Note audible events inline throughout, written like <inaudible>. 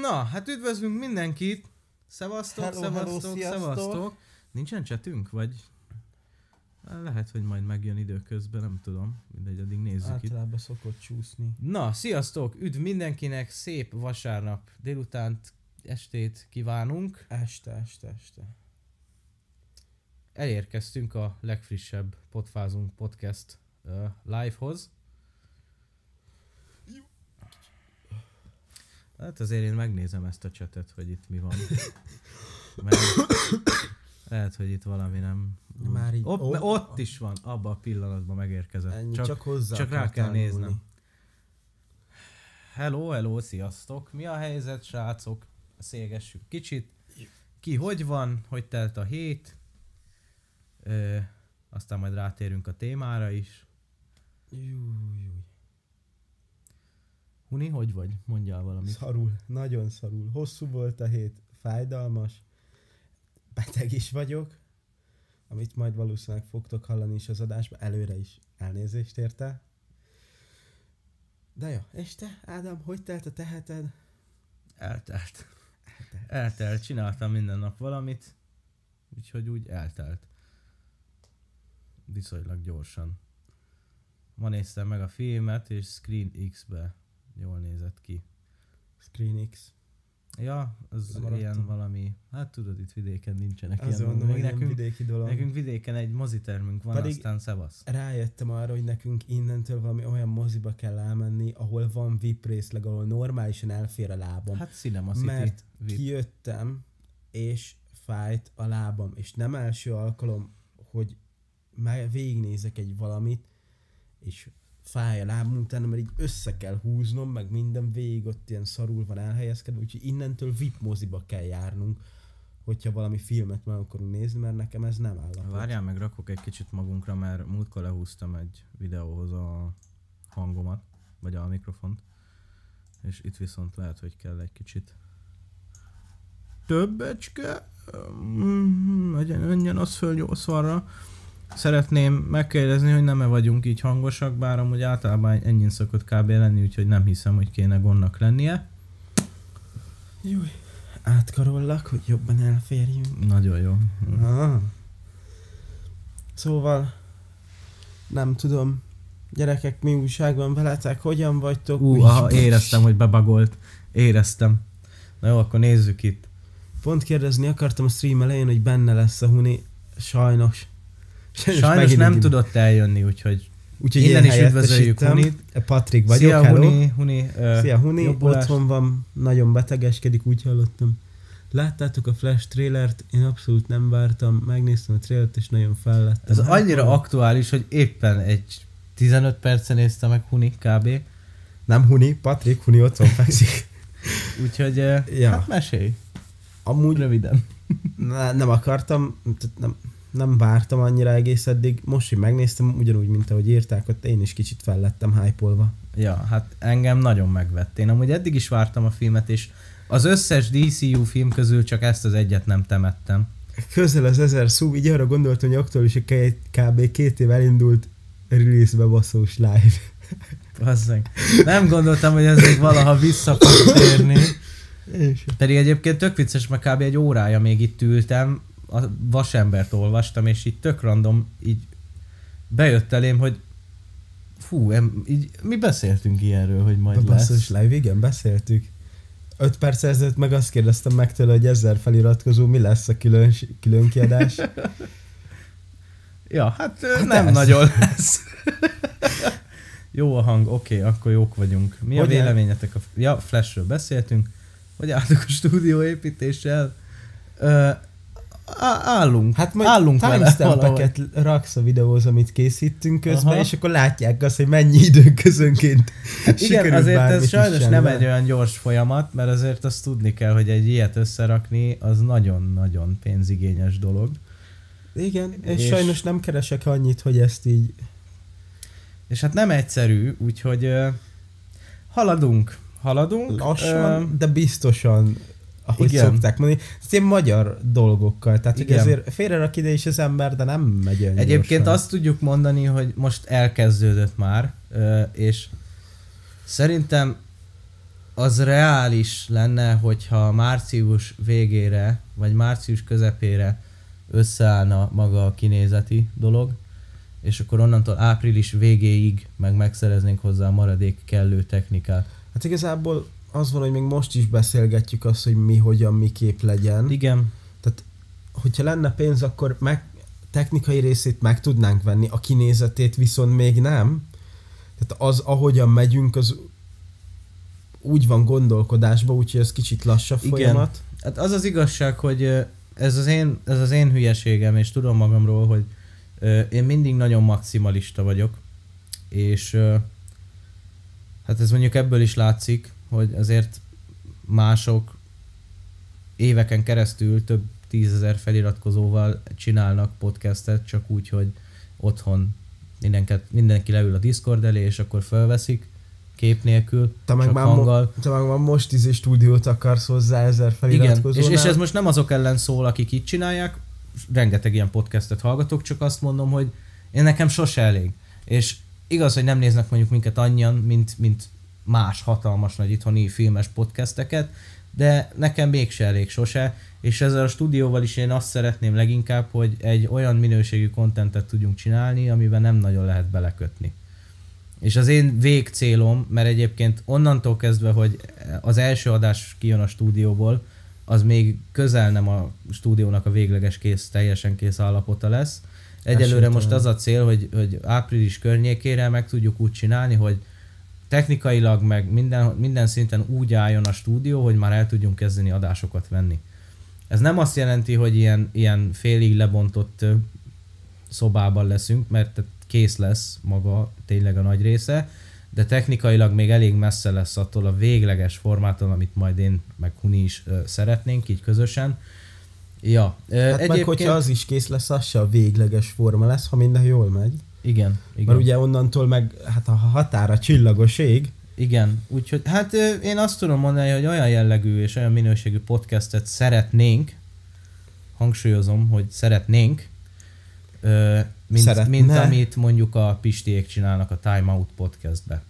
Na, hát üdvözlünk mindenkit! Szevasztok, Hello, hello, szevasztok, sziasztok. szevasztok! Nincsen csetünk, vagy? Lehet, hogy majd megjön időközben, nem tudom. Mindegy, addig nézzük itt. Általában szokott csúszni. Na, sziasztok! Üdv mindenkinek! Szép vasárnap délutánt, estét kívánunk! Este, este, este. Elérkeztünk a legfrissebb Podfázunk podcast uh, live-hoz. Hát azért én megnézem ezt a csetet, hogy itt mi van. <laughs> Mert lehet, hogy itt valami nem... Már így- Ott, ó- ott is van, abban a pillanatban megérkezett. Ennyi, csak, csak, hozzá csak rá kell néznem. nyúlni. Hello, hello, sziasztok! Mi a helyzet, srácok? Szélgessük kicsit. Ki hogy van, hogy telt a hét? Ö, aztán majd rátérünk a témára is. Júj, júj. Huni, hogy vagy? Mondjál valamit. Szarul, nagyon szarul. Hosszú volt a hét, fájdalmas. Beteg is vagyok, amit majd valószínűleg fogtok hallani is az adásban, előre is elnézést érte. De jó, és te, Ádám, hogy telt a teheted? Eltelt. Eltelt, csináltam minden nap valamit, úgyhogy úgy eltelt. Viszonylag gyorsan. Ma néztem meg a filmet, és Screen X-be jól nézett ki. Screen X. Ja, az Lemaradtam. ilyen valami, hát tudod, itt vidéken nincsenek Azért ilyen mondom, hogy Nekünk, vidéki dolog. nekünk vidéken egy mozitermünk van, Pedig- aztán szevasz. rájöttem arra, hogy nekünk innentől valami olyan moziba kell elmenni, ahol van VIP részleg, ahol normálisan elfér a lábam. Hát Cinema City. mert VIP. kijöttem, és fájt a lábam, és nem első alkalom, hogy már végignézek egy valamit, és fáj a lábam utána, mert így össze kell húznom, meg minden végig ott ilyen szarul van elhelyezkedve, úgyhogy innentől VIP moziba kell járnunk, hogyha valami filmet meg akarunk nézni, mert nekem ez nem áll. Várjál meg, rakok egy kicsit magunkra, mert múltkor lehúztam egy videóhoz a hangomat, vagy a mikrofont, és itt viszont lehet, hogy kell egy kicsit többecske, Mm, legyen menjen az föl 80-ra. Szeretném megkérdezni, hogy nem-e vagyunk így hangosak, bár amúgy általában ennyin szokott kb. lenni, úgyhogy nem hiszem, hogy kéne gondnak lennie. Júj, átkarollak, hogy jobban elférjünk. Nagyon jó. Ah. Szóval, nem tudom, gyerekek, mi újság van veletek, hogyan vagytok? Ú, aha, éreztem, hogy bebagolt. Éreztem. Na jó, akkor nézzük itt. Pont kérdezni akartam a stream elején, hogy benne lesz a Huni, sajnos. Sajnos nem így- tudott eljönni, úgyhogy Úgyhogy innen is üdvözöljük. Hunit. Patrik vagyok, Szia, hello. Huni, Huni. ö, Szia, Huni, jobbulást. otthon van, nagyon betegeskedik, úgy hallottam. Láttátok a Flash trailert? Én abszolút nem vártam, megnéztem a trailert, és nagyon fellettem. Ez Hát, annyira aktuális, hogy éppen egy 15 percen nézte meg Huni kb. Nem Huni, Patrik, Huni otthon fekszik. <laughs> Úgyhogy ö, Ja. hát mesélj. Amúgy Röviden. ne, nem akartam, nem, nem vártam annyira egész eddig. Most, hogy megnéztem, ugyanúgy, mint ahogy írták, ott én is kicsit fellettem hype Ja, hát engem nagyon megvett. Én amúgy eddig is vártam a filmet, és az összes DCU film közül csak ezt az egyet nem temettem. Közel az ezer szó, így arra gondoltam, hogy aktuális a k- kb. két év elindult release-be basszós live. <laughs> Bazzeg. Nem gondoltam, hogy ez még valaha vissza fog térni. És Pedig egyébként tök vicces, mert kb. egy órája még itt ültem, a vasembert olvastam, és így tök random, így bejött elém, hogy fú, em, így, mi beszéltünk ilyenről, hogy a majd basszós lesz. live, igen, beszéltük. Öt perc ezelőtt meg azt kérdeztem meg tőle, hogy ezzel feliratkozó mi lesz a külön, külön kiadás. <laughs> Ja, hát, hát nem ez. nagyon lesz. <laughs> Jó a hang, oké, akkor jók vagyunk. Mi a Hogy áll- véleményetek? A, ja, Flashről beszéltünk. Hogy álltok a stúdió építéssel? Ö, állunk. Hát majd állunk timestampeket raksz a videóhoz, amit készítünk közben, Aha. és akkor látják azt, hogy mennyi időn közönként Hát <laughs> igen, azért ez sajnos nem vele. egy olyan gyors folyamat, mert azért azt tudni kell, hogy egy ilyet összerakni, az nagyon-nagyon pénzigényes dolog. Igen, és, És- sajnos nem keresek annyit, hogy ezt így... És hát nem egyszerű, úgyhogy ö, haladunk. Haladunk. Lassan, Ö, de biztosan, ahogy igen. szokták mondani. Ez ilyen magyar dolgokkal, tehát hogy Igen. azért félre ide is az ember, de nem megy olyan Egyébként gyorsan. azt tudjuk mondani, hogy most elkezdődött már, és szerintem az reális lenne, hogyha március végére, vagy március közepére összeállna maga a kinézeti dolog, és akkor onnantól április végéig meg megszereznénk hozzá a maradék kellő technikát. Hát igazából az van, hogy még most is beszélgetjük azt, hogy mi, hogyan, miképp legyen. Igen, Hogyha lenne pénz, akkor meg, technikai részét meg tudnánk venni, a kinézetét viszont még nem. Tehát az, ahogyan megyünk, az úgy van gondolkodásban, úgyhogy ez kicsit lassabb Igen. folyamat. Hát az az igazság, hogy ez az én, ez az én hülyeségem, és tudom magamról, hogy én mindig nagyon maximalista vagyok, és hát ez mondjuk ebből is látszik, hogy azért mások éveken keresztül több tízezer feliratkozóval csinálnak podcastet, csak úgy, hogy otthon mindenket, mindenki leül a Discord elé, és akkor felveszik kép nélkül, Te meg csak már mo- hanggal. Te meg már most izé stúdiót akarsz hozzá ezer Igen, feliratkozónál. és, és ez most nem azok ellen szól, akik így csinálják, rengeteg ilyen podcastet hallgatok, csak azt mondom, hogy én nekem sose elég. És igaz, hogy nem néznek mondjuk minket annyian, mint, mint más hatalmas nagy itthoni filmes podcasteket, de nekem mégse elég sose, és ezzel a stúdióval is én azt szeretném leginkább, hogy egy olyan minőségű kontentet tudjunk csinálni, amiben nem nagyon lehet belekötni. És az én végcélom, mert egyébként onnantól kezdve, hogy az első adás kijön a stúdióból, az még közel nem a stúdiónak a végleges kész, teljesen kész állapota lesz. Egyelőre most az a cél, hogy, hogy április környékére meg tudjuk úgy csinálni, hogy technikailag meg minden, minden szinten úgy álljon a stúdió, hogy már el tudjunk kezdeni adásokat venni. Ez nem azt jelenti, hogy ilyen, ilyen félig lebontott szobában leszünk, mert kész lesz maga tényleg a nagy része, de technikailag még elég messze lesz attól a végleges formától, amit majd én meg Huni is ö, szeretnénk, így közösen. Ja, ö, Hát meg hogyha az is kész lesz, az se a végleges forma lesz, ha minden jól megy. Igen, igen. Mert ugye onnantól meg, hát a határa csillagos ég. Igen, úgyhogy hát én azt tudom mondani, hogy olyan jellegű és olyan minőségű podcastet szeretnénk, hangsúlyozom, hogy szeretnénk, mint, Szeretne. mint amit mondjuk a Pistiék csinálnak a Time Out podcastbe.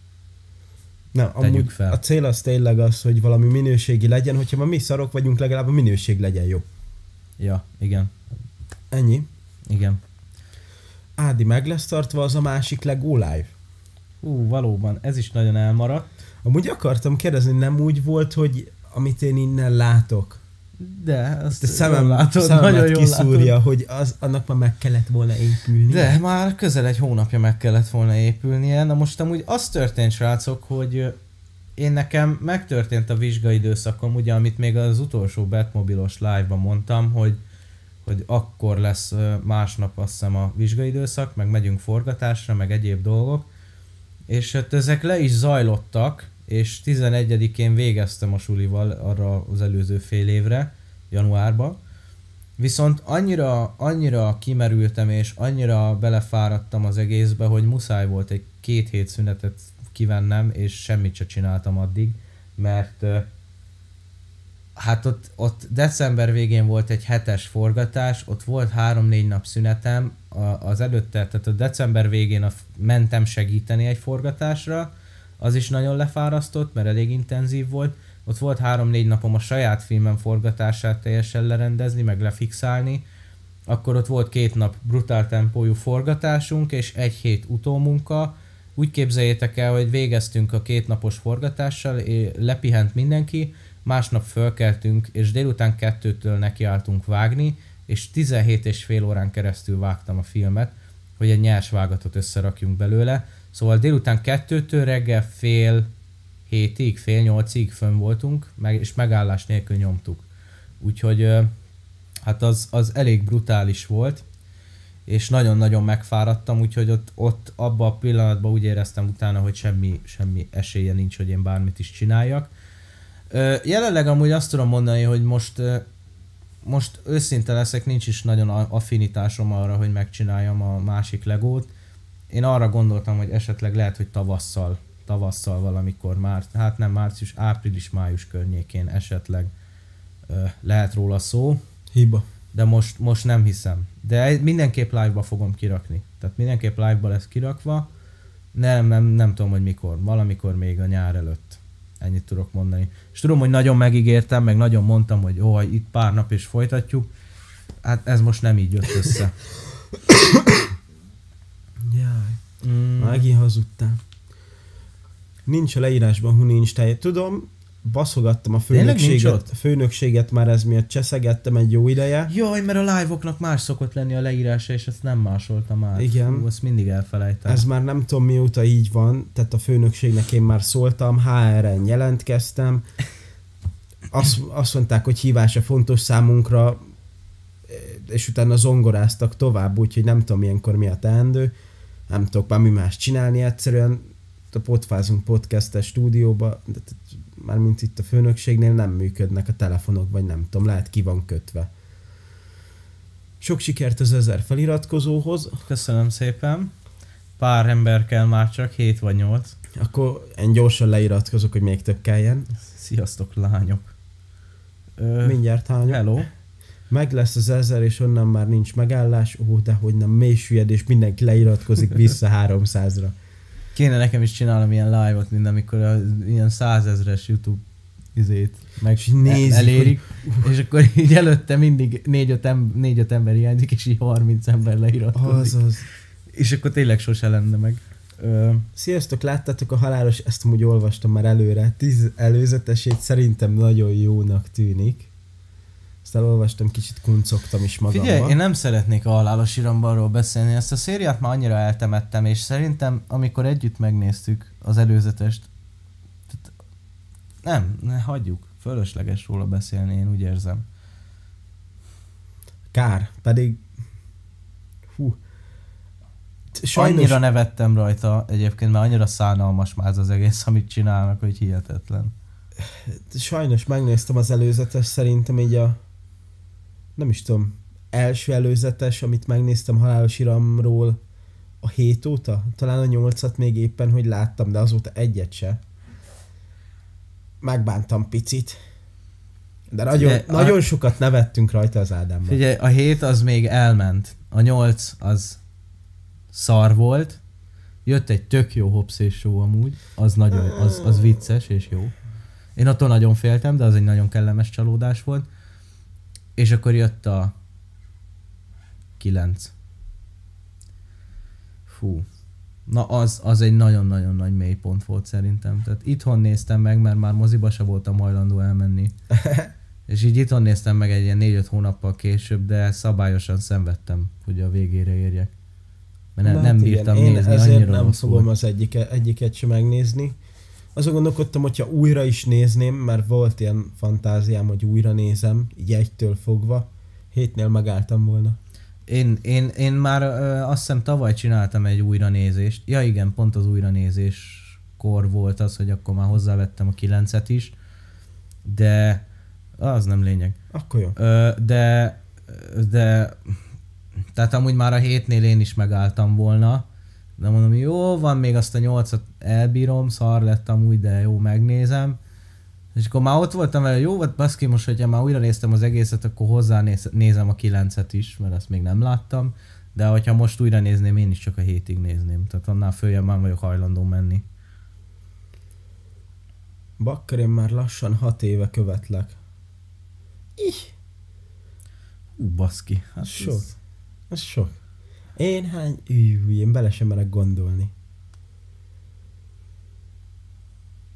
Tegyük amúgy fel. a cél az tényleg az, hogy valami minőségi legyen, hogyha ma mi szarok vagyunk, legalább a minőség legyen jó. Ja, igen, Ennyi. igen. Ádi, meg lesz tartva az a másik Lego Live. Ú, valóban, ez is nagyon elmaradt, Amúgy akartam kérdezni, nem úgy volt, hogy amit én innen látok, de azt te jól szemem, látod, szememet nagyon jól kiszúrja, látod. hogy az, annak már meg kellett volna épülni. De már közel egy hónapja meg kellett volna épülnie. Na most amúgy az történt, srácok, hogy én nekem megtörtént a vizsgaidőszakom, ugye, amit még az utolsó Batmobilos live-ban mondtam, hogy, hogy akkor lesz másnap azt hiszem a vizsgaidőszak, meg megyünk forgatásra, meg egyéb dolgok. És hát ezek le is zajlottak, és 11-én végeztem a sulival arra az előző fél évre, januárban. Viszont annyira, annyira kimerültem és annyira belefáradtam az egészbe, hogy muszáj volt egy két hét szünetet kivennem, és semmit se csináltam addig, mert hát ott, ott december végén volt egy hetes forgatás, ott volt három-négy nap szünetem, a, az előtte, tehát a december végén a, mentem segíteni egy forgatásra, az is nagyon lefárasztott, mert elég intenzív volt, ott volt három-négy napom a saját filmem forgatását teljesen lerendezni, meg lefixálni, akkor ott volt két nap brutál tempójú forgatásunk, és egy hét utómunka. Úgy képzeljétek el, hogy végeztünk a két napos forgatással, lepihent mindenki, másnap fölkeltünk, és délután kettőtől nekiálltunk vágni, és 17 és fél órán keresztül vágtam a filmet, hogy egy nyers vágatot összerakjunk belőle. Szóval délután kettőtől reggel fél hétig, fél nyolcig fönn voltunk, meg, és megállás nélkül nyomtuk. Úgyhogy hát az, az elég brutális volt, és nagyon-nagyon megfáradtam, úgyhogy ott, ott abban a pillanatban úgy éreztem utána, hogy semmi, semmi esélye nincs, hogy én bármit is csináljak. Jelenleg amúgy azt tudom mondani, hogy most, most őszinte leszek, nincs is nagyon affinitásom arra, hogy megcsináljam a másik legót. Én arra gondoltam, hogy esetleg lehet, hogy tavasszal, tavasszal valamikor már, hát nem március, április-május környékén esetleg lehet róla szó, Hiba. de most, most nem hiszem. De mindenképp live-ba fogom kirakni. Tehát mindenképp live-ba lesz kirakva. Nem, nem, nem tudom, hogy mikor. Valamikor még a nyár előtt. Ennyit tudok mondani. És tudom, hogy nagyon megígértem, meg nagyon mondtam, hogy ó, itt pár nap és folytatjuk. Hát ez most nem így jött össze. <coughs> Jaj, Mm, megint hazudtál. Nincs a leírásban, hu nincs tej. Tudom, baszogattam a főnökséget, főnökséget már ez miatt cseszegettem egy jó ideje. Jaj, mert a live-oknak más szokott lenni a leírása, és ezt nem másoltam át. Igen. Hú, azt mindig elfelejtem. Ez már nem tudom mióta így van, tehát a főnökségnek én már szóltam, HR-en jelentkeztem, azt, azt mondták, hogy hívása fontos számunkra, és utána zongoráztak tovább, úgyhogy nem tudom ilyenkor mi a teendő, nem tudok már mi más csinálni, egyszerűen a Potfázunk podcastes stúdióba, de mármint itt a főnökségnél nem működnek a telefonok, vagy nem tudom, lehet ki van kötve. Sok sikert az ezer feliratkozóhoz, Köszönöm szépen. Pár ember kell már csak, 7 vagy 8. Akkor én gyorsan leiratkozok, hogy még több kelljen. Sziasztok, lányok. Ö, Mindjárt hányok. hello. Meg lesz az ezer, és onnan már nincs megállás. Ó, de hogy nem, mély süllyed, és mindenki leiratkozik vissza 300-ra. Kéne nekem is csinálnom ilyen live-ot, mint amikor a, ilyen százezres YouTube izét meg És nézik, elérik, és akkor így előtte mindig négy-öt, em- négy-öt ember hiányzik, és így 30 ember leiratkozik. Azaz. És akkor tényleg sose lenne meg. Ö, Sziasztok, láttátok a halálos, ezt amúgy olvastam már előre, tíz előzetesét szerintem nagyon jónak tűnik. Ezt elolvastam, kicsit kuncogtam is magamba. Figyelj, én nem szeretnék a halálos irambalról beszélni, ezt a szériát már annyira eltemettem, és szerintem, amikor együtt megnéztük az előzetest, tehát nem, ne hagyjuk, fölösleges róla beszélni, én úgy érzem. Kár, pedig... Hú. Sajnos... Annyira nevettem rajta egyébként, mert annyira szánalmas már az egész, amit csinálnak, hogy hihetetlen. sajnos megnéztem az előzetes, szerintem így a... Nem is tudom, első előzetes, amit megnéztem halálos iramról a hét óta, talán a nyolcat még éppen, hogy láttam, de azóta egyet se. Megbántam picit. De nagyon, a- nagyon sokat nevettünk rajta az Ádámmal. Figyelj, a hét az még elment, a nyolc az szar volt, jött egy tök jó hopszés show amúgy, az nagyon, az, az vicces és jó. Én attól nagyon féltem, de az egy nagyon kellemes csalódás volt. És akkor jött a 9. Fú. Na az, az egy nagyon-nagyon nagy mélypont volt szerintem. Tehát itthon néztem meg, mert már moziba se voltam hajlandó elmenni. <laughs> És így itthon néztem meg egy ilyen 4-5 hónappal később, de szabályosan szenvedtem, hogy a végére érjek. Mert ne, Na, nem hát bírtam igen, nézni, Én ezért annyira nem rossz fogom volt. az egyike, egyiket sem megnézni. Azon gondolkodtam, hogyha újra is nézném, mert volt ilyen fantáziám, hogy újra nézem, így egytől fogva. Hétnél megálltam volna. Én, én, én már ö, azt hiszem tavaly csináltam egy újranézést. Ja igen, pont az újranézéskor volt az, hogy akkor már hozzávettem a 9-et is. De az nem lényeg. Akkor jó. Ö, de, de, tehát amúgy már a hétnél én is megálltam volna, de mondom, jó, van még azt a nyolcat elbírom, szar lett amúgy, de jó, megnézem. És akkor már ott voltam vele, jó, hát baszki, most, hogyha már újra néztem az egészet, akkor hozzá néz, nézem a kilencet is, mert azt még nem láttam. De hogyha most újra nézném, én is csak a hétig nézném. Tehát annál följebb már vagyok hajlandó menni. Bakker, én már lassan hat éve követlek. Ú, baszki. Hát Sok. ez- Ez sok. Én hány... Ű, én bele sem merek gondolni.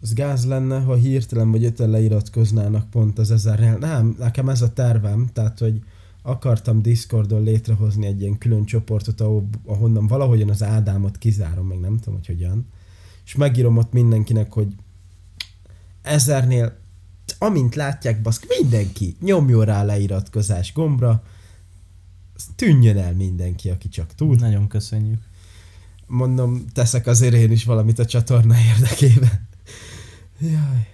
Az gáz lenne, ha hirtelen vagy öten leiratkoznának pont az ezernél. Nem, nekem ez a tervem, tehát, hogy akartam Discordon létrehozni egy ilyen külön csoportot, ahol, ahonnan valahogyan az Ádámot kizárom, meg nem tudom, hogy hogyan. És megírom ott mindenkinek, hogy ezernél, amint látják, baszk, mindenki nyomjon rá leiratkozás gombra, tűnjön el mindenki, aki csak tud. Nagyon köszönjük. Mondom, teszek azért én is valamit a csatorna érdekében. Jaj.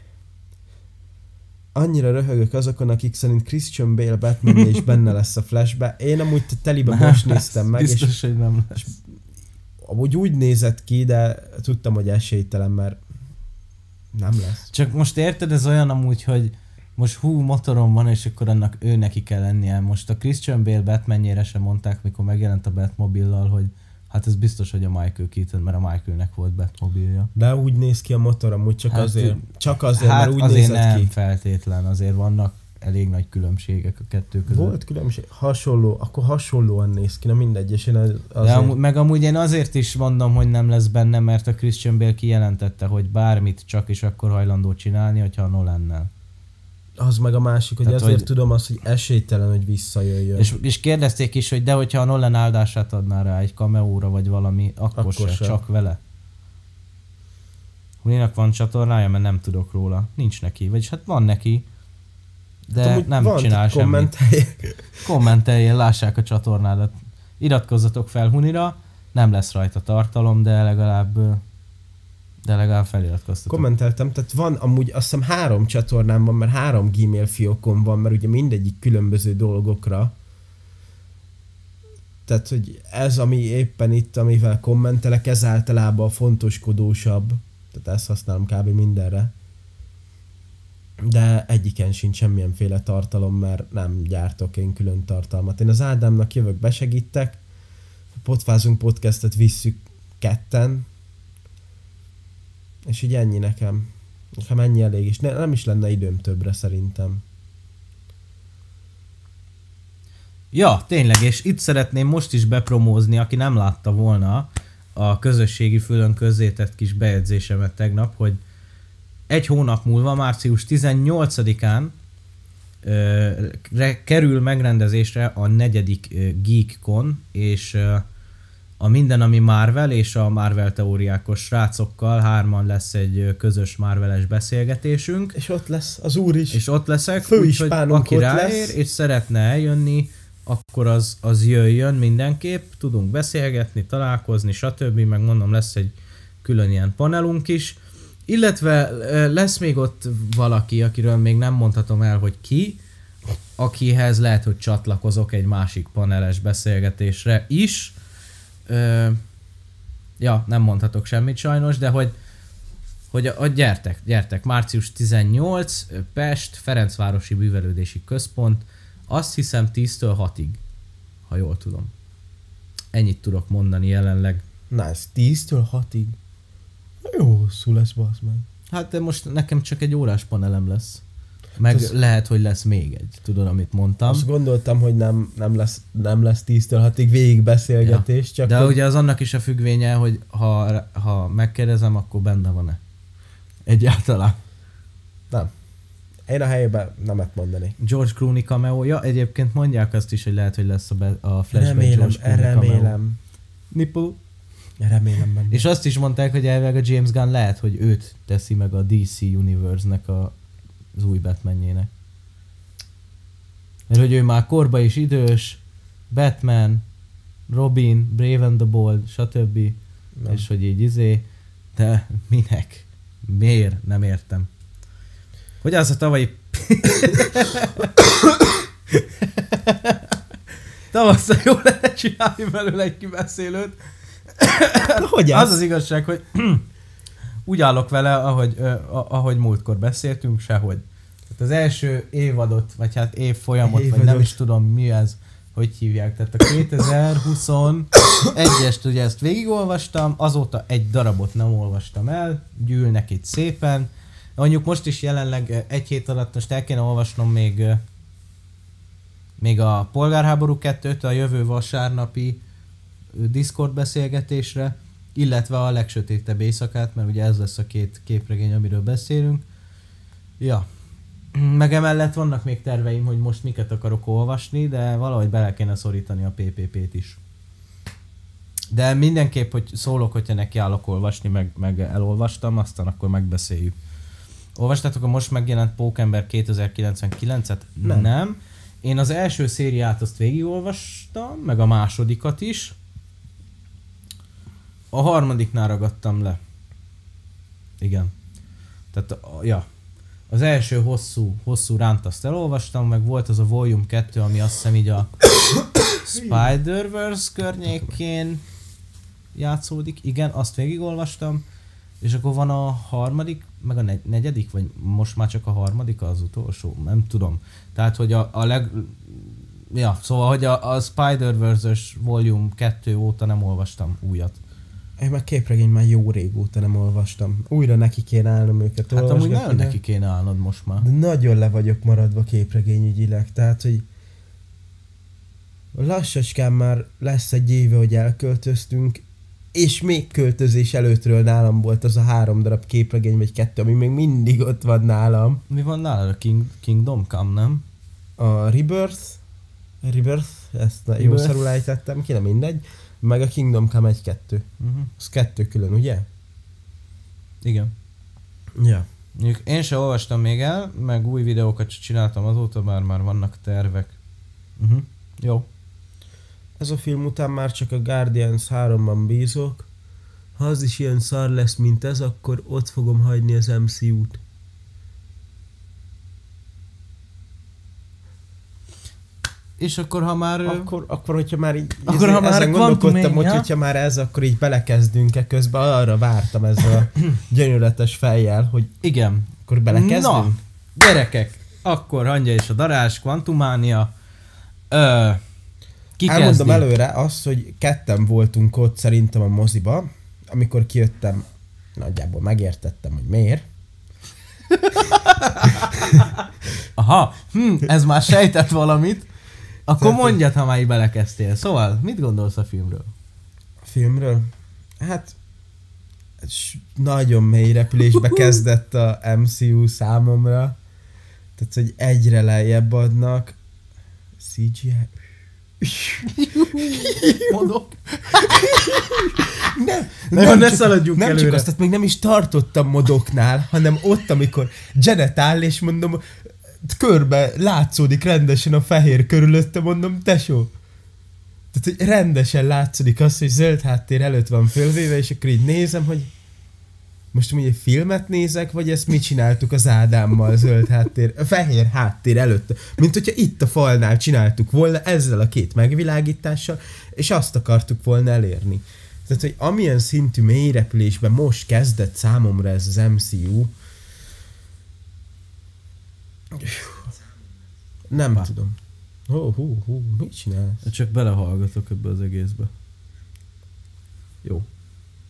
Annyira röhögök azokon, akik szerint Christian Bale batman is benne lesz a flashbe. Én amúgy telibe most néztem meg, és Biztos, hogy nem lesz. amúgy úgy nézett ki, de tudtam, hogy esélytelen, mert nem lesz. Csak most érted, ez olyan amúgy, hogy most hú, motorom van, és akkor annak ő neki kell lennie. Most a Christian Bale Batmanjére sem mondták, mikor megjelent a Batmobillal, hogy Hát ez biztos, hogy a Michael Keaton, mert a Michaelnek volt Batmobilja. De úgy néz ki a motor, amúgy csak Hát, azért, csak azért, hát mert úgy azért nézett nem ki. feltétlen, azért vannak elég nagy különbségek a kettő között. Volt különbség, hasonló, akkor hasonlóan néz ki, na mindegy, és én az, De azért... amú, meg amúgy én azért is mondom, hogy nem lesz benne, mert a Christian Bale kijelentette, hogy bármit csak is akkor hajlandó csinálni, hogyha a Nolannel. Az meg a másik, hogy Tehát, azért hogy- tudom azt, hogy esélytelen, hogy visszajöjjön. És, és kérdezték is, hogy de hogyha a Nolan áldását adná rá egy cameóra vagy valami, akkor, Akkor se, se. csak vele. Huninak van csatornája, mert nem tudok róla. Nincs neki, vagyis hát van neki, de Hát nem van, csinál semmit. kommentelj. Kommenteljél, lássák a csatornádat. Iratkozzatok fel Hunira, nem lesz rajta tartalom, de legalább de legalább feliratkoztatok. Kommenteltem, tehát van amúgy azt hiszem három csatornám van, mert három Gmail fiókom van, mert ugye mindegyik különböző dolgokra. Tehát, hogy ez, ami éppen itt, amivel kommentelek, ez általában a fontoskodósabb. Tehát ezt használom kb. mindenre. De egyiken sincs semmilyenféle tartalom, mert nem gyártok én külön tartalmat. Én az Ádámnak jövök, besegítek, a Potfázunk podcastet visszük ketten, és így ennyi nekem. Nekem ennyi elég, és ne, nem is lenne időm többre szerintem. Ja, tényleg, és itt szeretném most is bepromózni, aki nem látta volna a közösségi fülön közzétett kis bejegyzésemet tegnap, hogy egy hónap múlva, március 18-án ö, kerül megrendezésre a negyedik ö, GeekCon, és ö, a Minden, ami Marvel és a Marvel teóriákos srácokkal hárman lesz egy közös Marveles beszélgetésünk. És ott lesz az úr is. És ott leszek, úgyhogy aki ráér lesz. és szeretne eljönni, akkor az, az jöjjön mindenképp, tudunk beszélgetni, találkozni, stb. Meg mondom, lesz egy külön ilyen panelunk is. Illetve lesz még ott valaki, akiről még nem mondhatom el, hogy ki, akihez lehet, hogy csatlakozok egy másik paneles beszélgetésre is. Ö, ja, nem mondhatok semmit sajnos, de hogy hogy a gyertek, gyertek, március 18, ö, Pest, Ferencvárosi Bűvelődési Központ, azt hiszem 10-től 6-ig, ha jól tudom. Ennyit tudok mondani jelenleg. Nice. 10-től 6-ig. Jó hosszú lesz, basz meg. Hát de most nekem csak egy órás panelem lesz. Meg Az- lehet, hogy lesz még egy, tudod, amit mondtam. Azt gondoltam, hogy nem, nem, lesz, nem lesz 10-től 6-ig végig beszélgetés, csak De hogy ugye az annak is a függvénye, hogy ha, ha megkérdezem, akkor benne van-e. Egyáltalán. nem. Én a helyében nemet mondani. George Clooney cameo. Ja, egyébként mondják azt is, hogy lehet, hogy lesz a, be, a flashback remélem, George Clooney cameo. remélem. Nipple. Remélem benne. És azt is mondták, hogy elvileg a James Gunn lehet, hogy őt teszi meg a DC Universe-nek a, az új Batmanjének. Mert hogy ő már korba is idős, Batman, Robin, Brave and the Bold, stb. Nem. És hogy így izé, de minek? Miért? Nem értem. Hogy az a tavalyi... <coughs> Tavasszal jól lehet csinálni belőle egy kibeszélőt. <coughs> hogy Az ez? az igazság, hogy úgy állok vele, ahogy, ahogy múltkor beszéltünk, sehogy. Tehát az első évadot, vagy hát évfolyamot, vagy nem Évadot. is tudom mi ez, hogy hívják. Tehát a 2021-est ugye ezt végigolvastam, azóta egy darabot nem olvastam el, gyűlnek itt szépen. Mondjuk most is jelenleg egy hét alatt most el kéne olvasnom még még a Polgárháború 2-t a jövő vasárnapi Discord beszélgetésre, illetve a legsötétebb éjszakát, mert ugye ez lesz a két képregény, amiről beszélünk. Ja. Meg emellett vannak még terveim, hogy most miket akarok olvasni, de valahogy bele kéne szorítani a PPP-t is. De mindenképp, hogy szólok, hogyha nekiállok olvasni, meg, meg elolvastam, aztán akkor megbeszéljük. Olvastátok a most megjelent Pókember 2099-et? Nem. Nem. Én az első szériát azt végigolvastam, meg a másodikat is. A harmadiknál ragadtam le. Igen. Tehát, a, ja. Az első hosszú, hosszú ránt azt elolvastam, meg volt az a Volume 2, ami azt hiszem így a <coughs> Spider-Verse környékén játszódik. Igen, azt végigolvastam. És akkor van a harmadik, meg a negy- negyedik, vagy most már csak a harmadik az utolsó, nem tudom. Tehát, hogy a, a leg, Ja, szóval, hogy a, a Spider-Verse-ös Volume 2 óta nem olvastam újat. Én meg képregény már jó régóta nem olvastam. Újra neki kéne állnom őket Hát amúgy nagyon de- neki kéne állnod most már. De nagyon le vagyok maradva képregényügyileg, tehát, hogy lassacskán már lesz egy éve, hogy elköltöztünk, és még költözés előttről nálam volt az a három darab képregény, vagy kettő, ami még mindig ott van nálam. Mi van nálad? A King, Kingdom Come, nem? A Rebirth, Rebirth, ezt na, jó Rebirth. szarul ejtettem ki, nem mindegy, meg a Kingdom Come 1-2. Uh-huh. Az kettő külön, ugye? Igen. Ja. Mondjuk én se olvastam még el, meg új videókat csináltam azóta, bár már vannak tervek. Uh-huh. Jó. Ez a film után már csak a Guardians 3-ban bízok. Ha az is ilyen szar lesz, mint ez, akkor ott fogom hagyni az MCU-t. És akkor ha már... Akkor... Akkor, hogyha már így <laughs> Akkor, ha már ezen gondolkodtam, hogy hogyha már ez, akkor így belekezdünk-e közben, arra vártam ezzel a <clears throat> gyönyörletes fejjel, hogy Igen. akkor belekezdünk. Na, gyerekek, akkor hangja és a darás, Quantumania. Ö, ki Elmondom kezdi? előre azt, hogy ketten voltunk ott szerintem a moziba, amikor kijöttem, nagyjából megértettem, hogy miért. <laughs> Aha, hm, ez már sejtett valamit. Akkor mondjad, ha már így belekezdtél. Szóval, mit gondolsz a filmről? A filmről? Hát nagyon mély repülésbe <laughs> kezdett a MCU számomra. Tehát, hogy egyre lejjebb adnak. CGI. <laughs> Mondok. Nem, Na jó, ne csak- szaladjunk nem csak előre. azt, tehát még nem is tartottam modoknál, hanem ott, amikor Janet áll, és mondom, körbe látszódik rendesen a fehér körülötte, mondom, tesó. Tehát, hogy rendesen látszódik az, hogy zöld háttér előtt van fölvéve, és akkor így nézem, hogy most ugye filmet nézek, vagy ezt mit csináltuk az Ádámmal zöld háttér, a fehér háttér előtt. Mint hogyha itt a falnál csináltuk volna ezzel a két megvilágítással, és azt akartuk volna elérni. Tehát, hogy amilyen szintű mélyrepülésben most kezdett számomra ez az MCU, nem Bá. tudom. Hú, hú, hú, mit csinálsz? Csak belehallgatok ebbe az egészbe. Jó.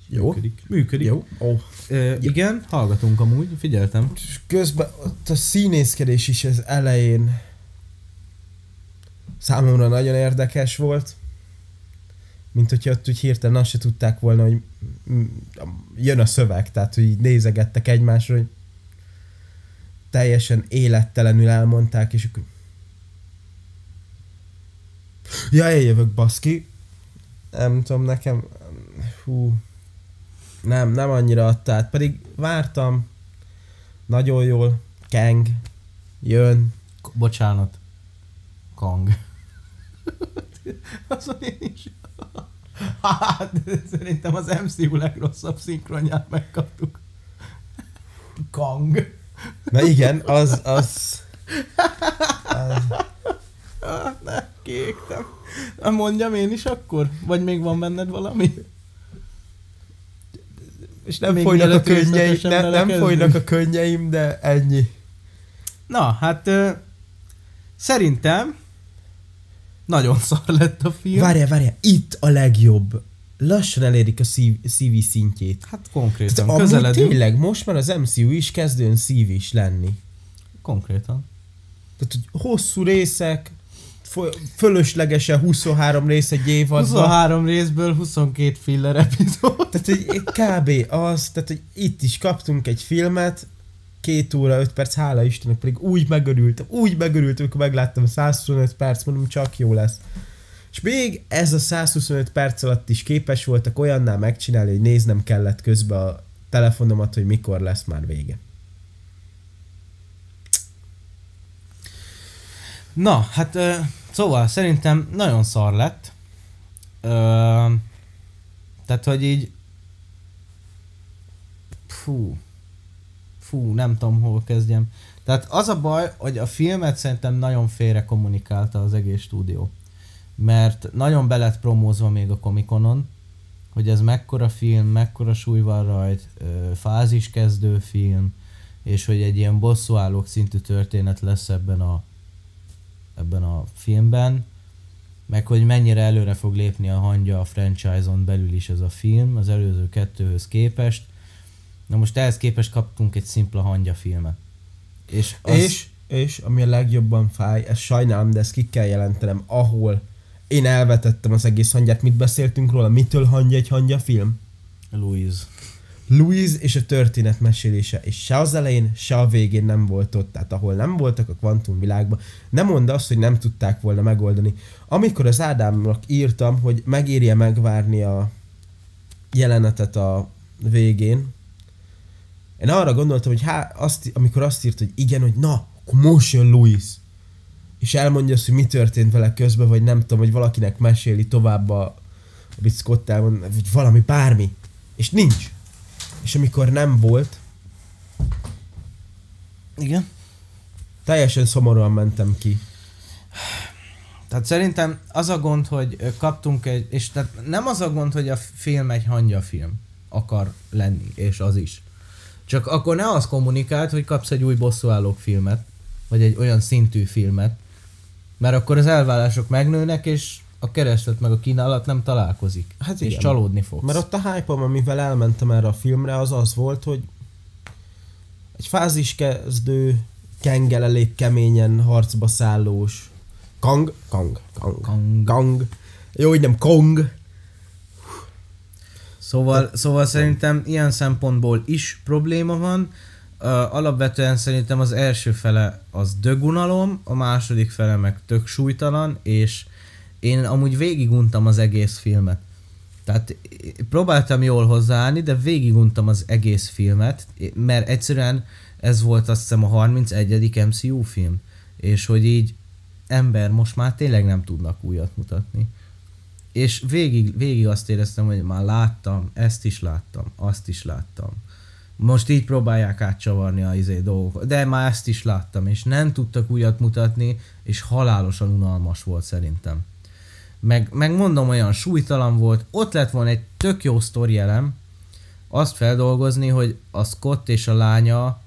Jó? Működik. Működik. Jó? Ó. Ö, igen, hallgatunk amúgy, figyeltem. És közben ott a színészkedés is az elején számomra nagyon érdekes volt. Mint hogyha ott úgy hirtelen azt se tudták volna, hogy jön a szöveg, tehát hogy így nézegettek egymásra, hogy teljesen élettelenül elmondták, és akkor Ja, én jövök, baszki. Nem tudom, nekem... Hú. Nem, nem annyira adta át. Pedig vártam. Nagyon jól. Kang. Jön. K- bocsánat. Kang. <laughs> Azon én is. Hát, szerintem az MCU legrosszabb szinkronját megkaptuk. Kang. Na igen, az, az... az Ah, ne, kiégtem. Na, Mondjam én is akkor? Vagy még van benned valami? és nem Még folynak a könnyeim, ne, nem folynak a könnyeim, de ennyi. Na, hát ö, szerintem nagyon szar lett a film. Várjál, várjál, itt a legjobb. Lassan elérik a szív, szívi szintjét. Hát konkrétan, Tehát közeledünk. tényleg, most már az MCU is kezdően szív is lenni. Konkrétan. Tehát, hogy hosszú részek, fölöslegesen 23 rész egy évadban. 23 részből 22 filler epizód. Tehát, hogy kb. az, tehát, hogy itt is kaptunk egy filmet, két óra, 5 perc, hála Istennek, pedig úgy megörültem, úgy megörültem, amikor megláttam a 125 perc, mondom, csak jó lesz. És még ez a 125 perc alatt is képes voltak olyannál megcsinálni, hogy néznem kellett közben a telefonomat, hogy mikor lesz már vége. Na, hát ö, szóval szerintem nagyon szar lett. Ö, tehát, hogy így... Fú. Fú, nem tudom, hol kezdjem. Tehát az a baj, hogy a filmet szerintem nagyon félre kommunikálta az egész stúdió. Mert nagyon be lett promózva még a Comic-Conon, hogy ez mekkora film, mekkora súly van rajt, fáziskezdő film, és hogy egy ilyen bosszúállók szintű történet lesz ebben a ebben a filmben, meg hogy mennyire előre fog lépni a hangja a franchise-on belül is ez a film, az előző kettőhöz képest. Na most ehhez képest kaptunk egy szimpla hangya filmet. És, az... és, és ami a legjobban fáj, ezt sajnálom, de ezt ki kell jelentenem, ahol én elvetettem az egész hangját, mit beszéltünk róla, mitől hangja egy hangya film? Louise. Louise és a történet mesélése, és se az elején, se a végén nem volt ott, tehát ahol nem voltak a kvantum világban, nem mondd azt, hogy nem tudták volna megoldani. Amikor az Ádámnak írtam, hogy megérje megvárni a jelenetet a végén, én arra gondoltam, hogy há, azt, amikor azt írt, hogy igen, hogy na, akkor most jön Louis. És elmondja azt, hogy mi történt vele közben, vagy nem tudom, hogy valakinek meséli tovább a, amit Scott elmond, vagy valami, bármi. És nincs. És amikor nem volt, Igen. teljesen szomorúan mentem ki. Tehát szerintem az a gond, hogy kaptunk egy, és tehát nem az a gond, hogy a film egy hangya film akar lenni, és az is. Csak akkor ne az kommunikált, hogy kapsz egy új bosszúállók filmet, vagy egy olyan szintű filmet, mert akkor az elvállások megnőnek, és a kereslet meg a kínálat nem találkozik. Hát és igen. csalódni fogsz. Mert ott a hype amivel elmentem erre a filmre, az az volt, hogy egy fáziskezdő, kengel elég keményen harcba szállós, kang, kang, kang, Kang. kang, jó, hogy nem kong, Szóval, szóval szerintem ilyen szempontból is probléma van. Alapvetően szerintem az első fele az dögunalom, a második fele meg tök súlytalan, és én amúgy végiguntam az egész filmet. Tehát próbáltam jól hozzáállni, de végiguntam az egész filmet, mert egyszerűen ez volt azt hiszem a 31. MCU film. És hogy így ember, most már tényleg nem tudnak újat mutatni. És végig, végig azt éreztem, hogy már láttam, ezt is láttam, azt is láttam. Most így próbálják átcsavarni a izé dolgokat, de már ezt is láttam, és nem tudtak újat mutatni, és halálosan unalmas volt szerintem. Meg, meg mondom, olyan súlytalan volt, ott lett volna egy tök jó sztori elem, azt feldolgozni, hogy a Scott és a lánya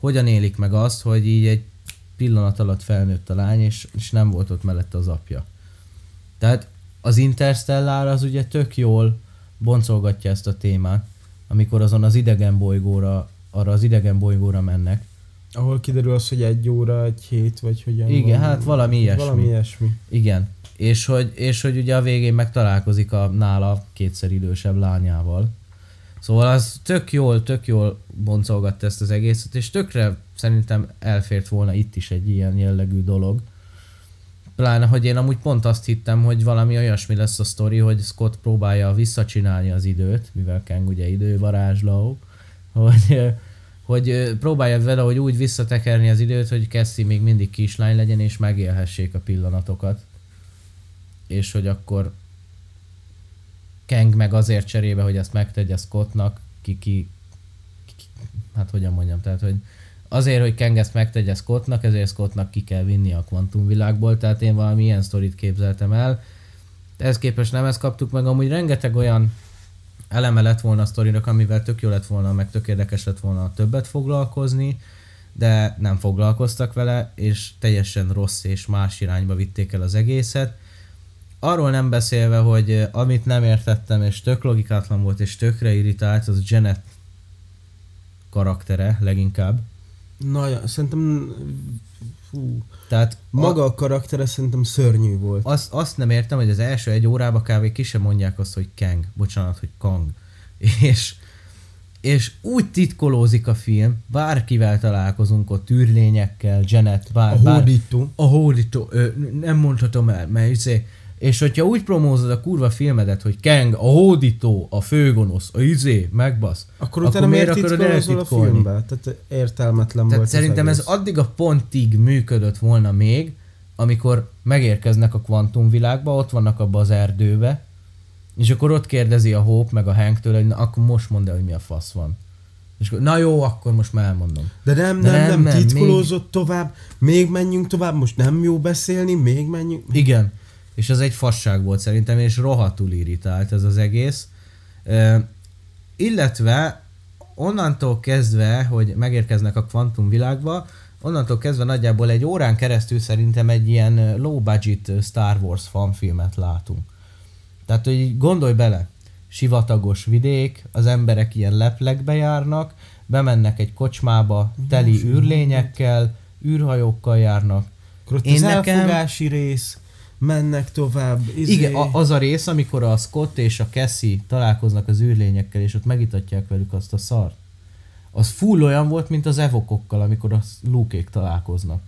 hogyan élik meg azt, hogy így egy pillanat alatt felnőtt a lány, és, és nem volt ott mellette az apja. Tehát az Interstellar az ugye tök jól boncolgatja ezt a témát, amikor azon az idegen bolygóra, arra az idegen bolygóra mennek. ahol kiderül az, hogy egy óra, egy hét, vagy hogyan Igen, hát valami ilyesmi. Valami ilyesmi. Igen. És hogy, és hogy ugye a végén megtalálkozik a nála kétszer idősebb lányával. Szóval az tök jól, tök jól boncolgatta ezt az egészet, és tökre szerintem elfért volna itt is egy ilyen jellegű dolog. Pláne, hogy én amúgy pont azt hittem, hogy valami olyasmi lesz a sztori, hogy Scott próbálja visszacsinálni az időt, mivel Kang ugye idővarázsló, hogy, hogy próbálja vele, hogy úgy visszatekerni az időt, hogy Cassie még mindig kislány legyen, és megélhessék a pillanatokat. És hogy akkor Kang meg azért cserébe, hogy ezt megtegye Scottnak, ki, ki, ki, hát hogyan mondjam, tehát hogy azért, hogy Kang ezt megtegye Scottnak, ezért Scottnak ki kell vinni a kvantumvilágból, tehát én valami ilyen sztorit képzeltem el. Ehhez képest nem ezt kaptuk meg, amúgy rengeteg olyan eleme lett volna a sztorinak, amivel tök jó lett volna, meg tök érdekes lett volna többet foglalkozni, de nem foglalkoztak vele, és teljesen rossz és más irányba vitték el az egészet. Arról nem beszélve, hogy eh, amit nem értettem, és tök logikátlan volt, és tökre irritált, az Janet karaktere leginkább. Na, szerintem fú, Tehát maga a karaktere szerintem szörnyű volt. azt, azt nem értem, hogy az első egy órába kávé ki sem mondják azt, hogy Kang, bocsánat, hogy Kang. <laughs> És, és úgy titkolózik a film, bárkivel találkozunk ott, űrlényekkel, Janet, bár, A bár, hódító. a hódító, ö, nem mondhatom el, mert izé, és hogyha úgy promózod a kurva filmedet, hogy Kang, a hódító, a főgonosz, a izé, megbasz, Akkor utána miért titkolozol a filmbe? Tehát értelmetlen Tehát volt szerintem ez addig a pontig működött volna még, amikor megérkeznek a kvantumvilágba, ott vannak abba az erdőbe, és akkor ott kérdezi a Hope meg a Hank hogy na, akkor most mondd el, hogy mi a fasz van. És akkor, na jó, akkor most már elmondom. De nem, De nem, nem, nem, titkolózott tovább, még menjünk tovább, most nem jó beszélni, még menjünk. Igen. És az egy fasság volt szerintem, és rohadtul irritált ez az egész. Illetve onnantól kezdve, hogy megérkeznek a kvantumvilágba, onnantól kezdve nagyjából egy órán keresztül szerintem egy ilyen low budget Star Wars fanfilmet látunk. Tehát, hogy gondolj bele, sivatagos vidék, az emberek ilyen leplegbe járnak, bemennek egy kocsmába teli űrlényekkel, űrhajókkal járnak. Akkor ott Én az nekem- elfogási rész, mennek tovább. Izé, Igen, a, az a rész, amikor a Scott és a Cassie találkoznak az űrlényekkel, és ott megitatják velük azt a szart. Az full olyan volt, mint az evokokkal, amikor a luke találkoznak.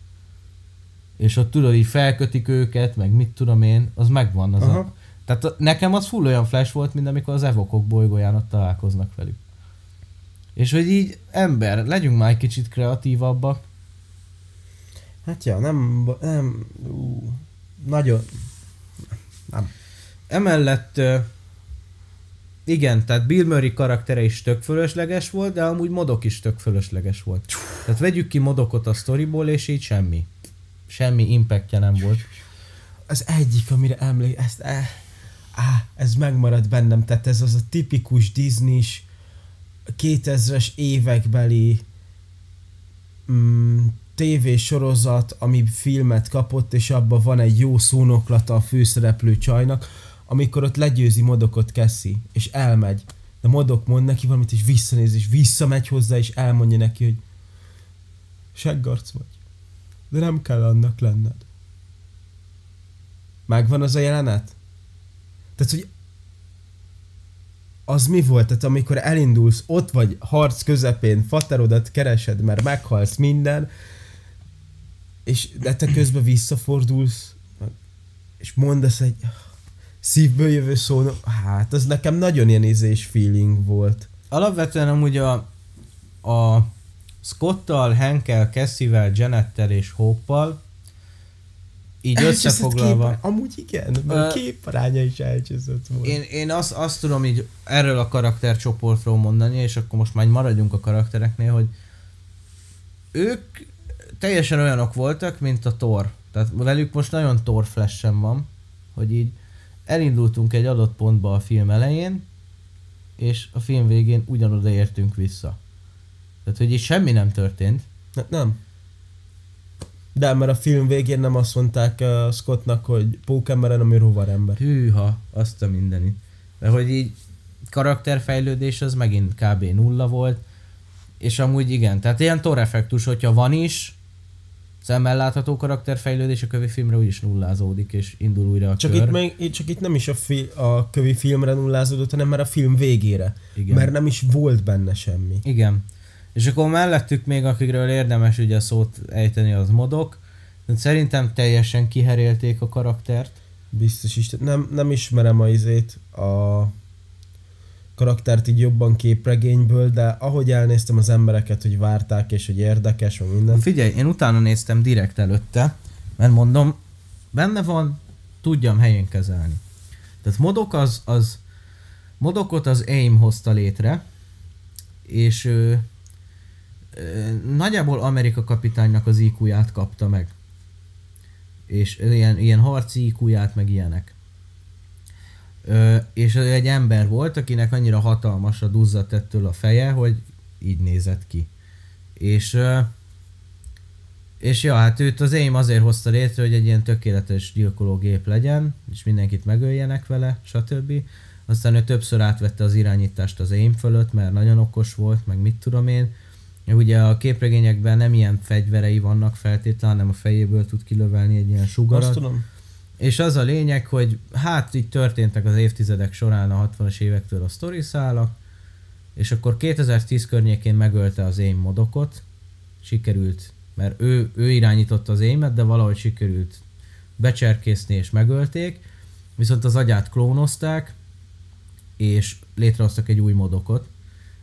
És ott tudod, így felkötik őket, meg mit tudom én, az megvan. Az a, Aha. tehát a- nekem az full olyan flash volt, mint amikor az evokok bolygóján ott találkoznak velük. És hogy így, ember, legyünk már egy kicsit kreatívabbak. Hát ja, nem, nem, ú, nagyon, nem. Emellett igen, tehát Bill Murray karaktere is tök fölösleges volt, de amúgy modok is tök fölösleges volt. Tehát vegyük ki modokot a storyból, és így semmi. Semmi impactja nem volt. Az egyik, amire emlék, ezt, eh, á, ez megmarad bennem, tehát ez az a tipikus Disney-s 2000-es évekbeli mm, tévésorozat, ami filmet kapott, és abban van egy jó szónoklata a főszereplő csajnak, amikor ott legyőzi Modokot Cassie, és elmegy. De Modok mond neki valamit, és visszanéz, és visszamegy hozzá, és elmondja neki, hogy seggarc vagy. De nem kell annak lenned. Megvan az a jelenet? Tehát, hogy az mi volt? Tehát amikor elindulsz, ott vagy harc közepén, faterodat keresed, mert meghalsz minden, és de te közben visszafordulsz, és mondasz egy szívből jövő szó, hát az nekem nagyon ilyen ízés feeling volt. Alapvetően amúgy a, a Scottal, Henkel, Cassie-vel, Janettel és Hope-pal így összefoglalva. Kép, amúgy igen, mert a képaránya is elcseszett volt. Én, én azt, azt tudom így erről a karaktercsoportról mondani, és akkor most már maradjunk a karaktereknél, hogy ők teljesen olyanok voltak, mint a Thor. Tehát velük most nagyon Thor flash van, hogy így elindultunk egy adott pontba a film elején, és a film végén ugyanoda értünk vissza. Tehát, hogy így semmi nem történt. Ne, nem. De mert a film végén nem azt mondták uh, Scottnak, hogy pókember, hanem ő rovarember. Hűha, azt a mindenit. Mert hogy így karakterfejlődés az megint kb. nulla volt, és amúgy igen, tehát ilyen Thor effektus, hogyha van is, szemmel látható karakterfejlődés, a kövi filmre úgyis nullázódik, és indul újra a Csak kör. itt, itt, csak itt nem is a, fi, a kövi filmre nullázódott, hanem már a film végére. Igen. Mert nem is volt benne semmi. Igen. És akkor mellettük még, akikről érdemes ugye szót ejteni, az modok. Szerintem teljesen kiherélték a karaktert. Biztos is. Nem, nem ismerem a izét, a karaktert így jobban képregényből, de ahogy elnéztem az embereket, hogy várták, és hogy érdekes, meg minden. Figyelj, én utána néztem direkt előtte, mert mondom, benne van, tudjam helyén kezelni. Tehát modok az, az modokot az AIM hozta létre, és ö, ö, nagyjából Amerika kapitánynak az IQ-ját kapta meg. És ilyen, ilyen harci IQ-ját, meg ilyenek. És egy ember volt, akinek annyira hatalmas a duzzadt ettől a feje, hogy így nézett ki. És és ja, hát őt az AIM azért hozta létre, hogy egy ilyen tökéletes gyilkológép legyen, és mindenkit megöljenek vele, stb. Aztán ő többször átvette az irányítást az AIM fölött, mert nagyon okos volt, meg mit tudom én. Ugye a képregényekben nem ilyen fegyverei vannak feltétlenül, hanem a fejéből tud kilövelni egy ilyen sugarat. Azt tudom. És az a lényeg, hogy hát így történtek az évtizedek során a 60-as évektől a sztori szálak, és akkor 2010 környékén megölte az én modokot, sikerült, mert ő, ő irányította az émet, de valahogy sikerült becserkészni és megölték, viszont az agyát klónozták, és létrehoztak egy új modokot,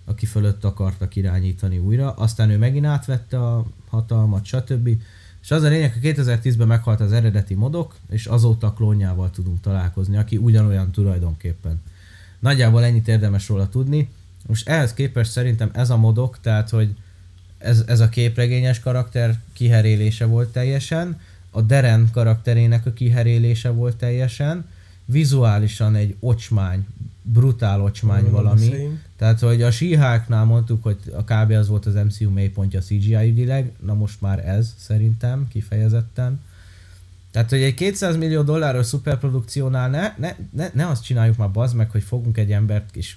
aki fölött akartak irányítani újra, aztán ő megint átvette a hatalmat, stb. És az a lényeg, hogy 2010-ben meghalt az eredeti modok, és azóta klónjával tudunk találkozni, aki ugyanolyan tulajdonképpen. Nagyjából ennyit érdemes róla tudni. Most ehhez képest szerintem ez a modok, tehát hogy ez, ez a képregényes karakter kiherélése volt teljesen, a Deren karakterének a kiherélése volt teljesen, vizuálisan egy ocsmány, brutál ocsmány Arról valami. Tehát, hogy a síháknál mondtuk, hogy a kb. az volt az MCU mélypontja CGI ügyileg, na most már ez szerintem kifejezetten. Tehát, hogy egy 200 millió dolláros szuperprodukciónál ne, ne, ne, ne azt csináljuk már bazd meg, hogy fogunk egy embert és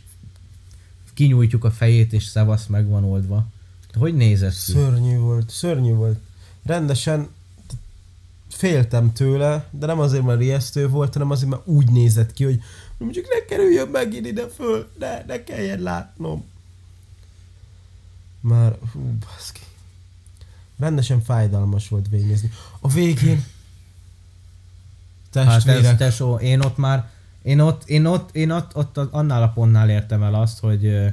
kinyújtjuk a fejét és szevasz meg van oldva. Hogy nézett ki? Szörnyű volt, szörnyű volt. Rendesen féltem tőle, de nem azért, mert ijesztő volt, hanem azért, mert úgy nézett ki, hogy mondjuk ne kerüljön megint ide föl, ne, ne kelljen látnom. Már, hú, baszki. Rendesen fájdalmas volt végignézni. A végén Hát testvérek, tesó, én ott már, én ott, én ott, én ott, ott annál a pontnál értem el azt, hogy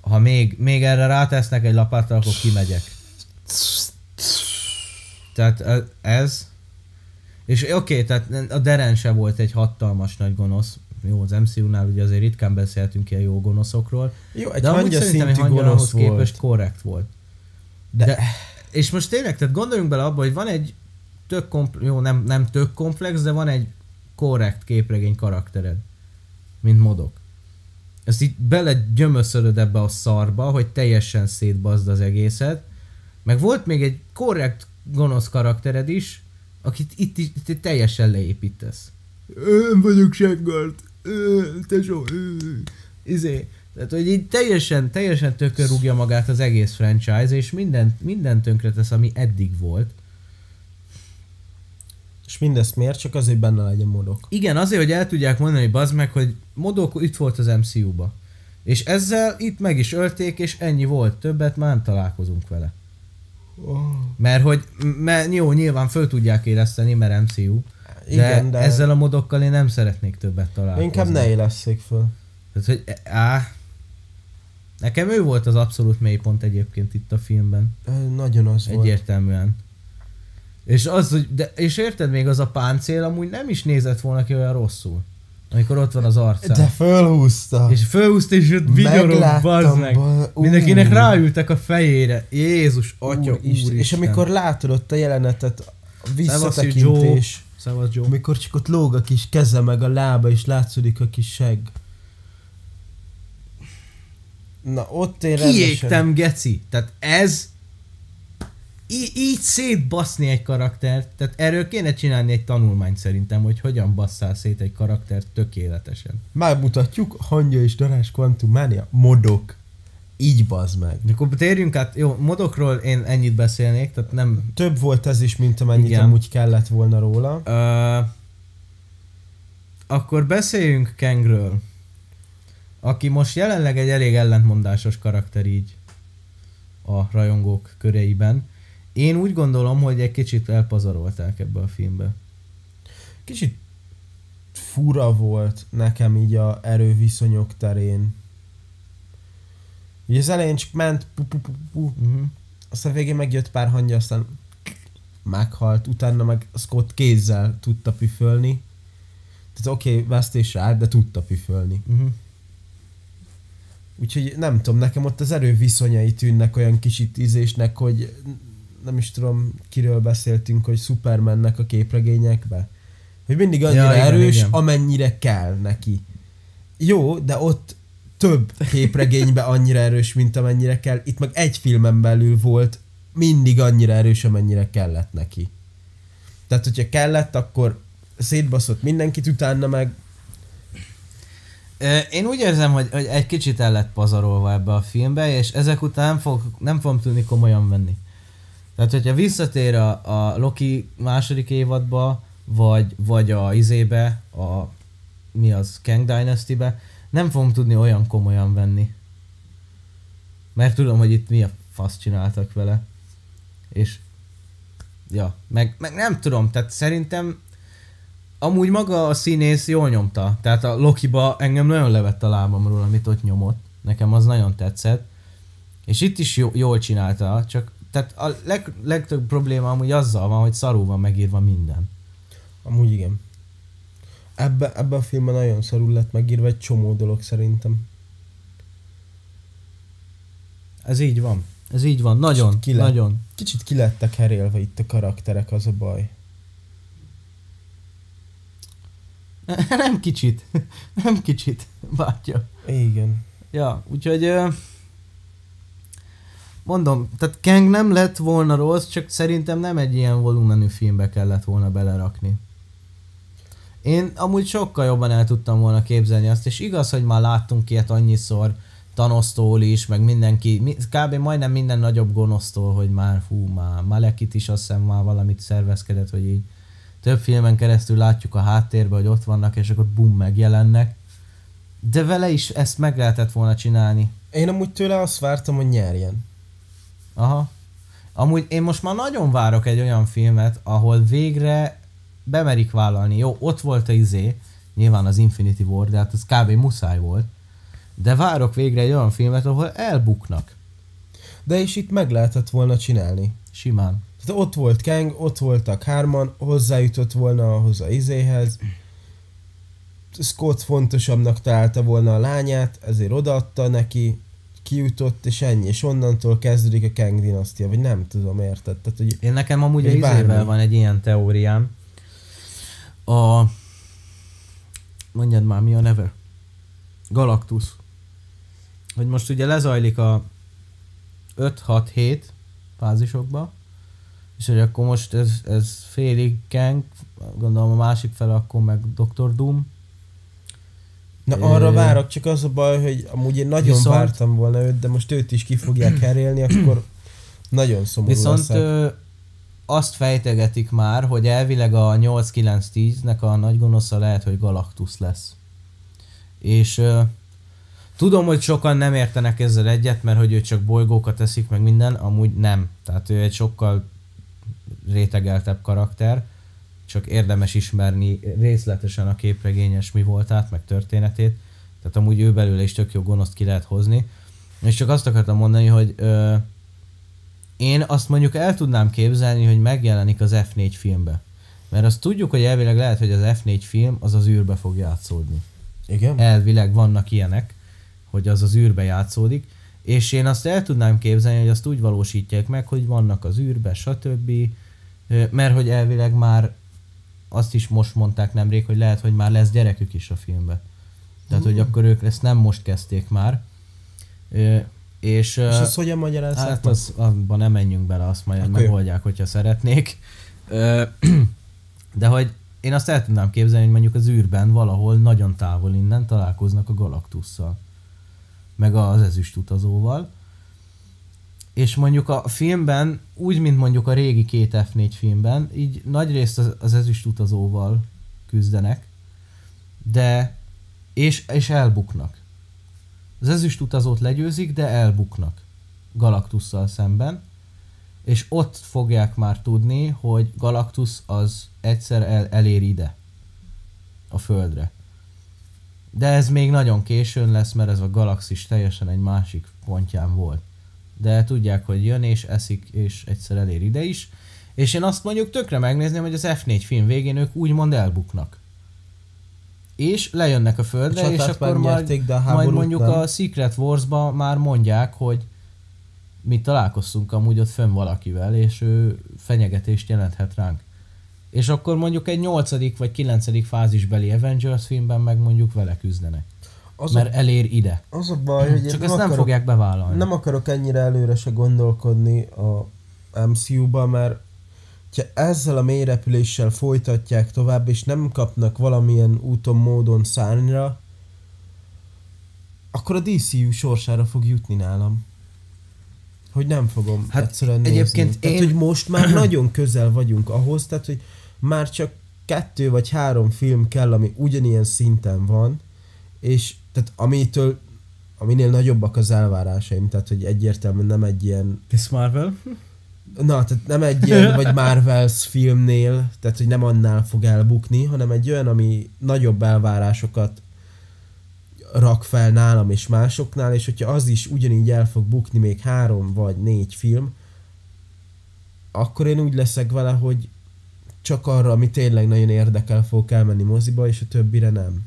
ha még, még erre rátesznek egy lapáttal, akkor kimegyek. Tehát ez, és oké, okay, tehát a Deren se volt egy hatalmas nagy gonosz. Jó, az MCU-nál ugye azért ritkán beszéltünk ilyen jó gonoszokról. jó, egy de amúgy szerintem egy gonosz volt. képest korrekt volt. De, De, és most tényleg, tehát gondoljunk bele abba, hogy van egy tök kompl- jó, nem, nem tök komplex, de van egy korrekt képregény karaktered, mint modok. Ezt így bele gyömöszölöd ebbe a szarba, hogy teljesen szétbazd az egészet. Meg volt még egy korrekt gonosz karaktered is, akit itt, itt, itt teljesen leépítesz. Én vagyok Shangard. Tesó. Izé. Tehát, hogy így teljesen, teljesen tökör rúgja magát az egész franchise, és minden, minden tönkre tesz, ami eddig volt. és mindezt miért? Csak azért benne legyen modok. Igen, azért, hogy el tudják mondani, bazd meg, hogy Modok itt volt az MCU-ba. És ezzel itt meg is ölték, és ennyi volt. Többet már nem találkozunk vele. Mert hogy, mert jó, nyilván föl tudják éleszteni, mert MCU. De, Igen, de ezzel a modokkal én nem szeretnék többet találkozni. inkább ne élesszék föl. Tehát, hogy á, nekem ő volt az abszolút mélypont egyébként itt a filmben. Nagyon az volt. Egyértelműen. És az, hogy, de, és érted még az a páncél amúgy nem is nézett volna ki olyan rosszul. Amikor ott van az arcán. De fölhúzta. És fölhúzta és ott vigyorog, bazd meg. ba- ú. Mindenkinek ráültek a fejére. Jézus, atya, Úr, és, és amikor látod ott a jelenetet, a visszatekintés, Szevasz Joe. amikor csak ott lóg a kis keze meg a lába, és látszódik a kis segg. Na, ott én rendesen... Kiégtem, geci. Tehát ez í- így szétbaszni egy karaktert, tehát erről kéne csinálni egy tanulmányt szerintem, hogy hogyan basszál szét egy karaktert tökéletesen. Megmutatjuk, Hangya és Darás Mania, modok. Így bazd meg. De akkor térjünk át, jó, modokról én ennyit beszélnék, tehát nem... Több volt ez is, mint amennyit Igen. amúgy kellett volna róla. Uh, akkor beszéljünk Kangről, aki most jelenleg egy elég ellentmondásos karakter így a rajongók köreiben. Én úgy gondolom, hogy egy kicsit elpazarolták ebbe a filmbe. Kicsit fura volt nekem így a erőviszonyok terén. Ugye az elején csak ment, pu, pu, pu, pu, Uh-huh. aztán végén megjött pár hangja, aztán meghalt, utána meg Scott kézzel tudta püfölni. Tehát oké, okay, vesztésre állt, de tudta püfölni. Uh-huh. Úgyhogy nem tudom, nekem ott az erő viszonyai tűnnek olyan kicsit ízésnek, hogy nem is tudom, kiről beszéltünk, hogy Supermannek a képregényekbe. Hogy mindig annyira Ja, igen, erős, igen. amennyire kell neki. Jó, de ott több képregénybe annyira erős, mint amennyire kell. Itt meg egy filmen belül volt mindig annyira erős, amennyire kellett neki. Tehát, hogyha kellett, akkor szétbaszott mindenkit, utána meg Én úgy érzem, hogy, hogy egy kicsit el lett pazarolva ebbe a filmbe, és ezek után nem, fog, nem fogom tudni komolyan venni. Tehát, hogyha visszatér a, a Loki második évadba, vagy, vagy a izébe, a mi az, Kang Dynasty-be, nem fogom tudni olyan komolyan venni. Mert tudom, hogy itt mi a fasz csináltak vele. És ja, meg, meg nem tudom, tehát szerintem amúgy maga a színész jól nyomta. Tehát a Lokiba engem nagyon levett a lábamról, amit ott nyomott. Nekem az nagyon tetszett. És itt is jó, jól csinálta, csak tehát a leg, legtöbb probléma amúgy azzal van, hogy szarul van megírva minden. Amúgy igen. Ebbe, ebbe a filmben nagyon szarul lett megírva egy csomó dolog szerintem. Ez így van. Ez így van. Nagyon, Ki lett? nagyon. Kicsit ki lettek herélve itt a karakterek, az a baj. <laughs> Nem kicsit. <laughs> Nem kicsit, bátya. Igen. Ja, úgyhogy mondom, tehát Kang nem lett volna rossz, csak szerintem nem egy ilyen volumenű filmbe kellett volna belerakni. Én amúgy sokkal jobban el tudtam volna képzelni azt, és igaz, hogy már láttunk ilyet annyiszor, Tanosztól is, meg mindenki, mi- kb. majdnem minden nagyobb gonosztól, hogy már fú, már Malekit is azt hiszem már valamit szervezkedett, hogy így több filmen keresztül látjuk a háttérbe, hogy ott vannak, és akkor bum, megjelennek. De vele is ezt meg lehetett volna csinálni. Én amúgy tőle azt vártam, hogy nyerjen. Aha. Amúgy én most már nagyon várok egy olyan filmet, ahol végre bemerik vállalni. Jó, ott volt a izé, nyilván az Infinity War, de hát az kb. muszáj volt. De várok végre egy olyan filmet, ahol elbuknak. De és itt meg lehetett volna csinálni. Simán. Tehát ott volt Kang, ott voltak hárman, hozzájutott volna ahhoz a izéhez. Scott fontosabbnak találta volna a lányát, ezért odaadta neki, kijutott, és ennyi. És onnantól kezdődik a Kang dinasztia, vagy nem tudom, érted? Tehát, hogy Én nekem amúgy Egy izével van egy ilyen teóriám. A... Mondjad már, mi a neve? Galactus. Hogy most ugye lezajlik a 5-6-7 fázisokba, és hogy akkor most ez, ez félig Kang, gondolom a másik fele akkor meg Dr. Doom. Na arra várok, csak az a baj, hogy amúgy én nagyon Viszont- vártam volna őt, de most őt is ki fogják <clears throat> herélni, akkor nagyon szomorú Viszont leszek. ö, azt fejtegetik már, hogy elvileg a 8-9-10-nek a nagy gonosza lehet, hogy Galactus lesz. És ö, tudom, hogy sokan nem értenek ezzel egyet, mert hogy ő csak bolygókat teszik, meg minden, amúgy nem. Tehát ő egy sokkal rétegeltebb karakter, csak érdemes ismerni részletesen a képregényes mi voltát, meg történetét. Tehát amúgy ő belőle is tök jó gonoszt ki lehet hozni. És csak azt akartam mondani, hogy ö, én azt mondjuk el tudnám képzelni, hogy megjelenik az F4 filmbe. Mert azt tudjuk, hogy elvileg lehet, hogy az F4 film az az űrbe fog játszódni. Igen? Elvileg vannak ilyenek, hogy az az űrbe játszódik, és én azt el tudnám képzelni, hogy azt úgy valósítják meg, hogy vannak az űrbe, stb. Mert hogy elvileg már azt is most mondták nemrég, hogy lehet, hogy már lesz gyerekük is a filmbe. Tehát, hogy akkor ők ezt nem most kezdték már. Ö, És, És ezt hogyan magyarázzák? Hát az, abban nem menjünk bele, azt majd jó. megoldják, hogyha szeretnék. Ö, <clears throat> De hogy én azt el tudnám képzelni, hogy mondjuk az űrben valahol nagyon távol innen találkoznak a Galactusszal. Meg az ezüst utazóval. És mondjuk a filmben, úgy, mint mondjuk a régi két F4 filmben, így nagyrészt az, az ezüst utazóval küzdenek, de és, és elbuknak. Az ezüst utazót legyőzik, de elbuknak Galactusszal szemben, és ott fogják már tudni, hogy Galactus az egyszer el, elér ide, a Földre. De ez még nagyon későn lesz, mert ez a galaxis teljesen egy másik pontján volt. De tudják, hogy jön és eszik, és egyszer elér ide is. És én azt mondjuk tökre megnézném, hogy az F4 film végén ők úgymond elbuknak. És lejönnek a Földre, A és akkor majd, de a majd mondjuk nem. a Secret Wars-ba már mondják, hogy mi találkoztunk amúgy ott fönn valakivel, és ő fenyegetést jelenthet ránk. És akkor mondjuk egy nyolcadik vagy kilencedik fázisbeli Avengers filmben meg mondjuk vele küzdenek. Az, mert a, elér ide. az a baj, hogy Csak nem ezt nem akarok, fogják bevállalni. nem akarok ennyire előre se gondolkodni a MCU-ba, mert ha ezzel a mélyrepüléssel folytatják tovább, és nem kapnak valamilyen úton, módon szárnyra, akkor a DCU sorsára fog jutni nálam. Hogy nem fogom Hát egyszerűen egyébként nézni. Tehát, én- hogy most már <clears throat> nagyon közel vagyunk ahhoz, tehát, hogy már csak kettő vagy három film kell, ami ugyanilyen szinten van, és tehát amitől, aminél nagyobbak az elvárásaim, tehát, hogy egyértelműen nem egy ilyen Miss Marvel? Na, tehát nem egy ilyen, <laughs> vagy Marvels filmnél, tehát hogy nem annál fog elbukni, hanem egy olyan, ami nagyobb elvárásokat rak fel nálam és másoknál, és hogyha az is ugyanígy el fog bukni még három vagy négy film, akkor én úgy leszek vele, hogy csak arra, ami tényleg nagyon érdekel, fogok elmenni moziba, és a többire nem.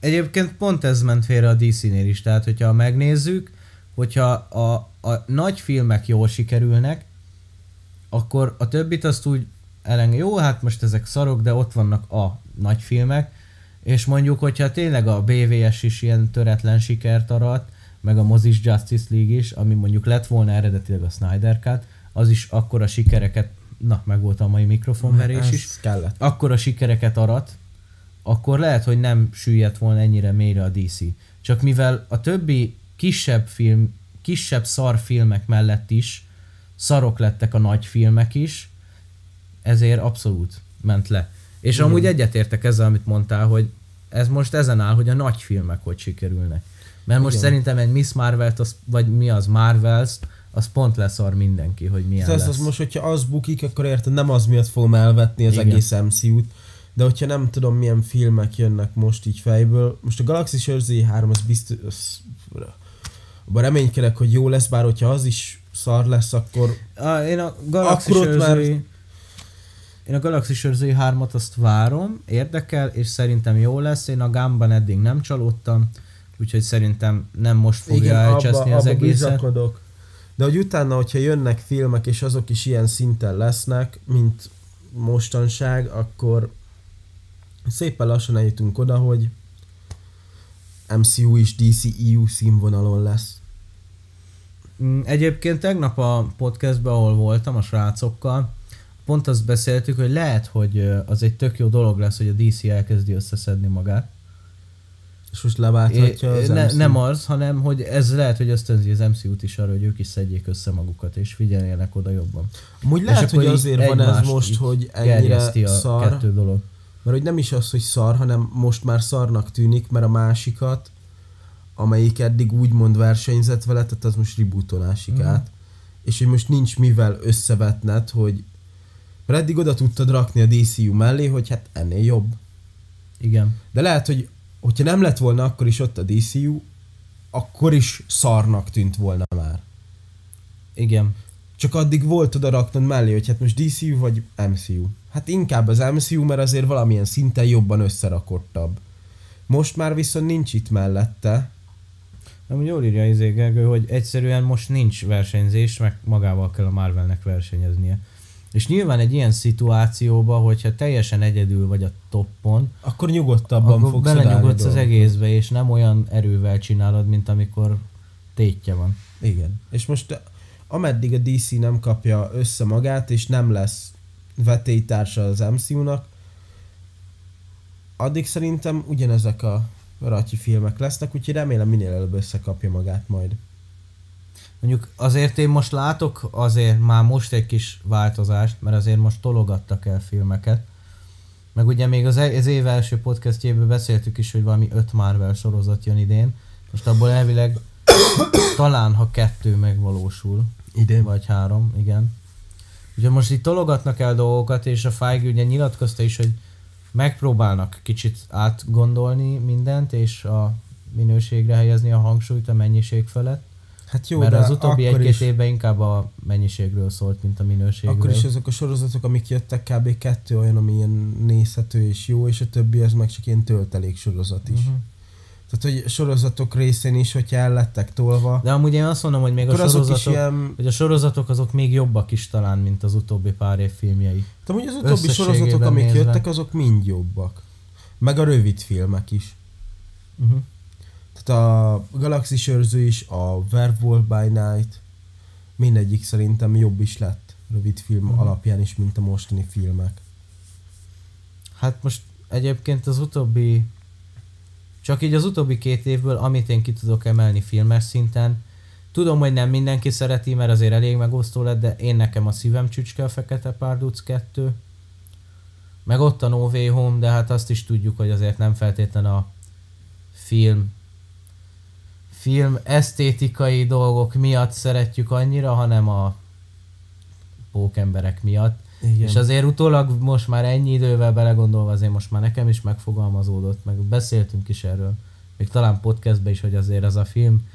Egyébként pont ez ment félre a DC-nél is, tehát hogyha megnézzük, hogyha a, a nagy filmek jól sikerülnek, akkor a többit azt úgy eleng, jó, hát most ezek szarok, de ott vannak a nagy filmek, És mondjuk, hogyha tényleg a BVS is ilyen töretlen sikert arat, meg a mozis Justice League is, ami mondjuk lett volna eredetileg a Snyder Cut, az is akkora sikereket, na, meg volt a mai mikrofonverés is, kellett. akkora sikereket arat, akkor lehet, hogy nem süllyedt volna ennyire mélyre a DC. Csak mivel a többi kisebb film, kisebb szar filmek mellett is szarok lettek a nagy filmek is, ezért abszolút ment le. És Igen. amúgy egyetértek ezzel, amit mondtál, hogy ez most ezen áll, hogy a nagy filmek hogy sikerülnek. Mert most Igen. szerintem egy Miss Marvel-t, az, vagy mi az Marvels, az pont leszar mindenki, hogy milyen Tehát lesz. az most, hogyha az bukik, akkor érted, nem az miatt fogom elvetni az Igen. egész MCU-t, de hogyha nem tudom milyen filmek jönnek most így fejből, most a Galaxy őrzői 3 az biztos, az, abban reménykedek, hogy jó lesz, bár hogyha az is szar lesz, akkor A, én a Galaxy Akkor már-. Én a Galaxy Sörzői 3-at azt várom, érdekel, és szerintem jó lesz. Én a Gámban eddig nem csalódtam, úgyhogy szerintem nem most fogja igen, elcseszni abba, az abba egészet. bizakodok. De hogy utána, hogyha jönnek filmek, és azok is ilyen szinten lesznek, mint mostanság, akkor szépen lassan eljutunk oda, hogy MCU is DCEU színvonalon lesz. Mm, Egyébként tegnap a podcastben, ahol voltam a srácokkal, pont azt beszéltük, hogy lehet, hogy az egy tök jó dolog lesz, hogy a DC elkezdi összeszedni magát. És most leválthatja az ne, MCU. nem az, hanem hogy ez lehet, hogy ösztönzi az MCU-t is arra, hogy ők is szedjék össze magukat, és figyeljenek oda jobban. Amúgy És lehet, hogy azért van ez most, így hogy ennyire a szar, kettő dolog. Mert hogy nem is az, hogy szar, hanem most már szarnak tűnik, mert a másikat, amelyik eddig úgymond versenyzett vele, tehát az most rebootolásig mm. át, és hogy most nincs mivel összevetned, hogy mert eddig oda tudtad rakni a DCU mellé, hogy hát ennél jobb. Igen. De lehet, hogy hogyha nem lett volna akkor is ott a DCU, akkor is szarnak tűnt volna már. Igen. Csak addig volt oda raknod mellé, hogy hát most DCU vagy MCU. Hát inkább az MCU, mert azért valamilyen szinten jobban összerakottabb. Most már viszont nincs itt mellette. Amúgy jól írja izé Gergő, hogy egyszerűen most nincs versenyzés, meg magával kell a Marvelnek versenyeznie. És nyilván egy ilyen szituációban, hogyha teljesen egyedül vagy a toppon, Akkor nyugodtabban akkor fogsz belenyugodsz az egészbe, és nem olyan erővel csinálod, mint amikor tétje van. Igen. És most ameddig a DC nem kapja össze magát, és nem lesz vetélytársa az MCU-nak, addig szerintem ugyanezek a ratyi filmek lesznek, úgyhogy remélem minél előbb összekapja magát majd. Mondjuk azért én most látok azért már most egy kis változást, mert azért most tologattak el filmeket. Meg ugye még az, e- az év első podcastjében beszéltük is, hogy valami öt Marvel sorozat jön idén. Most abból elvileg <coughs> talán ha kettő megvalósul. Idén? Vagy három, igen. Ugye most itt tologatnak el dolgokat, és a Feige ugye nyilatkozta is, hogy megpróbálnak kicsit átgondolni mindent, és a minőségre helyezni a hangsúlyt a mennyiség felett. Hát Jó, mert de az utóbbi egy-két is, évben inkább a mennyiségről szólt, mint a minőségről. akkor is azok a sorozatok, amik jöttek, kb. kettő olyan, ami ilyen nézhető és jó, és a többi az meg csak ilyen töltelék sorozat is. Uh-huh. Tehát, hogy sorozatok részén is, hogyha el lettek tolva, De amúgy én azt mondom, hogy még a azok sorozatok, is ilyen... hogy a sorozatok azok még jobbak is talán, mint az utóbbi pár év filmjei. De hogy az utóbbi sorozatok, amik nézve. jöttek, azok mind jobbak. Meg a rövid filmek is. Uh-huh. Tehát a Galaxy őrző is, a Werewolf by Night, mindegyik szerintem jobb is lett rövid film uh-huh. alapján is, mint a mostani filmek. Hát most egyébként az utóbbi, csak így az utóbbi két évből, amit én ki tudok emelni filmes szinten, tudom, hogy nem mindenki szereti, mert azért elég megosztó lett, de én nekem a szívem csücske a Fekete Párduc 2. Meg ott a No Way Home, de hát azt is tudjuk, hogy azért nem feltétlen a film film esztétikai dolgok miatt szeretjük annyira, hanem a pókemberek miatt. Igen. És azért utólag most már ennyi idővel belegondolva azért most már nekem is megfogalmazódott, meg beszéltünk is erről. Még talán podcastben is, hogy azért az a film,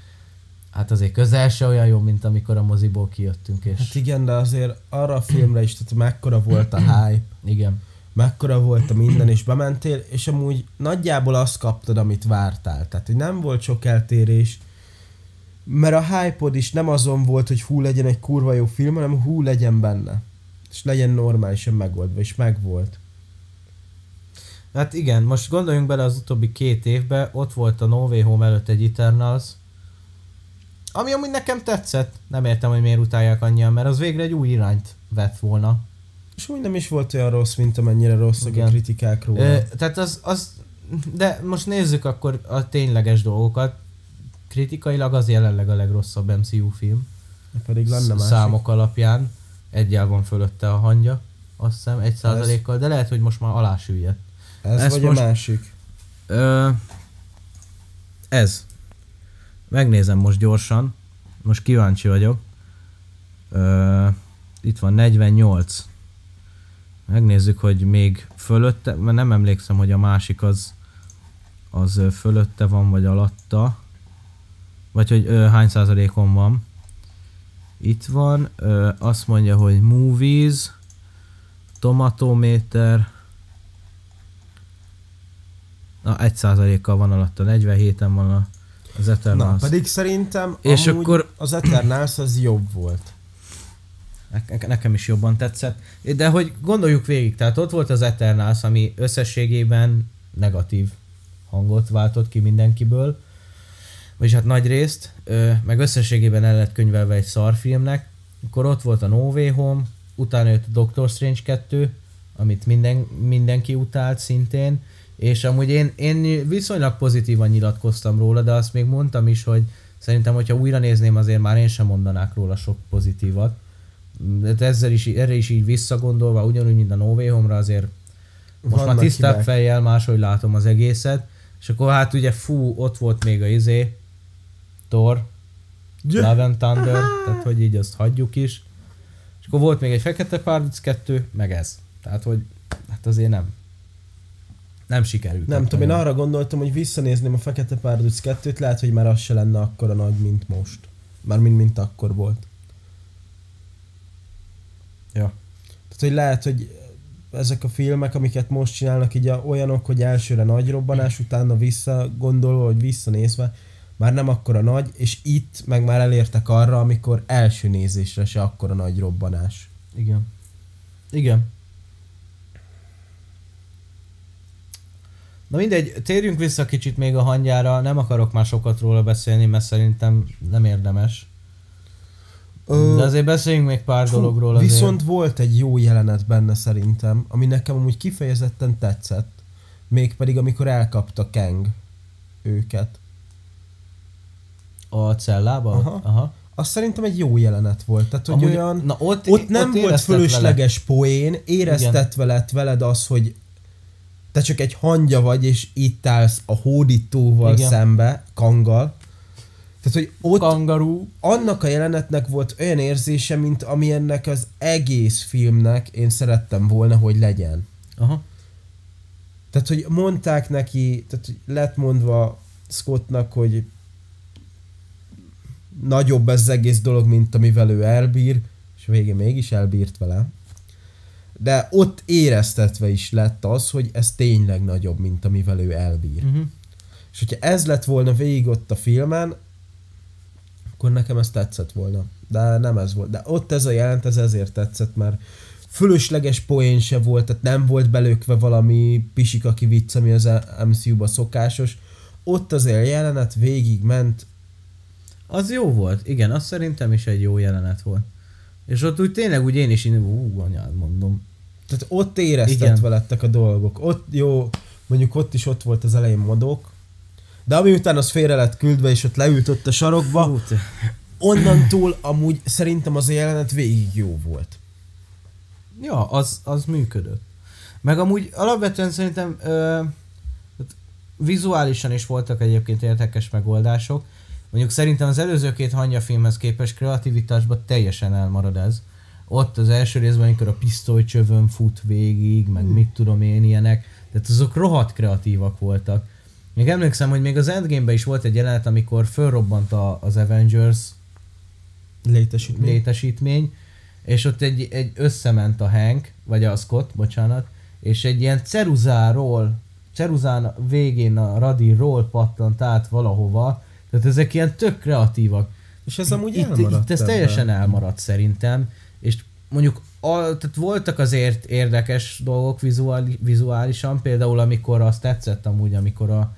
hát azért közel se olyan jó, mint amikor a moziból kijöttünk, és Hát igen, de azért arra a filmre is, tehát mekkora volt a hype, igen. mekkora volt a minden, és bementél, és amúgy nagyjából azt kaptad, amit vártál. Tehát, hogy nem volt sok eltérés, mert a hype is nem azon volt, hogy hú legyen egy kurva jó film, hanem hú legyen benne. És legyen normálisan megoldva, és megvolt. Hát igen, most gondoljunk bele az utóbbi két évbe, ott volt a No Way Home előtt egy Eternals, ami amúgy nekem tetszett, nem értem, hogy miért utálják annyian, mert az végre egy új irányt vett volna. És úgy nem is volt olyan rossz, mint amennyire rosszak Igen. a kritikák róla. Ö, tehát az, az, de most nézzük akkor a tényleges dolgokat. Kritikailag az jelenleg a legrosszabb MCU film. Pedig lenne másik. Számok alapján. Egyel van fölötte a hangja, azt hiszem, egy százalékkal, de lehet, hogy most már alá süllyedt. Ez ezt vagy most- a másik. Ö, ez. Megnézem most gyorsan. Most kíváncsi vagyok. Ö, itt van 48. Megnézzük, hogy még fölötte, mert nem emlékszem, hogy a másik az az fölötte van, vagy alatta. Vagy hogy ö, hány százalékon van. Itt van, ö, azt mondja, hogy movies, tomatometer, Na, egy százalékkal van alatta, 47-en van a, az Na, Eternals. pedig szerintem És akkor- az Eternals az jobb volt. Ne- nekem is jobban tetszett. De hogy gondoljuk végig, tehát ott volt az Eternals, ami összességében negatív hangot váltott ki mindenkiből, vagyis hát nagy részt, ö, meg összességében el lett könyvelve egy szarfilmnek, akkor ott volt a No Way Home, utána jött a Doctor Strange 2, amit minden, mindenki utált szintén, és amúgy én, én viszonylag pozitívan nyilatkoztam róla, de azt még mondtam is, hogy szerintem, hogyha újra nézném, azért már én sem mondanák róla sok pozitívat. De ezzel is, erre is így visszagondolva, ugyanúgy, mint a No Way Home-ra azért most Vannak már tisztább hibák. fejjel máshogy látom az egészet, és akkor hát ugye fú, ott volt még a izé, Thor, Ja. Love and Thunder, tehát hogy így azt hagyjuk is. És akkor volt még egy Fekete Párduc 2, meg ez. Tehát, hogy hát azért nem. Nem sikerült. Nem tudom, én arra gondoltam, hogy visszanézném a Fekete Párduc 2-t, lehet, hogy már az se lenne akkora nagy, mint most. Már mint, mint akkor volt. Ja. Tehát, hogy lehet, hogy ezek a filmek, amiket most csinálnak, így olyanok, hogy elsőre nagy robbanás, utána visszagondolva, vagy visszanézve, már nem akkora nagy, és itt meg már elértek arra, amikor első nézésre se akkora nagy robbanás. Igen. Igen. Na mindegy, térjünk vissza kicsit még a hangyára, nem akarok már sokat róla beszélni, mert szerintem nem érdemes. Ö, De azért beszéljünk még pár Fú, dologról azért. Viszont volt egy jó jelenet benne szerintem, ami nekem amúgy kifejezetten tetszett. Mégpedig amikor elkapta Kang őket. A cellába? Aha. Aha. Az szerintem egy jó jelenet volt. Tehát, hogy Amúgy, olyan... na ott, Ott nem volt érezted fölösleges poén, éreztetve lett veled az, hogy te csak egy hangya vagy, és itt állsz a hódítóval Igen. szembe, Kanggal. Tehát, hogy ott Kangaroo. annak a jelenetnek volt olyan érzése, mint ami ennek az egész filmnek én szerettem volna, hogy legyen. Aha. Tehát, hogy mondták neki, tehát hogy lett mondva Scottnak, hogy nagyobb ez az egész dolog, mint amivel ő elbír, és végén mégis elbírt vele. De ott éreztetve is lett az, hogy ez tényleg nagyobb, mint amivel ő elbír. Uh-huh. És hogyha ez lett volna végig ott a filmen, akkor nekem ez tetszett volna. De nem ez volt. De ott ez a jelent, ez ezért tetszett, mert fölösleges poén se volt, tehát nem volt belökve valami pisikaki vicc, ami az MCU-ba szokásos. Ott azért a jelenet végig ment, Az jó volt, igen, az szerintem is egy jó jelenet volt. És ott úgy tényleg úgy én is így, ú, anyád mondom. tehát ott éreztetve lettek a dolgok. Ott jó, mondjuk ott is ott volt az elején modok, de ami után az félre lett küldve, és ott leült ott a sarokba, te- onnantól amúgy szerintem az a jelenet végig jó volt. Ja, az, az működött. Meg amúgy alapvetően szerintem ö, tehát vizuálisan is voltak egyébként érdekes megoldások. Mondjuk szerintem az előző két hangya filmhez képest kreativitásban teljesen elmarad ez. Ott az első részben, amikor a pisztolycsövön fut végig, meg mit tudom én ilyenek, tehát azok rohadt kreatívak voltak. Még emlékszem, hogy még az Endgame-ben is volt egy jelenet, amikor fölrobbant a, az Avengers Létesítmény. létesítmény, és ott egy, egy összement a Hank, vagy a Scott, bocsánat, és egy ilyen ceruzáról, ceruzán végén a radírról pattant át valahova, tehát ezek ilyen tök kreatívak. És ez amúgy itt, itt ez teljesen elmaradt szerintem, és mondjuk a, tehát voltak azért érdekes dolgok vizuáli, vizuálisan, például amikor azt tetszett amúgy, amikor a,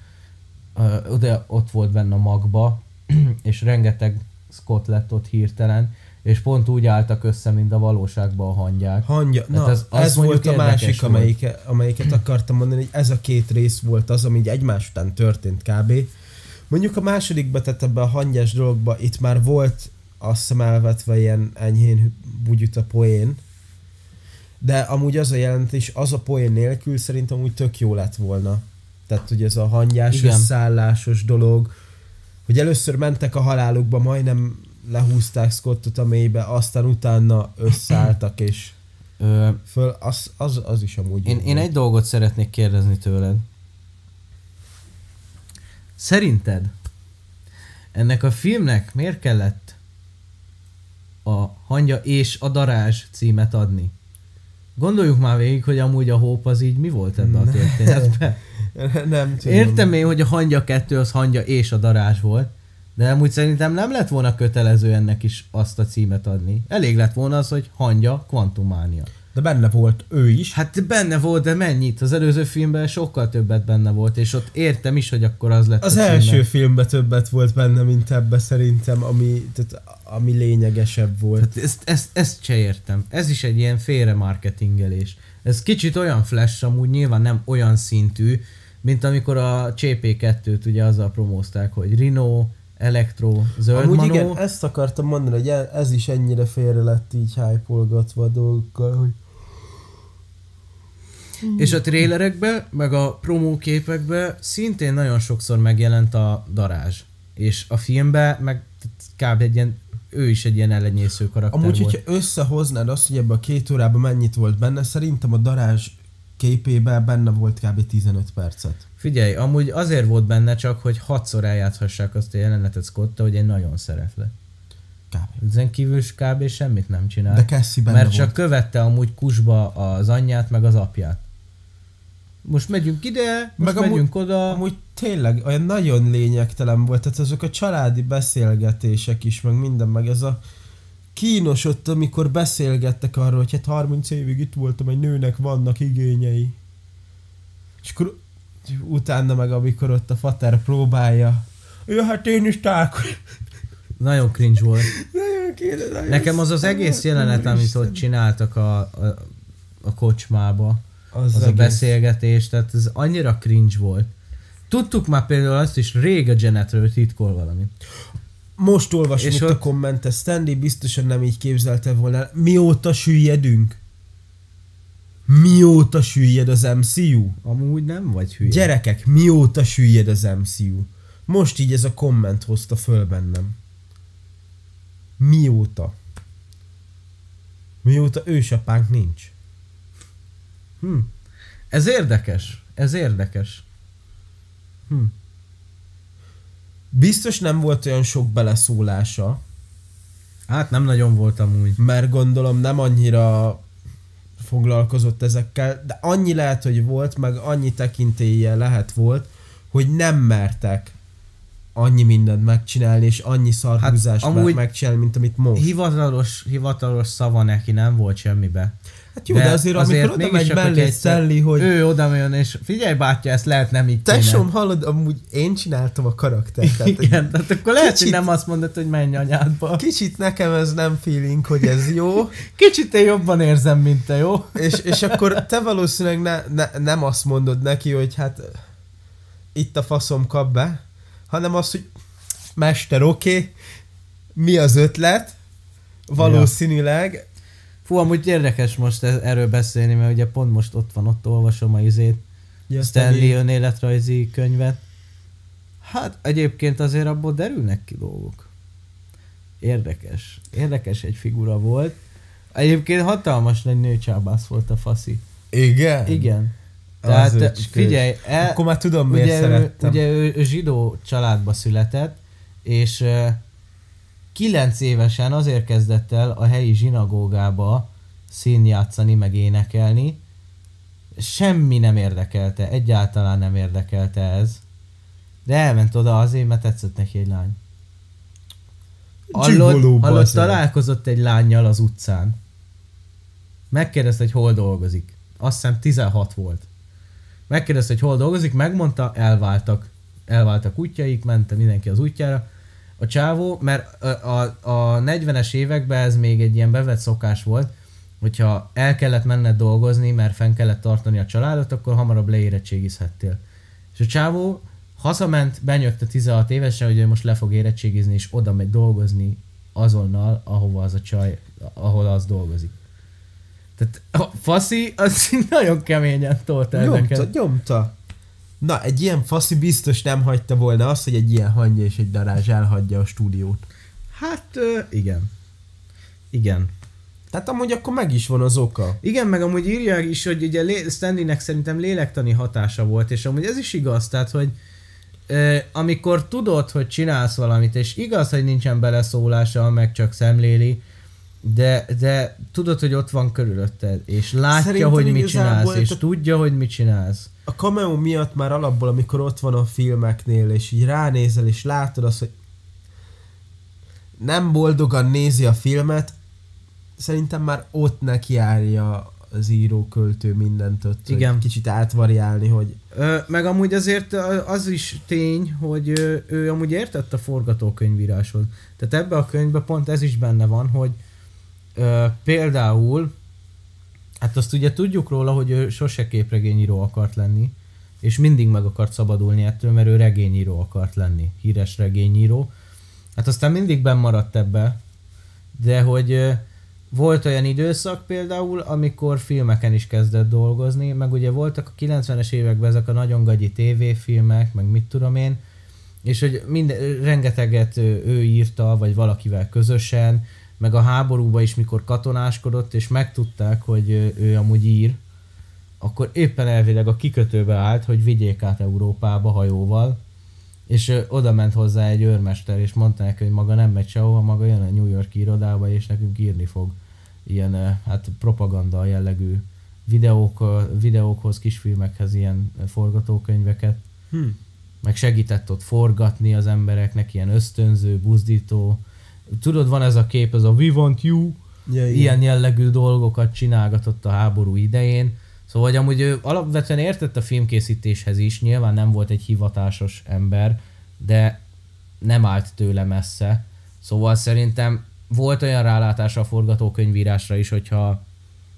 a, oda, ott volt benne a magba, <clears throat> és rengeteg Scott lett ott hirtelen, és pont úgy álltak össze, mint a valóságban a hangyák. Hangya, Tehát na, ez- az ez volt a másik, amelyike, amelyiket akartam mondani, hogy ez a két rész volt az, ami így egymás után történt kb. Mondjuk a másodikba, tehát ebbe a hangyás dologba, itt már volt azt hiszem elvetve ilyen enyhén bugyuta poén, de amúgy az a jelentés, az a poén nélkül szerintem úgy tök jó lett volna. Tehát, hogy ez a hangyás Igen. összeállásos dolog, hogy először mentek a halálukba, majdnem lehúzták Scottot a mélybe, aztán utána összeálltak, és Ö, föl, az, az, az is amúgy én, én egy dolgot szeretnék kérdezni tőled. Szerinted ennek a filmnek miért kellett a hangya és a darázs címet adni? Gondoljuk már végig, hogy amúgy a hóp az így mi volt ebben a Ne. történetben. Nem tudom. Értem én, hogy a hangya kettő az hangya és a darázs volt, de amúgy szerintem nem lett volna kötelező ennek is azt a címet adni. Elég lett volna az, hogy hangya kvantumánia. De benne volt ő is. Hát benne volt, de mennyit? Az előző filmben sokkal többet benne volt, és ott értem is, hogy akkor az lett Az első filmben többet volt benne, mint ebbe szerintem, ami, tehát, ami lényegesebb volt. Tehát ezt, ezt, ezt se értem. Ez is egy ilyen félre marketingelés. Ez kicsit olyan flash, amúgy nyilván nem olyan szintű, mint amikor a CP2-t ugye azzal promózták, hogy Rino, Elektro, Zöld Amúgy Manó. igen, ezt akartam mondani, hogy ez is ennyire félre lett így hype a dolgokkal, hogy És a trélerekben, meg a promóképekben szintén nagyon sokszor megjelent a darázs. És a filmben meg kb. egy ilyen, ő is egy ilyen ellenyésző karakter Amúgy, volt. hogyha összehoznád azt, hogy ebbe a két órában mennyit volt benne, szerintem a darázs képében benne volt kb. 15 percet. Figyelj, amúgy azért volt benne csak, hogy hatszor eljáthassák azt a jelenetet Scotta, hogy egy nagyon szeretle. Kb. Ezen kívül is kb. semmit nem csinál. De Cassie benne mert volt. csak követte amúgy kusba az anyját, meg az apját. Most megyünk ide, most Meg amúgy- megyünk oda. Amúgy tényleg olyan nagyon lényegtelen volt, tehát azok a családi beszélgetések is, meg minden, meg ez a kínos ott, amikor beszélgettek arról, hogy hát 30 évig itt voltam, egy nőnek vannak igényei. És akkor utána meg, amikor ott a fater próbálja, ja, hát én is találkozom. Nagyon cringe volt. Nagyon kéne, nagyon Nekem az az egész jelenet, amit ott csináltak a, a, a kocsmába, az, az a beszélgetés, tehát ez annyira cringe volt. Tudtuk már például azt is, rég a Janetről titkol valamit. Most olvasom És itt a ott- kommentet, Stanley biztosan nem így képzelte volna. Mióta süllyedünk? Mióta süllyed az MCU? Amúgy nem vagy hülye. Gyerekek, mióta süllyed az MCU? Most így ez a komment hozta föl bennem. Mióta? Mióta ősapánk nincs. Hm. Ez érdekes. Ez érdekes. Hm. Biztos nem volt olyan sok beleszólása, Hát nem nagyon voltam úgy. mert gondolom nem annyira foglalkozott ezekkel, de annyi lehet, hogy volt, meg annyi tekintélye lehet volt, hogy nem mertek annyi mindent megcsinálni, és annyi szarhúzást Hát, amúgy- megcsinálni, mint amit most. Hivatalos, hivatalos szava neki nem volt semmibe. Hát jó, de, de azért, amikor oda megy mellé Stanley, hogy Ő oda jön, és figyelj bátyja, ezt lehet nem így kéne. tesóm, hallod, amúgy én csináltam a karaktert. Tehát <laughs> Igen, tehát akkor lehet, Kicsit- hogy nem azt mondod, hogy menj anyádba. Kicsit nekem ez nem feeling, hogy ez jó, <laughs> Kicsit én jobban érzem, mint te, jó? és, és akkor te valószínűleg ne, ne, nem azt mondod neki, hogy hát itt a faszom kap be, hanem azt, hogy mester, oké, okay, mi az ötlet, valószínűleg, Fú, amúgy érdekes most e- erről beszélni, mert ugye pont most ott van, ott olvasom a izét, ja, Stanley önéletrajzi könyvet. Hát egyébként azért abból derülnek ki dolgok. Érdekes. Érdekes egy figura volt. Egyébként hatalmas nagy nőcsábász volt a faszi. Igen? Igen. Tehát öcskős. figyelj, el, Akkor már tudom, miért ugye, ő, szerettem. ugye ő, ő zsidó családba született, és kilenc évesen azért kezdett el a helyi zsinagógába színjátszani, meg énekelni. Semmi nem érdekelte, egyáltalán nem érdekelte ez. De elment oda azért, mert tetszett neki egy lány. Bazd meg. találkozott egy lányjal az utcán. megkérdezte, hogy hol dolgozik. Azt hiszem 16 volt. Megkérdezte, hogy hol dolgozik, megmondta, elváltak. Elváltak útjaik, ment mindenki az útjára. A csávó, mert a, a, a 40-es években ez még egy ilyen bevett szokás volt, hogyha el kellett menned dolgozni, mert fenn kellett tartani a családot, akkor hamarabb leérettségizhettél. És a csávó hazament, benyögte 16 évesen, hogy ő most le fog érettségizni, és oda megy dolgozni azonnal, ahova az a csaj, ahol az dolgozik. Tehát a faszi, az <laughs> nagyon keményen tolta Nyomta, ezeket. nyomta. Na, egy ilyen faszi biztos nem hagyta volna azt, hogy egy ilyen hangja és egy darázs elhagyja a stúdiót. Hát, igen. Igen. Tehát amúgy akkor meg is van az oka. Igen, meg amúgy írják is, hogy ugye Stanleynek szerintem lélektani hatása volt, és amúgy ez is igaz, tehát, hogy ö, amikor tudod, hogy csinálsz valamit, és igaz, hogy nincsen beleszólása, meg csak szemléli, de, de tudod, hogy ott van körülötted, és látja, Szerintem hogy mit csinálsz, és a- tudja, hogy mit csinálsz. A cameo miatt már alapból, amikor ott van a filmeknél, és így ránézel, és látod azt, hogy nem boldogan nézi a filmet, szerintem már ott nekiárja az író, költő mindent ott, Igen. kicsit átvariálni, hogy Ö, meg amúgy azért az is tény, hogy ö, ő amúgy értett a forgatókönyvíráshoz. Tehát ebbe a könyvbe pont ez is benne van, hogy például, hát azt ugye tudjuk róla, hogy ő sose képregényíró akart lenni, és mindig meg akart szabadulni ettől, mert ő regényíró akart lenni, híres regényíró. Hát aztán mindig benn maradt ebbe, de hogy volt olyan időszak például, amikor filmeken is kezdett dolgozni, meg ugye voltak a 90-es években ezek a nagyon gagyi tévéfilmek, meg mit tudom én, és hogy minden, rengeteget ő írta, vagy valakivel közösen, meg a háborúban is, mikor katonáskodott, és megtudták, hogy ő, amúgy ír, akkor éppen elvileg a kikötőbe állt, hogy vigyék át Európába hajóval, és oda ment hozzá egy őrmester, és mondta neki, hogy maga nem megy sehova, maga jön a New York irodába, és nekünk írni fog ilyen hát propaganda jellegű videók, videókhoz, kisfilmekhez ilyen forgatókönyveket, hm, meg segített ott forgatni az embereknek, ilyen ösztönző, buzdító. Tudod, van ez a kép, ez a We Want You, ja, igen. ilyen jellegű dolgokat csinálgatott a háború idején. Szóval, hogy amúgy ő alapvetően értett a filmkészítéshez is, nyilván nem volt egy hivatásos ember, de nem állt tőle messze. Szóval szerintem volt olyan rálátása a forgatókönyvírásra is, hogyha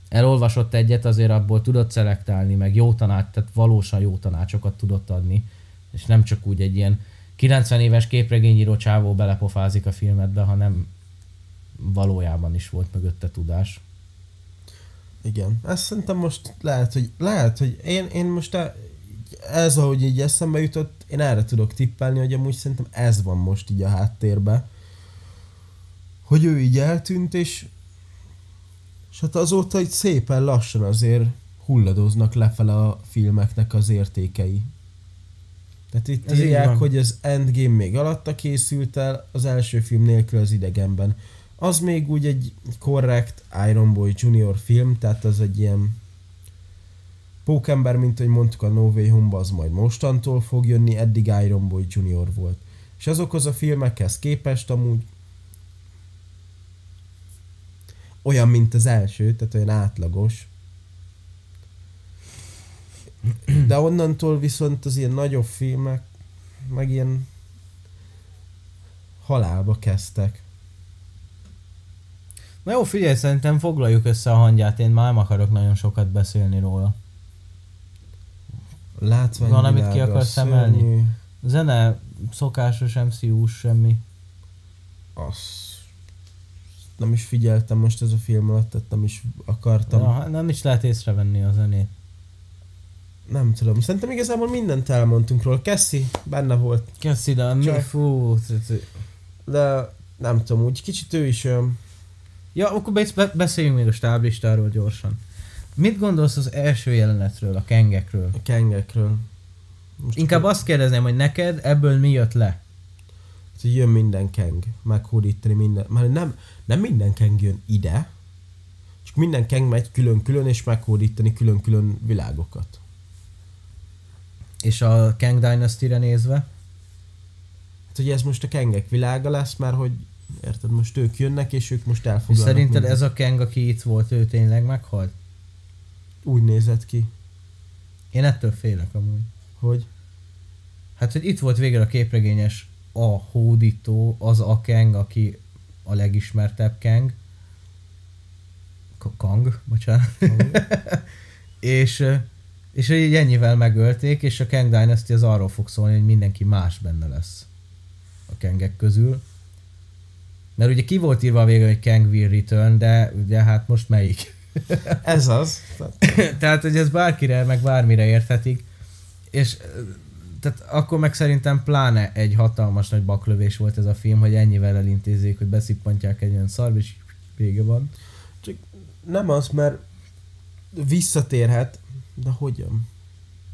elolvasott egyet, azért abból tudott szelektálni, meg jó tanács, tehát valósan jó tanácsokat tudott adni, és nem csak úgy egy ilyen 90 éves képregényíró csávó belepofázik a filmedbe, hanem valójában is volt mögötte tudás. Igen. Ezt szerintem most lehet, hogy, lehet, hogy én, én most e- ez, ahogy így eszembe jutott, én erre tudok tippelni, hogy amúgy szerintem ez van most így a háttérbe. Hogy ő így eltűnt, és, és hát azóta így szépen lassan azért hulladoznak lefele a filmeknek az értékei. Tehát itt Ez írják, van. hogy az Endgame még alatta készült el, az első film nélkül az idegenben. Az még úgy egy korrekt Iron Boy Junior film, tehát az egy ilyen pókember, mint hogy mondtuk a No Way Home, az majd mostantól fog jönni, eddig Iron Boy Junior volt. És azokhoz a filmekhez képest amúgy olyan, mint az első, tehát olyan átlagos. De onnantól viszont az ilyen nagyobb filmek meg ilyen halálba kezdtek. Na jó, figyelj, szerintem foglaljuk össze a hangját, én már nem akarok nagyon sokat beszélni róla. Látvány Valamit ki akarsz emelni? Zene, szokásos MCU-s semmi. Azt nem is figyeltem most ez a film alatt, tehát nem is akartam. Ja, nem is lehet észrevenni a zenét. Nem tudom, szerintem igazából mindent elmondtunk róla. Cassie benne volt, Köszi, de mi, Csak- fú. de nem tudom, úgy kicsit ő is olyan... Ja, akkor be- be- beszéljünk még a stáblistáról gyorsan. Mit gondolsz az első jelenetről, a kengekről? a kengekről. Most Inkább akkor- azt kérdezném, hogy neked ebből mi jött le? hogy jön minden keng, meghódítani minden, már nem, nem minden keng jön ide, csak minden keng megy külön-külön, és meghódítani külön-külön világokat. És a Kang Dynasty-re nézve? Hát ugye ez most a kengek világa lesz, mert hogy Érted? Most ők jönnek, és ők most És elfoglalnak szerinted mindent. ez a Kang, aki itt volt, ő tényleg meghalt? Úgy nézett ki, Én ettől félek amúgy. hogy Hát, hogy itt volt végre a képregényes a hódító, az a Kang, aki a legismertebb Kang. K- Kang, bocsánat. <laughs> és, és így ennyivel megölték, és a Kang Dynasty az arról fog szólni, hogy mindenki más benne lesz a Kangek közül. Mert ugye ki volt írva a végén, hogy Kang will return, de ugye hát most melyik? <laughs> ez az. <laughs> Tehát, hogy ez bárkire, meg bármire érthetik. És tehát akkor meg szerintem pláne egy hatalmas nagy baklövés volt ez a film, hogy ennyivel elintézzék, hogy beszippantják egy olyan szarv, és vége van. Csak nem az, mert visszatérhet, de hogyan?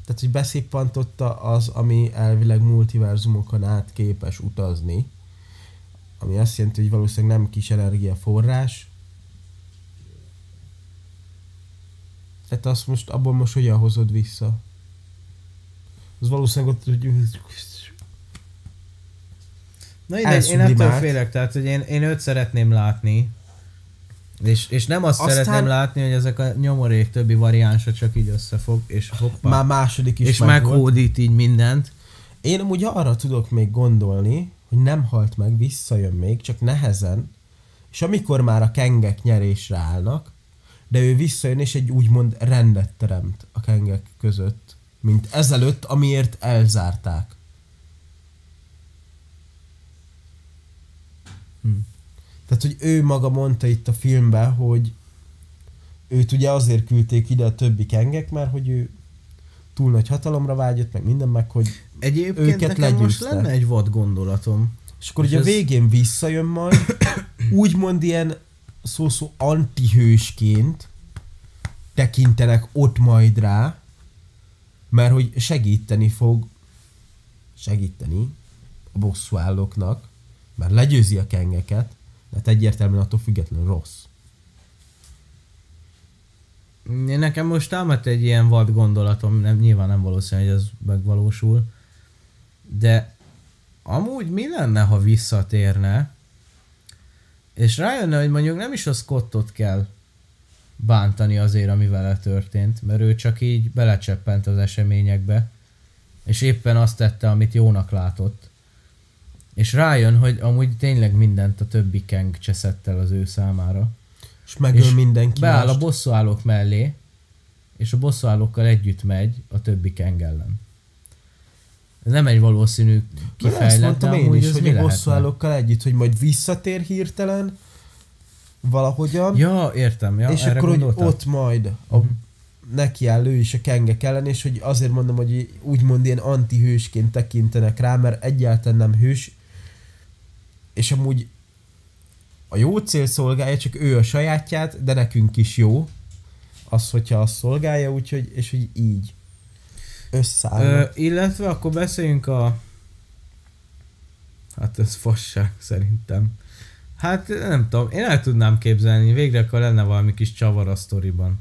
Tehát, hogy beszippantotta az, ami elvileg multiverzumokon át képes utazni, ami azt jelenti, hogy valószínűleg nem kis energiaforrás. Tehát azt most, abból most hogyan hozod vissza? Az valószínűleg ott, hogy Na ide, én ettől félek, tehát hogy én, én őt szeretném látni, és, és nem azt Aztán- szeretném látni, hogy ezek a nyomorék többi variánsa csak így összefog, és hoppá, már második is és meghódít így mindent. Én amúgy arra tudok még gondolni, hogy nem halt meg, visszajön még, csak nehezen, és amikor már a kengek nyerésre állnak, de ő visszajön és egy úgymond rendet teremt a kengek között, mint ezelőtt, amiért elzárták. Hm. Tehát, hogy ő maga mondta itt a filmben, hogy őt ugye azért küldték ide a többi kengek, mert hogy ő túl nagy hatalomra vágyott, meg minden, meg hogy Egyébként Őket nekem most legyőzte. lenne egy vad gondolatom. És akkor És ugye a ez- végén visszajön majd, <coughs> úgymond ilyen szó-szó antihősként tekintenek ott majd rá, mert hogy segíteni fog, segíteni a bosszúállóknak, mert legyőzi a kengeket, mert egyértelműen attól függetlenül rossz. Nekem most támadt egy ilyen vad gondolatom, nem, nyilván nem valószínű, hogy ez megvalósul, de amúgy mi lenne, ha visszatérne, és rájönne, hogy mondjuk nem is a Scottot kell bántani azért, ami vele történt, mert ő csak így belecseppent az eseményekbe, és éppen azt tette, amit jónak látott. És rájön, hogy amúgy tényleg mindent a többi Kang cseszett el az ő számára. És megöl És mindenki Beáll a mást. bosszúállók mellé, és a bosszúállókkal együtt megy a többi Kang ellen. Ez nem egy valószínű kifejlet, de mondtam én is, hogy a bosszúállókkal együtt, hogy majd visszatér hirtelen, valahogyan, Ja, értem, ja, és akkor hogy gondoltál? ott majd a, Mhm. neki áll ő is a kengek ellen, és hogy azért mondom, hogy úgymond ilyen antihősként tekintenek rá, mert egyáltalán nem hős, és amúgy a jó cél szolgálja, csak ő a sajátját, de nekünk is jó, az, hogyha azt szolgálja, úgyhogy, és hogy így Ö, összeállnak. illetve akkor beszéljünk a... Hát ez fasság szerintem. Hát nem tudom, én el tudnám képzelni, végre akkor lenne valami kis csavar a sztoriban.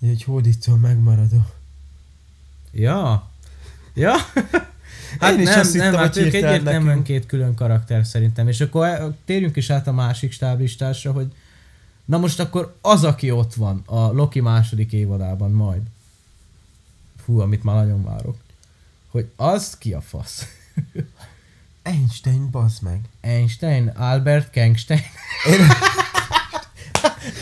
Egy hódító megmaradó. Ja? Ja? <laughs> Hát Én nem, azt nem, hittem, hát ők egyértelműen nekünk. két külön karakter szerintem. És akkor el- térjünk is át a másik stáblistásra, hogy na most akkor az, aki ott van a Loki második évadában majd. Fú, amit már nagyon várok. Hogy az ki a fasz? <laughs> Einstein, bazd meg. Einstein, Albert Kangstein. Én,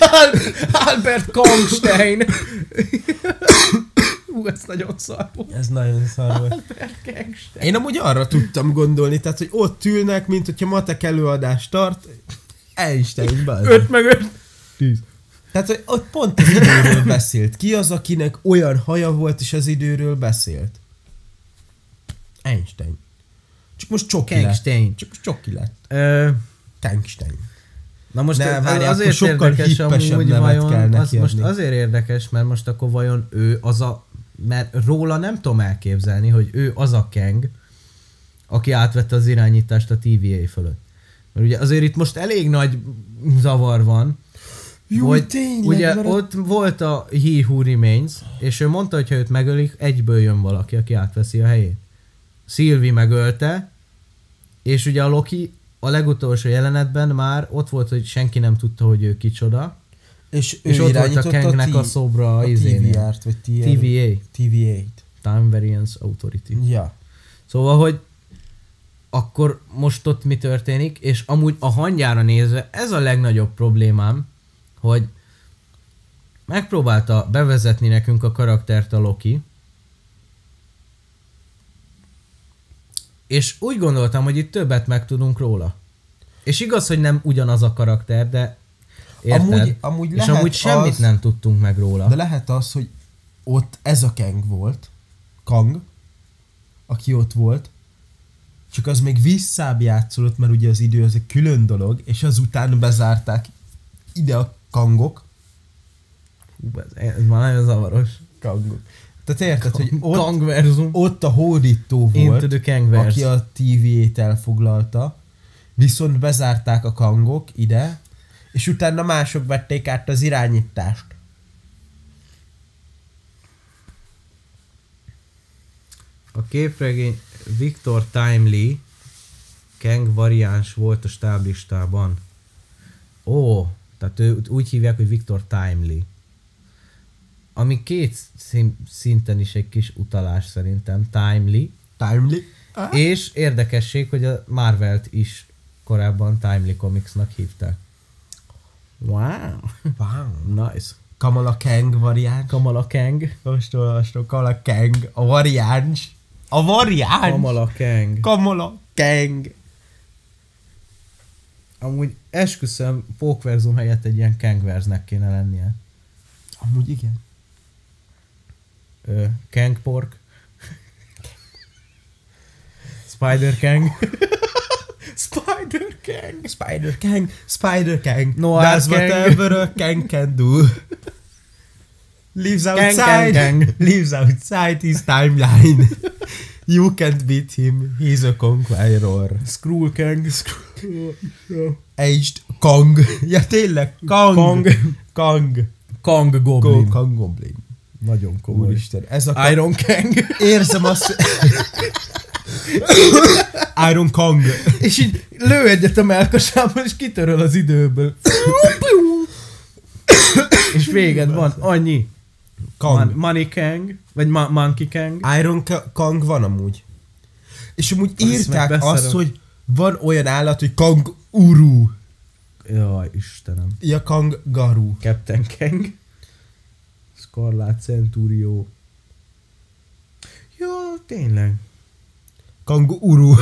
<laughs> Albert Kangstein. <laughs> Hú, ez nagyon szar volt. ez nagyon szar volt. Én amúgy arra tudtam gondolni, tehát, hogy ott ülnek, mint hogyha matek előadást tart, Einstein, bazd meg. 5 meg 5. 10. Tehát, hogy ott pont az időről beszélt. Ki az, akinek olyan haja volt, és az időről beszélt? Einstein. Csak most csoki lett. Kangstein. Csak most csoki lett. Ö, Einstein. Na most Ne, várjál, azért sokkal érdekes amúgy vajon, kell az most azért érdekes, mert most akkor vajon ő az a, mert róla nem tudom elképzelni, hogy ő az a Kang, aki átvette az irányítást a TVA fölött. Mert ugye azért itt most elég nagy zavar van, Jó, hogy tényleg, ugye mert ott volt a He Who Remains, és ő mondta, hogy ha őt megölik, egyből jön valaki, aki átveszi a helyét. Sylvie megölte, És ugye a Loki a legutolsó jelenetben már ott volt, hogy senki nem tudta, hogy ő kicsoda, És, és ő ott volt a Kangnek a T- szobra a a. TVA-t, vagy TR, TVA, TVA-t. Time Variance Authority. Ja. Szóval, hogy akkor most ott mi történik, és amúgy a hangyára nézve ez a legnagyobb problémám, hogy megpróbálta bevezetni nekünk a karaktert a Loki, és úgy gondoltam, hogy itt többet megtudunk róla. És igaz, hogy nem ugyanaz a karakter, de érted? Amúgy, amúgy és lehet amúgy semmit az, nem tudtunk meg róla. De lehet az, hogy ott ez a Kang volt, Kang, aki ott volt, csak az még visszább játszolott, mert ugye az idő az egy külön dolog, és azután bezárták ide a kangok. Hú, ez, ez már nagyon zavaros. Kangok. Tehát érted, hogy ott, Kang verzum. ott a hódító volt, aki a TV-t elfoglalta, viszont bezárták a kangok ide, és utána mások vették át az irányítást. A képregény Victor Timely Kang variáns volt a stáblistában. Ó, tehát ő úgy hívják, hogy Victor Timely. Ami két szinten is egy kis utalás szerintem, Timely. Timely. És érdekesség, hogy a Marvelt is korábban Timely Comicsnak hívták. Wow, Wow. nice. Kamala Kang variáns. Kamala Kang. Most olvastam, Kamala Kang, a variáns. A variáns! Kamala Kang. Kamala Kang. Amúgy esküszöm, Pókverzum helyett egy ilyen Kangverznek kéne lennie. Amúgy igen. Ö, Kang Pork. Spider Kang. <laughs> Spider Kang. Spider Kang, Spider Kang. Noir That's Kang. whatever a Kang can do. Lives Kang, outside. Kang, Kang. Lives outside his timeline. you can't beat him. He's a conqueror. Skrull Kang. Aged Kong. Ja tényleg, Kong. Kong. Kong. Kang Go, Goblin. Kong Goblin. Nagyon komoly. Úristen, ez a Iron Kang. Érzem azt... <laughs> Iron Kong. és így lő egyet a melkasában, és kitöröl az időből. <coughs> és véged van, annyi. Kong. Man- Money Kang, vagy Ma- Monkey Kang. Iron Ka- Kang van amúgy. És amúgy Azt írták azt, hogy van olyan állat, hogy Kang Uru. Jaj, Istenem. Ja, Kang Garu. Captain Kang. Scarlet Centurio. Jó, tényleg. Kang Uru.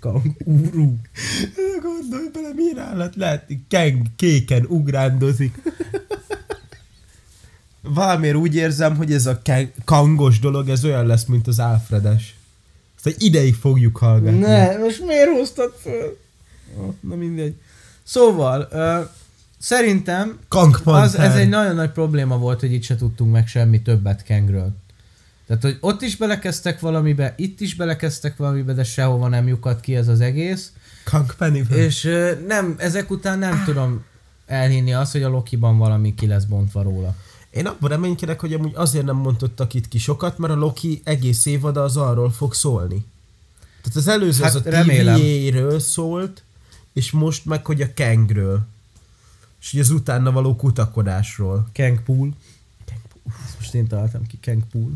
Kang Uru. Gondolj bele, milyen állat lehet. Kang kéken ugrándozik. Valamiért úgy érzem, hogy ez a Kang- kangos dolog, ez olyan lesz, mint az Alfredes. Ezt egy ideig fogjuk hallgatni. Ne, most miért hoztad föl? Na mindegy. Szóval, uh, szerintem az, ez egy nagyon nagy probléma volt, hogy itt se tudtunk meg semmi többet Kangről. Tehát, hogy ott is belekezdtek valamibe, itt is belekezdtek valamibe, de sehova nem lyukadt ki ez az egész. Pennyworth. És nem, ezek után nem tudom elhinni azt, hogy a Loki-ban valami ki lesz bontva róla. Én abban reménykedek, hogy amúgy azért nem mondottak itt ki sokat, mert a Loki egész évada az arról fog szólni. Tehát az előző Hát az a. TVA-ről szólt, és most meg, hogy a Kangről. És hogy az utána való kutakodásról. Kang Pool. Ezt most én találtam ki, Kang Pool.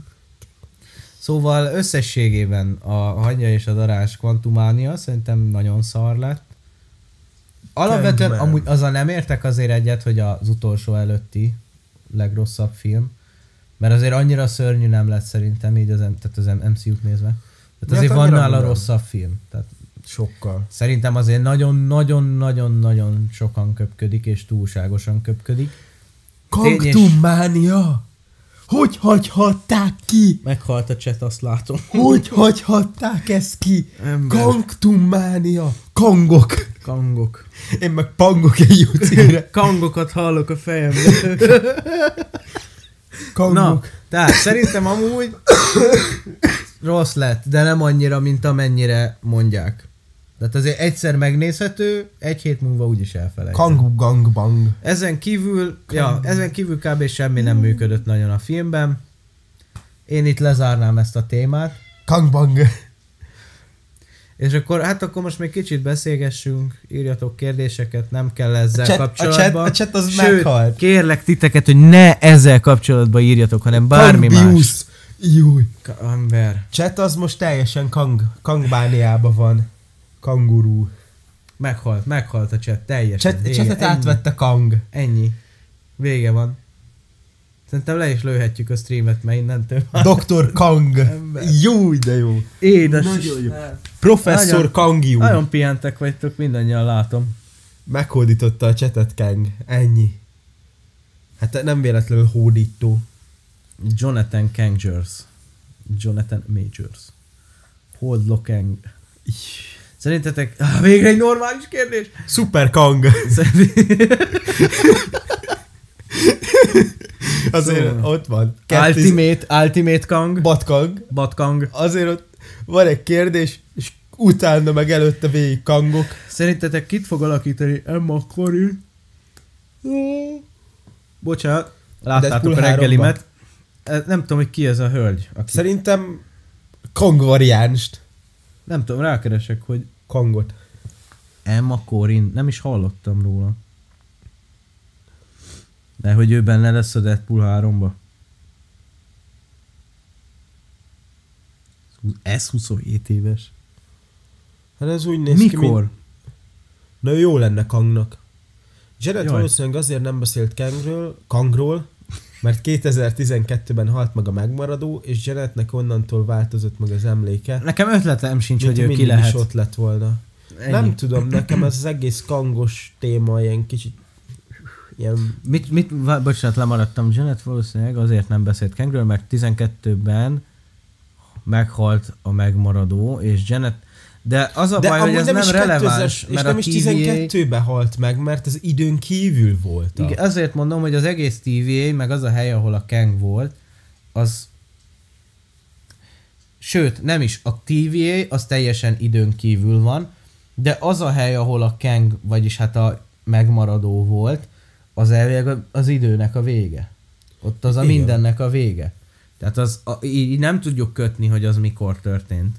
Szóval összességében a hangya és a darás kvantumánia szerintem nagyon szar lett. Alapvetően Kangman. amúgy azzal nem értek azért egyet, hogy az utolsó előtti legrosszabb film, mert azért annyira szörnyű nem lett szerintem így az, tehát az MCU-t nézve. Tehát azért van nála rosszabb film. Tehát Sokkal. Szerintem azért nagyon-nagyon-nagyon-nagyon sokan köpködik, és túlságosan köpködik. Kangtumánia! Hogy hagyhatták ki? Meghalt a cset, azt látom. Hogy hagyhatták ezt ki? Ember. Kangtumánia! Kangok! Kangok. Én meg pangok egy címre. <laughs> Kangokat hallok a fejemben. Kangok. Na, tehát szerintem amúgy rossz lett, de nem annyira, mint amennyire mondják. Tehát azért egyszer megnézhető, egy hét múlva úgyis elfelejtem. Kangu gang bang. Ezen kívül, ja, ezen kívül kb. semmi nem működött nagyon a filmben. Én itt lezárnám ezt a témát. Kang bang. És akkor, hát akkor most még kicsit beszélgessünk, írjatok kérdéseket, nem kell ezzel A chat, a, kapcsolatban. chat, a chat az Sőt, meghalt. kérlek titeket, hogy ne ezzel kapcsolatban írjatok, hanem bármi más. Kangbius. Júj. Ember. Chat az most teljesen kang, kangbániában van. Kangurú. Meghalt, meghalt a chat, teljesen. Chat, Vége, ennyi. átvette kang. Ennyi. Vége van. Szerintem le is lőhetjük a streamet, mert innentől már Dr. Kang. <laughs> Ember. Júj, de jó. édes. Nagyon jó. Professzor Nagyon- Kangiú. Nagyon pihentek vagytok, mindannyian látom. Meghódította a chatet Kang. Ennyi. Hát nem véletlenül hódító. Jonathan Kangers. Jonathan Majors. Hold Lokang. Szerintetek... <laughs> Ah, végre egy normális kérdés! Super Kang. <laughs> Azért Szóval. ott van. Ultimate, Ultimate Kang. Bat Kang. Bat Kang. Azért ott van egy kérdés, és utána meg előtte végig kangok. Szerintetek kit fog alakítani Emma Corrin? Bocsánat, láttátok a reggelimet. Eh, Nem tudom, hogy ki ez a hölgy. Aki... Szerintem Kang variánst. Nem tudom, rákeresek, hogy Kangot. Emma Corrin, nem is hallottam róla. De hogy ő benne lesz a Deadpool 3-ba. Ez 27 éves. Hát ez úgy néz ki, Mikor? mint... Na jó lenne Kangnak. Jared Jaj. valószínűleg azért nem beszélt Kangről, Kangról, mert 2012-ben halt meg a megmaradó, és Jarednek onnantól változott meg az emléke. Nekem ötletem sincs, hogy ő ki lehet. is ott lett volna. Ennyi. Nem tudom, nekem ez az egész kangos téma ilyen kicsit ilyen Mit, mit, bocsánat, lemaradtam. Janet valószínűleg azért nem beszélt Kangről, mert 12-ben meghalt a megmaradó, és Janet de az a De baj, hogy ez nem, nem releváns, 2000 és nem is TVA... 12-ben halt meg, mert az időn kívül volt. Igen, azért mondom, hogy az egész TVA, meg az a hely, ahol a Kang volt, az... Sőt, nem is. A TVA az teljesen időn kívül van, de az a hely, ahol a Kang, vagyis hát a megmaradó volt, az elvileg az időnek a vége. Ott az a Igen. mindennek a vége. Tehát az, a, így nem tudjuk kötni, hogy az mikor történt.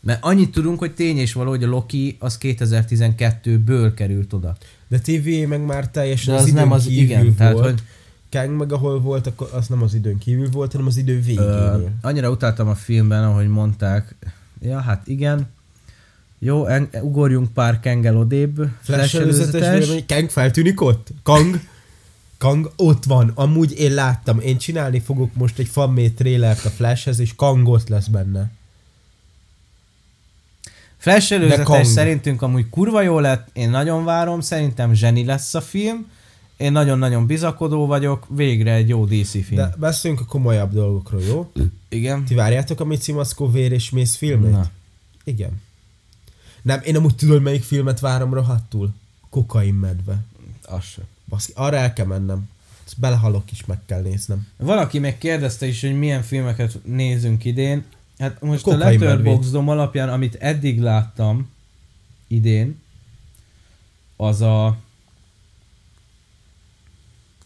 Mert annyit tudunk, hogy tény és való, hogy a Loki az 2012-ből került oda. De TVA meg már teljesen De az, az nem az, igen, volt. tehát hogy Kang meg ahol volt, akkor az nem az időn kívül volt, hanem az idő végénél. Ö, annyira utáltam a filmben, ahogy mondták. Ja, hát igen. Jó, en- ugorjunk pár kengel odébb. Flash előzetes Kang feltűnik ott? Kang? Kang ott van. Amúgy én láttam. Én csinálni fogok most egy fanmade trailert a Flashhez, és Kang ott lesz benne. Flash előzetes szerintünk amúgy kurva jó lett, én nagyon várom, szerintem zseni lesz a film. Én nagyon-nagyon bizakodó vagyok, végre egy jó DC film. De beszéljünk a komolyabb dolgokról, jó? Igen? Ti várjátok a Mici Maszkó vér és mész filmét? Na. Igen. Nem, én amúgy tudod, melyik filmet várom rohadtul? Kokain medve. Az se. Baszki, arra el kell mennem. Ezt belehalok is, meg kell néznem. Valaki meg kérdezte is, hogy milyen filmeket nézünk idén. Hát most a, Kokain Letterboxdom alapján, amit eddig láttam idén, az a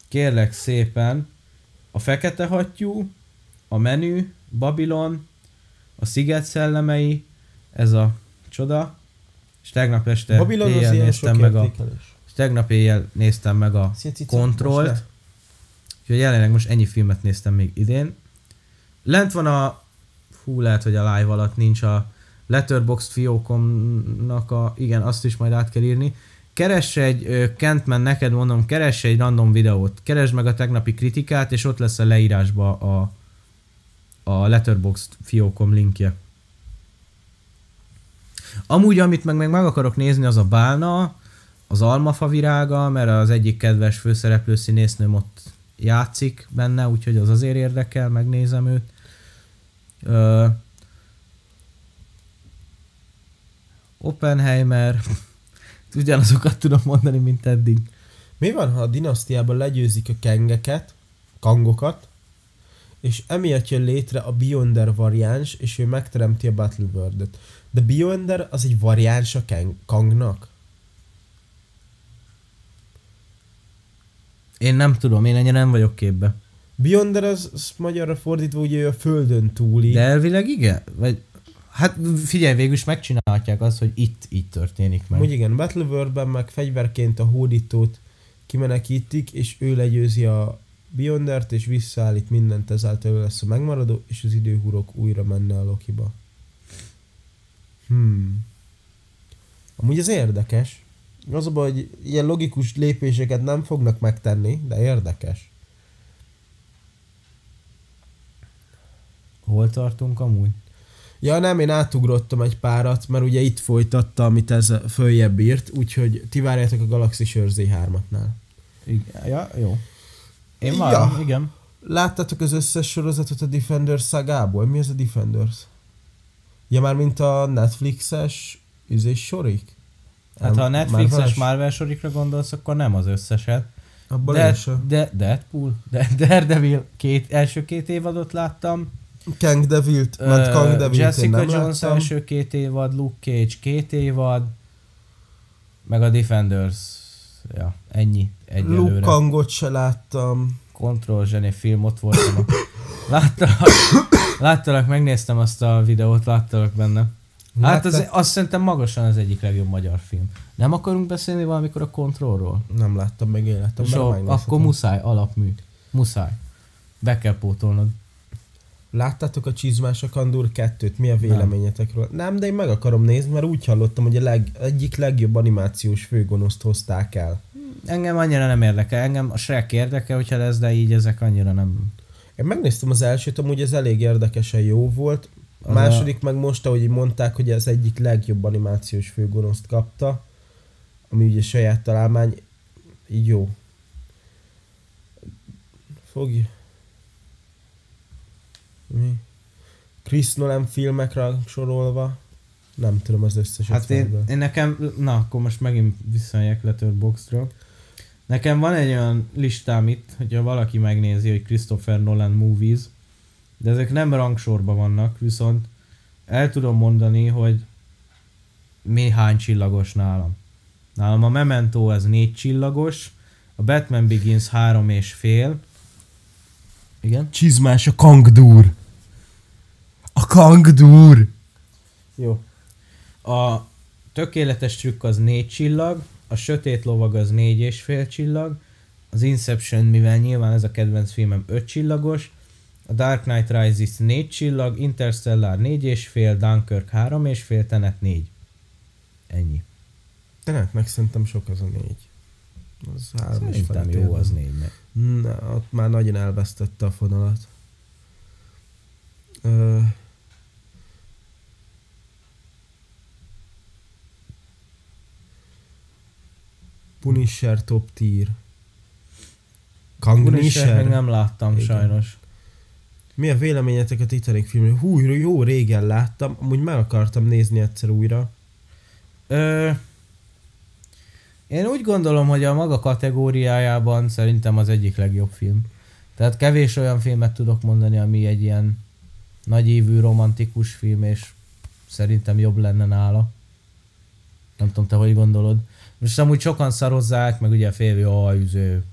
kérlek szépen a Fekete Hattyú, a Menü, Babilon, a Sziget szellemei, ez a csoda, és tegnap este Babilon éjjel néztem meg a, és tegnap éjjel néztem meg a Kontrollt, Úgyhogy jelenleg most ennyi filmet néztem még idén. Lent van a, hú lehet, hogy a live alatt nincs a Letterboxd fiókomnak a, igen, azt is majd át kell írni. Keress egy, Kentman, neked mondom, keress egy random videót, keresd meg a tegnapi kritikát, és ott lesz a leírásba a, a Letterboxd fiókom linkje. Amúgy, amit meg, meg meg akarok nézni, az a Bálna, az Almafa virága, mert az egyik kedves főszereplő színésznőm ott játszik benne, úgyhogy az azért érdekel, megnézem őt. Ö, Oppenheimer, <laughs> ugyanazokat tudom mondani, mint eddig. Mi van, ha a dinasztiában legyőzik a kengeket, kangokat, és emiatt jön létre a Beyonder variáns, és ő megteremti a Battleworld-öt. De Beyonder az egy variáns a keng- kangnak? Én nem tudom, én ennyire nem vagyok képbe. Beyonder az, az magyarra fordítva ugye ő a földön túli. De elvileg igen? Vagy Hát figyelj, végül is megcsinálhatják azt, hogy itt így történik meg. Úgy igen, Battleworld-ben meg fegyverként a hódítót kimenekítik, és ő legyőzi a Beyondert, és visszaállít mindent, ezáltal ő lesz a megmaradó, és az időhurok újra menne a Lokiba. Hmm. Amúgy ez érdekes. Az a baj, hogy ilyen logikus lépéseket nem fognak megtenni, de érdekes. Hol tartunk amúgy? Ja nem, én átugrottam egy párat, mert ugye itt folytatta, amit ez följebb írt, úgyhogy ti várjátok a Galaxy Sör 3-atnál. Igen, ja, jó. Én várom, Ja. igen. Láttátok az összes sorozatot a Defenders szagából? Mi az a Defenders? Ja már mint a Netflixes izés sorik? Hát ha a Netflixes Marvel-es? Marvel sorikra gondolsz, akkor nem az összeset. Abban De, de, Deadpool, de, Daredevil két, első két évadot láttam. Kang Devil-t, mert Kang Devil-t én Jessica nem Jones láttam. első két évad, Luke Cage két évad, meg a Defenders. Ja, ennyi Luke egyelőre. Kangot se láttam. Control zseni film, ott voltam. Láttalak, láttalak, megnéztem azt a videót, láttalak benne. Hát az, azt szerintem magasan az egyik legjobb magyar film. Nem akarunk beszélni valamikor a Controlról? Nem láttam meg életem. So, akkor muszáj, alapmű. Muszáj. Be kell pótolnod. Láttátok a Csizmás a Kandúr 2-t? Mi a véleményetek róla? Nem, de én meg akarom nézni, mert úgy hallottam, hogy a leg, egyik legjobb animációs főgonoszt hozták el. Engem annyira nem érdekel. Engem a Shrek érdekel, hogyha lesz, de így ezek annyira nem... Én megnéztem az elsőt, amúgy ez elég érdekesen jó volt. A Az második meg most, ahogy mondták, hogy ez egyik legjobb animációs főgonoszt kapta, ami ugye saját találmány, így jó. Fogj. Mi? Chris Nolan filmekre sorolva. Nem tudom az összeset Hát én, én nekem, na akkor most megint visszamegyek Letterboxdról. Nekem van egy olyan listám itt, hogyha valaki megnézi, hogy Christopher Nolan movies, de ezek nem rangsorban vannak, viszont el tudom mondani, hogy mi hány csillagos nálam. Nálam a Memento az négy csillagos, a Batman Begins három és fél. Igen? Csizmás a Kangdur. A Kangdur! Jó. A tökéletes trükk az négy csillag, a sötét lovag az négy és fél csillag, az Inception, mivel nyilván ez a kedvenc filmem öt csillagos, a Dark Knight Rises négy csillag, Interstellar négy és fél, Dunkirk három és fél, Tenet négy. Ennyi. Tenetnek szerintem sok az a négy. Az három és Szerintem felett jó az négynek. Na, ott már nagyon elvesztette a fonalat. Ö... Punisher top tier. Punisher meg Kangnisher? nem láttam Igen. sajnos. Mi a véleményetek a Titanic filmről? Hú, jó régen láttam, amúgy meg akartam nézni egyszer újra. Ö, én úgy gondolom, hogy a maga kategóriájában szerintem az egyik legjobb film. Tehát kevés olyan filmet tudok mondani, ami egy ilyen nagyívű romantikus film, és szerintem jobb lenne nála. Nem tudom, te hogy gondolod. Most amúgy sokan szarozzák, meg ugye félvi, hogy üző,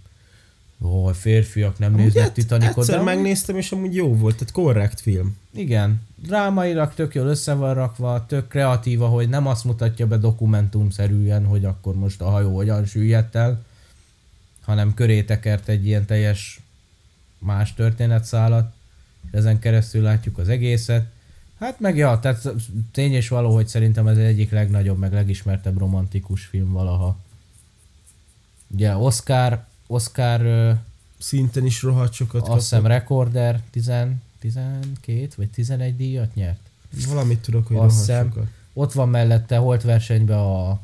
ó, férfiak nem Amúgy néznek hát Titanicot. Egyszer de megnéztem, és amúgy jó volt, tehát korrekt film. igen, drámailag tök jól össze van rakva, tök kreatív, hogy nem azt mutatja be dokumentumszerűen, hogy akkor most a hajó hogyan süllyedt el, hanem köré tekert egy ilyen teljes más történetszálat, ezen keresztül látjuk az egészet. Hát meg ja, tehát tény és való, hogy szerintem ez egyik legnagyobb, meg legismertebb romantikus film valaha. Ugye Oscar, Oscar Szinten is rohadt sokat azt hiszem rekorder 10, 12 vagy 11 díjat nyert. Valamit tudok, hogy rohadt sokat. Ott van mellette holt versenyben a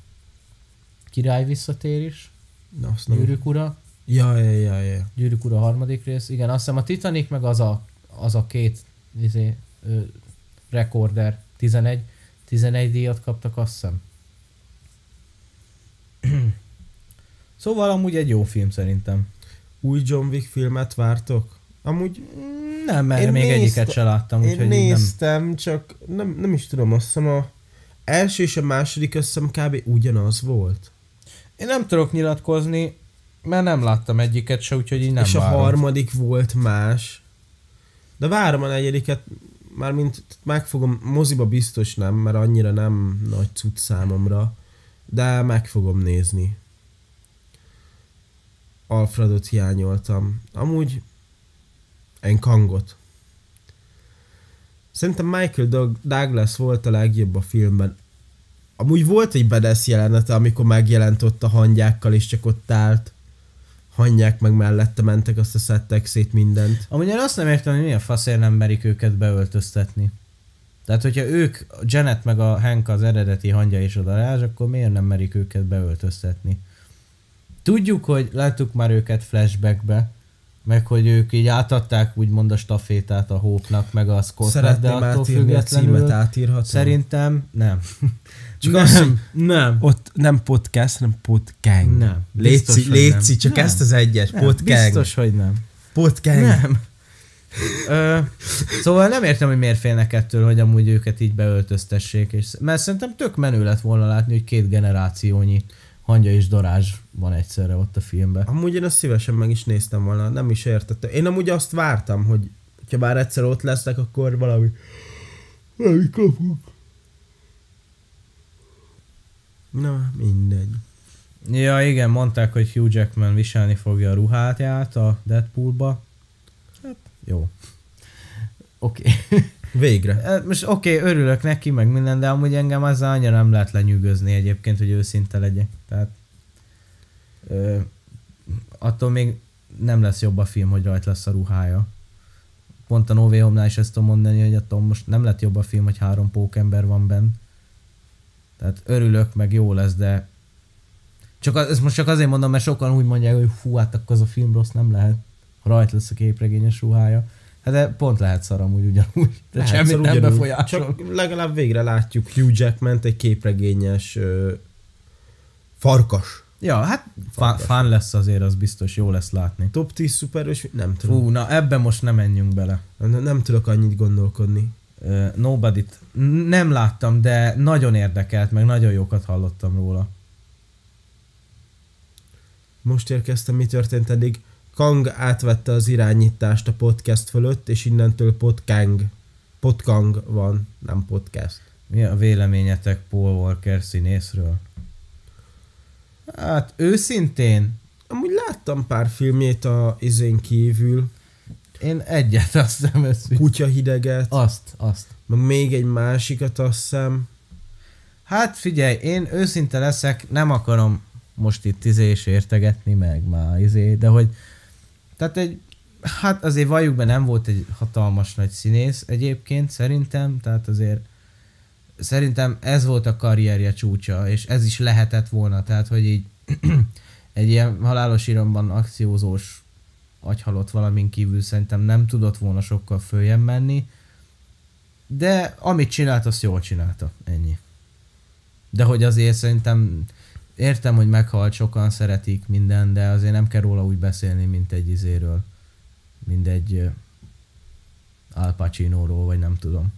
király visszatérés, Na, azt nem. Gyűrűk ura, Ja, ja, ja, ja. Gyűrűk ura harmadik rész. Igen, azt hiszem a Titanic meg az a, az a két izé, rekorder 11, 11 díjat kaptak azt hiszem. <clears throat> szóval amúgy egy jó film szerintem. Új John Wick filmet vártok? Amúgy Nem, mert Én még néztem- egyiket se láttam, én úgyhogy nem. néztem, csak nem, nem is tudom, azt hiszem a első és a második azt hiszem kb. ugyanaz volt. Én nem tudok nyilatkozni, mert nem láttam egyiket se, úgyhogy így nem és a várom. harmadik volt más. De várom a negyediket, mármint megfogom, moziba biztos nem, mert annyira nem nagy cucc számomra, de meg fogom nézni. Alfredot hiányoltam. Amúgy én Kangot. Szerintem Michael Doug- Douglas volt a legjobb a filmben. Amúgy volt egy bedesz jelenete, amikor megjelent ott a hangyákkal, és csak ott állt. Hangyák meg mellette mentek, azt a szedtek szét mindent. Amúgy én azt nem értem, hogy milyen faszért nem merik őket beöltöztetni. Tehát, hogyha ők, Janet meg a Hank az eredeti hangja és a darázs, akkor miért nem merik őket beöltöztetni? Tudjuk, hogy láttuk már őket flashbackbe, meg hogy ők így átadták úgymond a stafétát a Hópnak, meg a Scottnak, de attól átírni a függetlenül címet, átírhatom? szerintem nem. Csak nem, az, hogy nem. ott nem podcast, hanem podcast. Nem. Léci, léci, csak Nem. ezt az egyes. Nem, Podcast. biztos, hogy nem. Podcast. Nem. Ö, szóval nem értem, hogy miért félnek ettől, hogy amúgy őket így beöltöztessék, és, mert szerintem tök menő lett volna látni, hogy két generációnyi hangya és darázs van egyszerre ott a filmben. Amúgy én azt szívesen meg is néztem volna, nem is értettem. Én amúgy azt vártam, hogy ha bár egyszer ott lesznek, akkor valami... Valami kapunk. Na, mindegy. Ja, igen, mondták, hogy Hugh Jackman viselni fogja a ruháját a Deadpoolba. Hát, jó. Oké. <laughs> Végre. Okay. Most oké, okay, örülök neki, meg minden, de amúgy engem azzal annyira nem lehet lenyűgözni egyébként, hogy őszinte legyek. Tehát ö, attól még nem lesz jobb a film, hogy rajt lesz a ruhája. Pont a No Way Home-nál is ezt tudom mondani, hogy attól most nem lett jobb a film, hogy három pókember van benne. Tehát örülök, meg jó lesz, de csak az, ezt most csak azért mondom, mert sokan úgy mondják, hogy fú, hát akkor az a film rossz nem lehet. Ha rajt lesz a képregényes ruhája. Hát de pont lehet szar amúgy ugyanúgy. <laughs> De Lehet, semmit nem ugyanúgy. befolyásol. Csak legalább végre látjuk Hugh Jackman egy képregényes ö, farkas. Ja, hát fán, Fantas. fán lesz azért, az biztos jó lesz látni. Top 10 szuperős, nem tudom. Fú, na ebben most nem menjünk bele. Nem, nem tudok annyit gondolkodni. Uh, Nobody-t n- nem láttam, de nagyon érdekelt, meg nagyon jókat hallottam róla. Most érkeztem, mi történt eddig. Kang átvette az irányítást a podcast fölött, és innentől Podkang. Podkang van, nem podcast. Mi a véleményetek Paul Walker színészről? Hát őszintén, Amúgy láttam pár filmjét a izén kívül. Én egyet azt hiszem ezt. Kutya hideget, Azt, azt. meg még egy másikat azt hiszem. Hát figyelj, én őszinte leszek, nem akarom most itt izé is értegetni, meg már izé, de hogy tehát egy, hát azért valljuk be nem volt egy hatalmas nagy színész egyébként szerintem, tehát azért szerintem ez volt a karrierje csúcsa, és ez is lehetett volna, tehát hogy így <clears throat> egy ilyen halálos iramban akciózós agyhalott valamin kívül szerintem nem tudott volna sokkal följebb menni, de amit csinált, azt jól csinálta, ennyi. De hogy azért szerintem értem, hogy meghalt, sokan szeretik minden, de azért nem kell róla úgy beszélni, mint egy izéről, mint egy Al Pacino-ról, vagy nem tudom.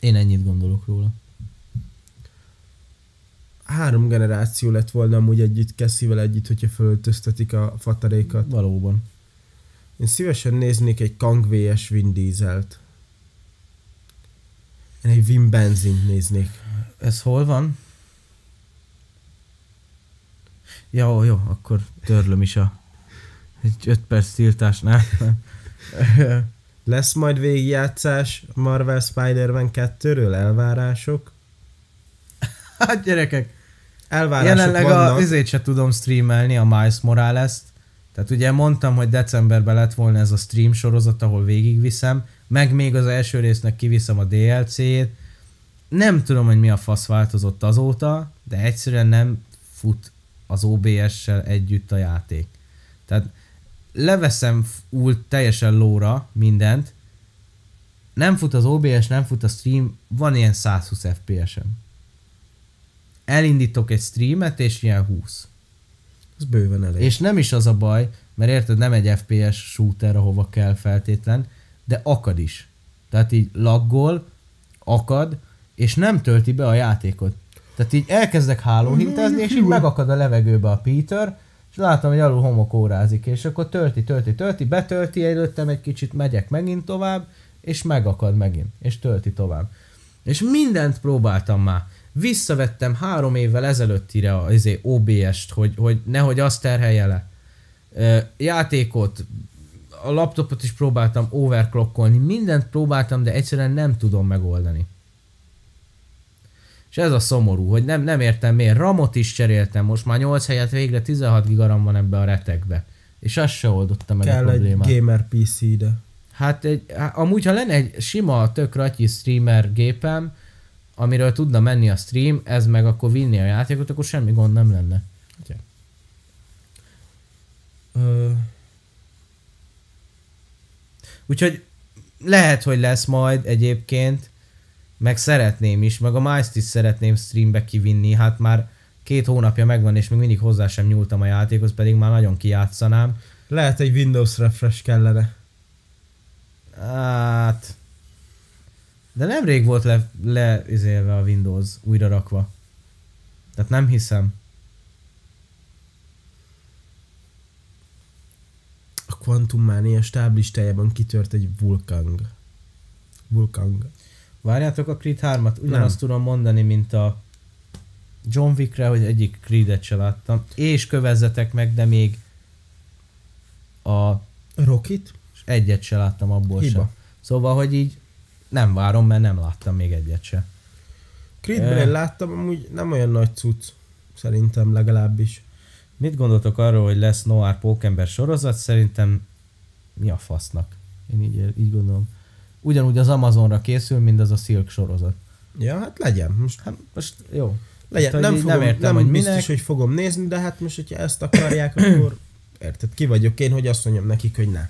Én ennyit gondolok róla. Három generáció lett volna amúgy együtt, Kessivel együtt, hogyha fölöltöztetik a fatarékat. Valóban. Én szívesen néznék egy Kang vs Vin Dieselt. Én egy Vin Benzint néznék. Ez hol van? Jó, jó, akkor törlöm is a egy 5 perc tiltásnál. <laughs> Lesz majd végigjátszás Marvel Spider-Man 2-ről? Elvárások? <laughs> hát gyerekek, Elvárások Jelenleg vannak. a izét se tudom streamelni, a Miles Morales-t. Tehát ugye mondtam, hogy decemberben lett volna ez a stream sorozat, ahol végigviszem, meg még az első résznek kiviszem a DLC-t. Nem tudom, hogy mi a fasz változott azóta, de egyszerűen nem fut az OBS-sel együtt a játék. Tehát leveszem új teljesen lóra mindent, nem fut az OBS, nem fut a stream, van ilyen 120 FPS-em elindítok egy streamet, és ilyen 20. Ez bőven elég. És nem is az a baj, mert érted, nem egy FPS shooter, ahova kell feltétlen, de akad is. Tehát így laggol, akad, és nem tölti be a játékot. Tehát így elkezdek hálóhintázni, és így megakad a levegőbe a Peter, és látom, hogy alul homokórázik, és akkor tölti, tölti, tölti, betölti előttem egy kicsit, megyek megint tovább, és megakad megint, és tölti tovább. És mindent próbáltam már. Visszavettem három évvel ezelőttire a izé, OBS-t, hogy, hogy nehogy azt terhelje le. Ö, játékot, a laptopot is próbáltam overclockolni, mindent próbáltam, de egyszerűen nem tudom megoldani. És ez a szomorú, hogy nem, nem értem miért. Ramot is cseréltem, most már 8 helyett végre 16 gigaram van ebbe a retekbe. És azt se oldotta meg Kell a egy problémát. gamer PC ide. Hát egy, amúgy, ha lenne egy sima, tök ratyi streamer gépem, amiről tudna menni a stream, ez meg akkor vinni a játékot, akkor semmi gond nem lenne. Ö, Úgyhogy lehet, hogy lesz majd egyébként, meg szeretném is, meg a Mice-t is szeretném streambe kivinni, hát már két hónapja megvan, és még mindig hozzá sem nyúltam a játékhoz, pedig már nagyon kijátszanám. lehet egy Windows refresh kellene. Hát... De nemrég volt le, leizélve a Windows újra rakva. Tehát nem hiszem. A Quantum Mania stáblistájában kitört egy Vulkang. Vulkang. Várjátok a Creed 3-at? Ugyanazt Nem. tudom mondani, mint a John Wickre, hogy egyik Creedet se láttam. És kövezzetek meg, de még a Rocket? egyet se láttam abból Hiba. se. Szóval, hogy így nem várom, mert nem láttam még egyet se. Creedben én láttam, amúgy nem olyan nagy cucc. Szerintem legalábbis. Mit gondoltok arról, hogy lesz Noir Pókember sorozat? Szerintem mi a fasznak? Én így, így gondolom. Ugyanúgy az Amazonra készül, mint az a Silk sorozat. Ja, hát legyen. Most Hát most jó. legyen. hogy nem, fogom, nem értem, nem hogy biztos, minek. hogy fogom nézni, de hát most, hogyha ezt akarják, <clears throat> akkor érted, ki vagyok én, hogy azt mondjam nekik, hogy ne.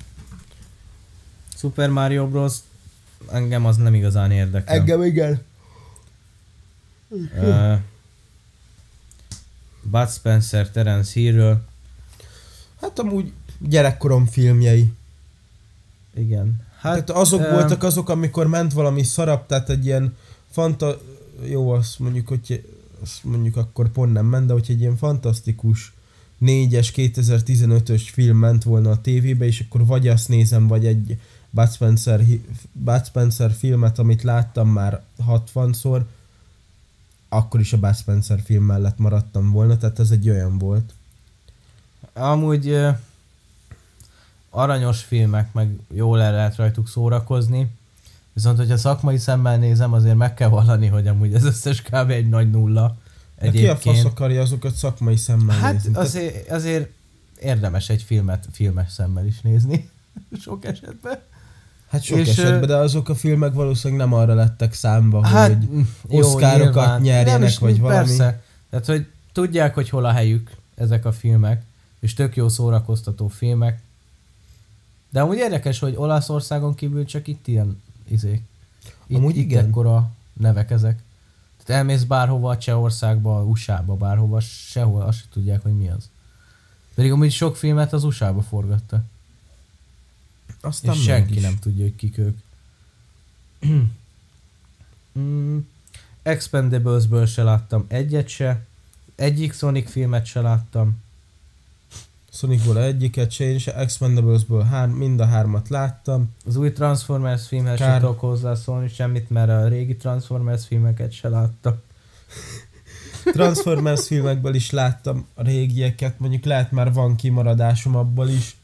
Super Mario Bros. Engem az nem igazán érdekel. igen. Uh, Bud Spencer, Terence Hillről. Hát amúgy gyerekkorom filmjei. Igen. Hát, Hát tehát azok ö, voltak azok, amikor ment valami szarab, tehát egy ilyen fanta... Jó, azt mondjuk, hogy azt mondjuk akkor pont nem ment, de hogy egy ilyen fantasztikus 4-es 2015-ös film ment volna a tévébe, és akkor vagy azt nézem, vagy egy Bud Spencer, Bud Spencer filmet, amit láttam már 60-szor, akkor is a Bud Spencer film mellett maradtam volna, tehát ez egy olyan volt. Amúgy ö, aranyos filmek, meg jól el lehet rajtuk szórakozni. Viszont, hogyha szakmai szemmel nézem, azért meg kell vallani, hogy amúgy ez összes kb. egy nagy nulla. De ki a fasz akarja azokat szakmai szemmel Hát nézni? Tehát- azért, azért érdemes egy filmet filmes szemmel is nézni. <laughs> Sok esetben. Hát sok És, esetben, de azok a filmek valószínűleg nem arra lettek számba, Hát, hogy mm, jó, nyilván. nyerjenek, Nem is, vagy valami. Persze. Tehát, hogy tudják, hogy hol a helyük ezek a filmek, és tök jó szórakoztató filmek. De amúgy érdekes, hogy Olaszországon kívül csak itt ilyen izék. Itt, Amúgy itt igen. ekkora nevek ezek. Tehát elmész bárhova, Csehországba, USA-ba, bárhova, sehol azt se tudják, hogy mi az. Pedig amúgy sok filmet az USA-ba forgatta. Aztán és senki mégis. nem tudja, hogy kik ők. <clears throat> mm, Expendables-ből se láttam egyet se. Egyik Sonic filmet se láttam. Sonicból egyiket se, én se Expendables-ből hár, mind a hármat láttam. Az új Transformers filmhez sem Kár. tudok hozzászólni semmit, mert a régi Transformers filmeket se láttam. <laughs> Transformers filmekből is láttam a régieket, mondjuk lehet már van kimaradásom abból is.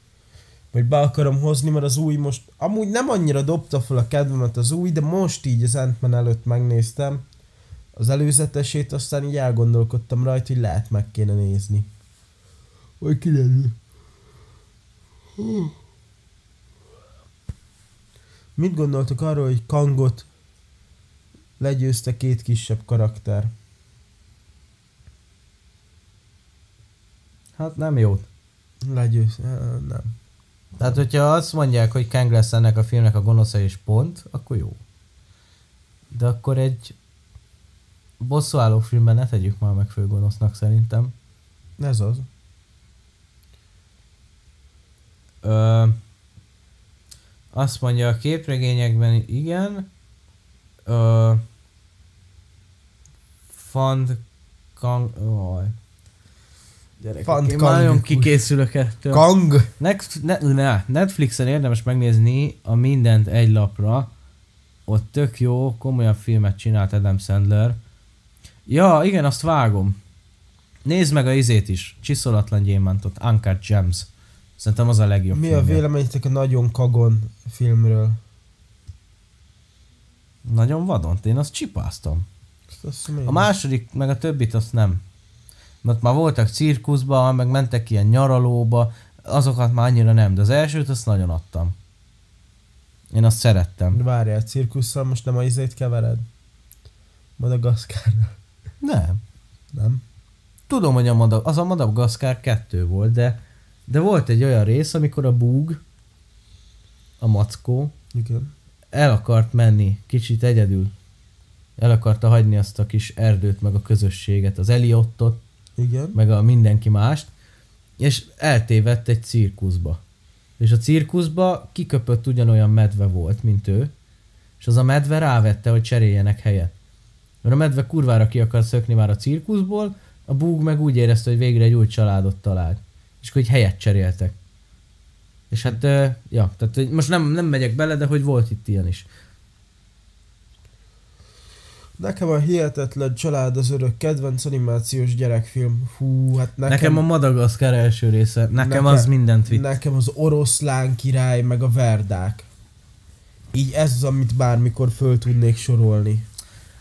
Hogy be akarom hozni, mert az új most, amúgy nem annyira dobta fel a kedvemet az új, de most így az ant előtt megnéztem az előzetesét, aztán így elgondolkodtam rajta, hogy lehet meg kéne nézni. Hogy kiderül. Mit gondoltok arról, hogy Kangot legyőzte két kisebb karakter? Hát nem jó. Legyőzte, nem. Tehát, hogyha azt mondják, hogy Kang lesz ennek a filmnek a gonosza és pont, akkor jó. De akkor egy bosszúálló filmben ne tegyük már meg főgonosznak szerintem. Ez az. Ö, azt mondja a képregényekben igen. Ö, Fand Kang... Oj. Gyerekek, Fant én nagyon kikészülök ettől. Kang! Next, ne, ne, Netflixen érdemes megnézni a mindent egy lapra. Ott tök jó, komolyabb filmet csinált Adam Sandler. Ja, igen, azt vágom. Nézd meg a izét is. Csiszolatlan gyémántot. Uncut Gems. Szerintem az a legjobb Mi a filmje. véleményetek a Nagyon Kagon filmről? Nagyon vadon. Én azt csipáztam. Azt A második, meg a többit azt nem. Mert már voltak cirkuszba, meg mentek ilyen nyaralóba, azokat már annyira nem, de az elsőt azt nagyon adtam. Én azt szerettem. De Várjál, cirkusszal most nem a izét kevered? Madagaszkárnál. Nem. Nem? Tudom, hogy a Madag, az a Madagaszkár 2 volt, de, de volt egy olyan rész, amikor a búg, a mackó, Igen. el akart menni kicsit egyedül. El akarta hagyni azt a kis erdőt, meg a közösséget, az Eliottot, Igen. meg a mindenki mást, és eltévedt egy cirkuszba. És a cirkuszba kiköpött ugyanolyan medve volt, mint ő, és az a medve rávette, hogy cseréljenek helyet. Mert a medve kurvára ki akar szökni már a cirkuszból, a búg meg úgy érezte, hogy végre egy új családot talált. És akkor egy helyet cseréltek. És hát, ja, tehát most nem, nem megyek bele, de hogy volt itt ilyen is. Nekem a Hihetetlen Család az örök kedvenc animációs gyerekfilm. Hú, hát nekem, Nekem, a Madagaszkár első része, nekem, Nekem- nekem az mindent vitt. nekem az oroszlán király, meg a verdák. Így ez az, amit bármikor föl tudnék sorolni.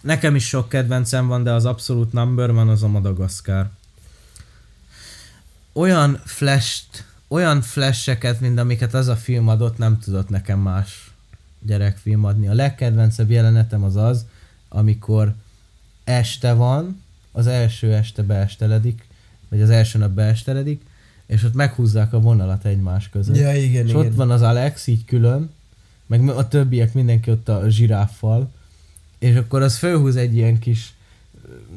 Nekem is sok kedvencem van, de az abszolút number van az a Madagaszkár. Olyan flash olyan flasheket, mint amiket az a film adott, nem tudott nekem más gyerekfilm adni. A legkedvencebb jelenetem az az, amikor este van, az első este beesteledik, vagy az első nap beesteledik, és ott meghúzzák a vonalat egymás között. Ja, igen, És igen. ott van az Alex így külön, meg a többiek mindenki ott a zsiráffal, és akkor az fölhúz egy ilyen kis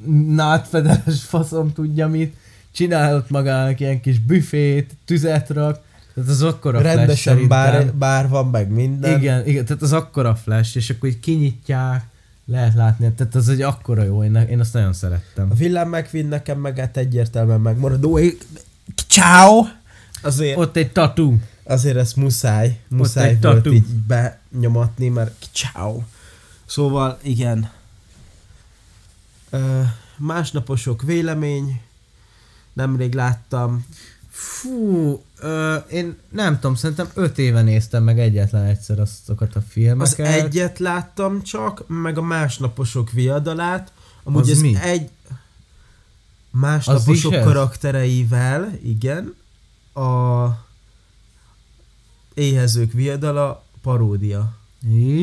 ö, nátfedeles faszom tudja mit, csinál ott magának ilyen kis büfét, tüzet rak, tehát az akkora flash Rendesen szerintem. bár, bár van meg minden. Igen, igen, tehát az akkora flash, és akkor így kinyitják, lehet látni, tehát az egy akkora jó, én, én azt nagyon szerettem. A villám McQueen nekem meg hát egyértelműen megmaradó. Ciao! Azért, Ott egy tatú. azért ezt muszáj, muszáj egy volt tattoo. így benyomatni, mert ciao. Szóval igen. Ö, másnaposok vélemény. Nemrég láttam. Fú, ö, én nem tudom, szerintem öt éve néztem meg egyetlen egyszer azokat a filmeket. Az egyet láttam csak, meg a másnaposok viadalát. Amúgy Az ez mi? egy másnaposok ez? karaktereivel, igen. A éhezők viadala paródia.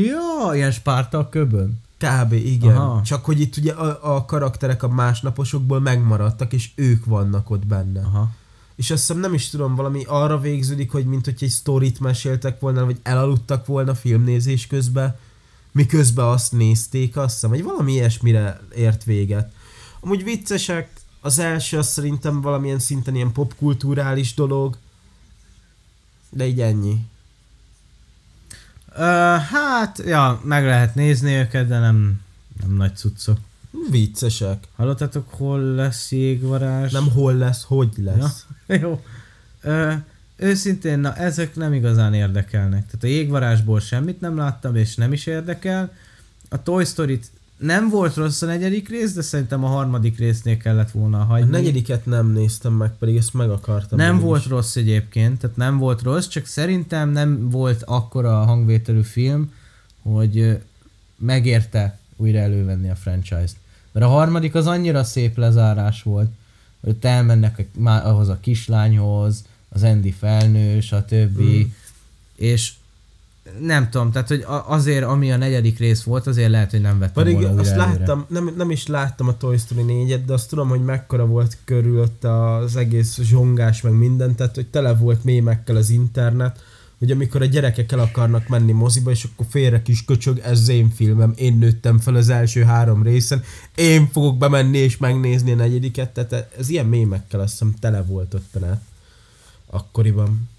Ja, ilyen Spárta a köbön. Kb. igen. Aha. Csak hogy itt ugye a, a karakterek a másnaposokból megmaradtak, és ők vannak ott benne. Aha. És azt hiszem nem is tudom, valami arra végződik, hogy mint hogy egy sztorit meséltek volna, vagy elaludtak volna filmnézés közben, miközben azt nézték, azt hiszem, vagy valami ilyesmire ért véget. Amúgy viccesek, az első az szerintem valamilyen szinten ilyen popkulturális dolog, de így ennyi. Ö, hát, ja, meg lehet nézni őket, de nem, nem nagy cuccok. Viccesek. Hallottatok, hol lesz jégvarázs? Nem hol lesz, hogy lesz. Ja. <laughs> Jó. Ö, őszintén, na ezek nem igazán érdekelnek. Tehát a jégvarázsból semmit nem láttam, és nem is érdekel. A Toy story nem volt rossz a negyedik rész, de szerintem a harmadik résznél kellett volna A hagyni. negyediket nem néztem meg, pedig ezt meg akartam. Nem volt is. rossz egyébként, tehát nem volt rossz, csak szerintem nem volt akkora hangvételű film, hogy megérte újra elővenni a franchise-t. Mert a harmadik az annyira szép lezárás volt, hogy ott elmennek a, má, ahhoz a kislányhoz, az Andy felnő, stb. Mm. Mm. És nem tudom, tehát hogy a- azért, ami a negyedik rész volt, azért lehet, hogy nem vettem Pedig volna azt láttam, nem, nem is láttam a Toy Story 4-et, de azt tudom, hogy mekkora volt körülött az egész zsongás, meg minden, tehát hogy tele volt mémekkel az internet, hogy amikor a gyerekek el akarnak menni moziba, és akkor félre kis köcsög, ez az én filmem, én nőttem fel az első három részen, én fogok bemenni és megnézni a negyediket, tehát ez ilyen mémekkel azt hiszem tele volt ott a net. Akkoriban.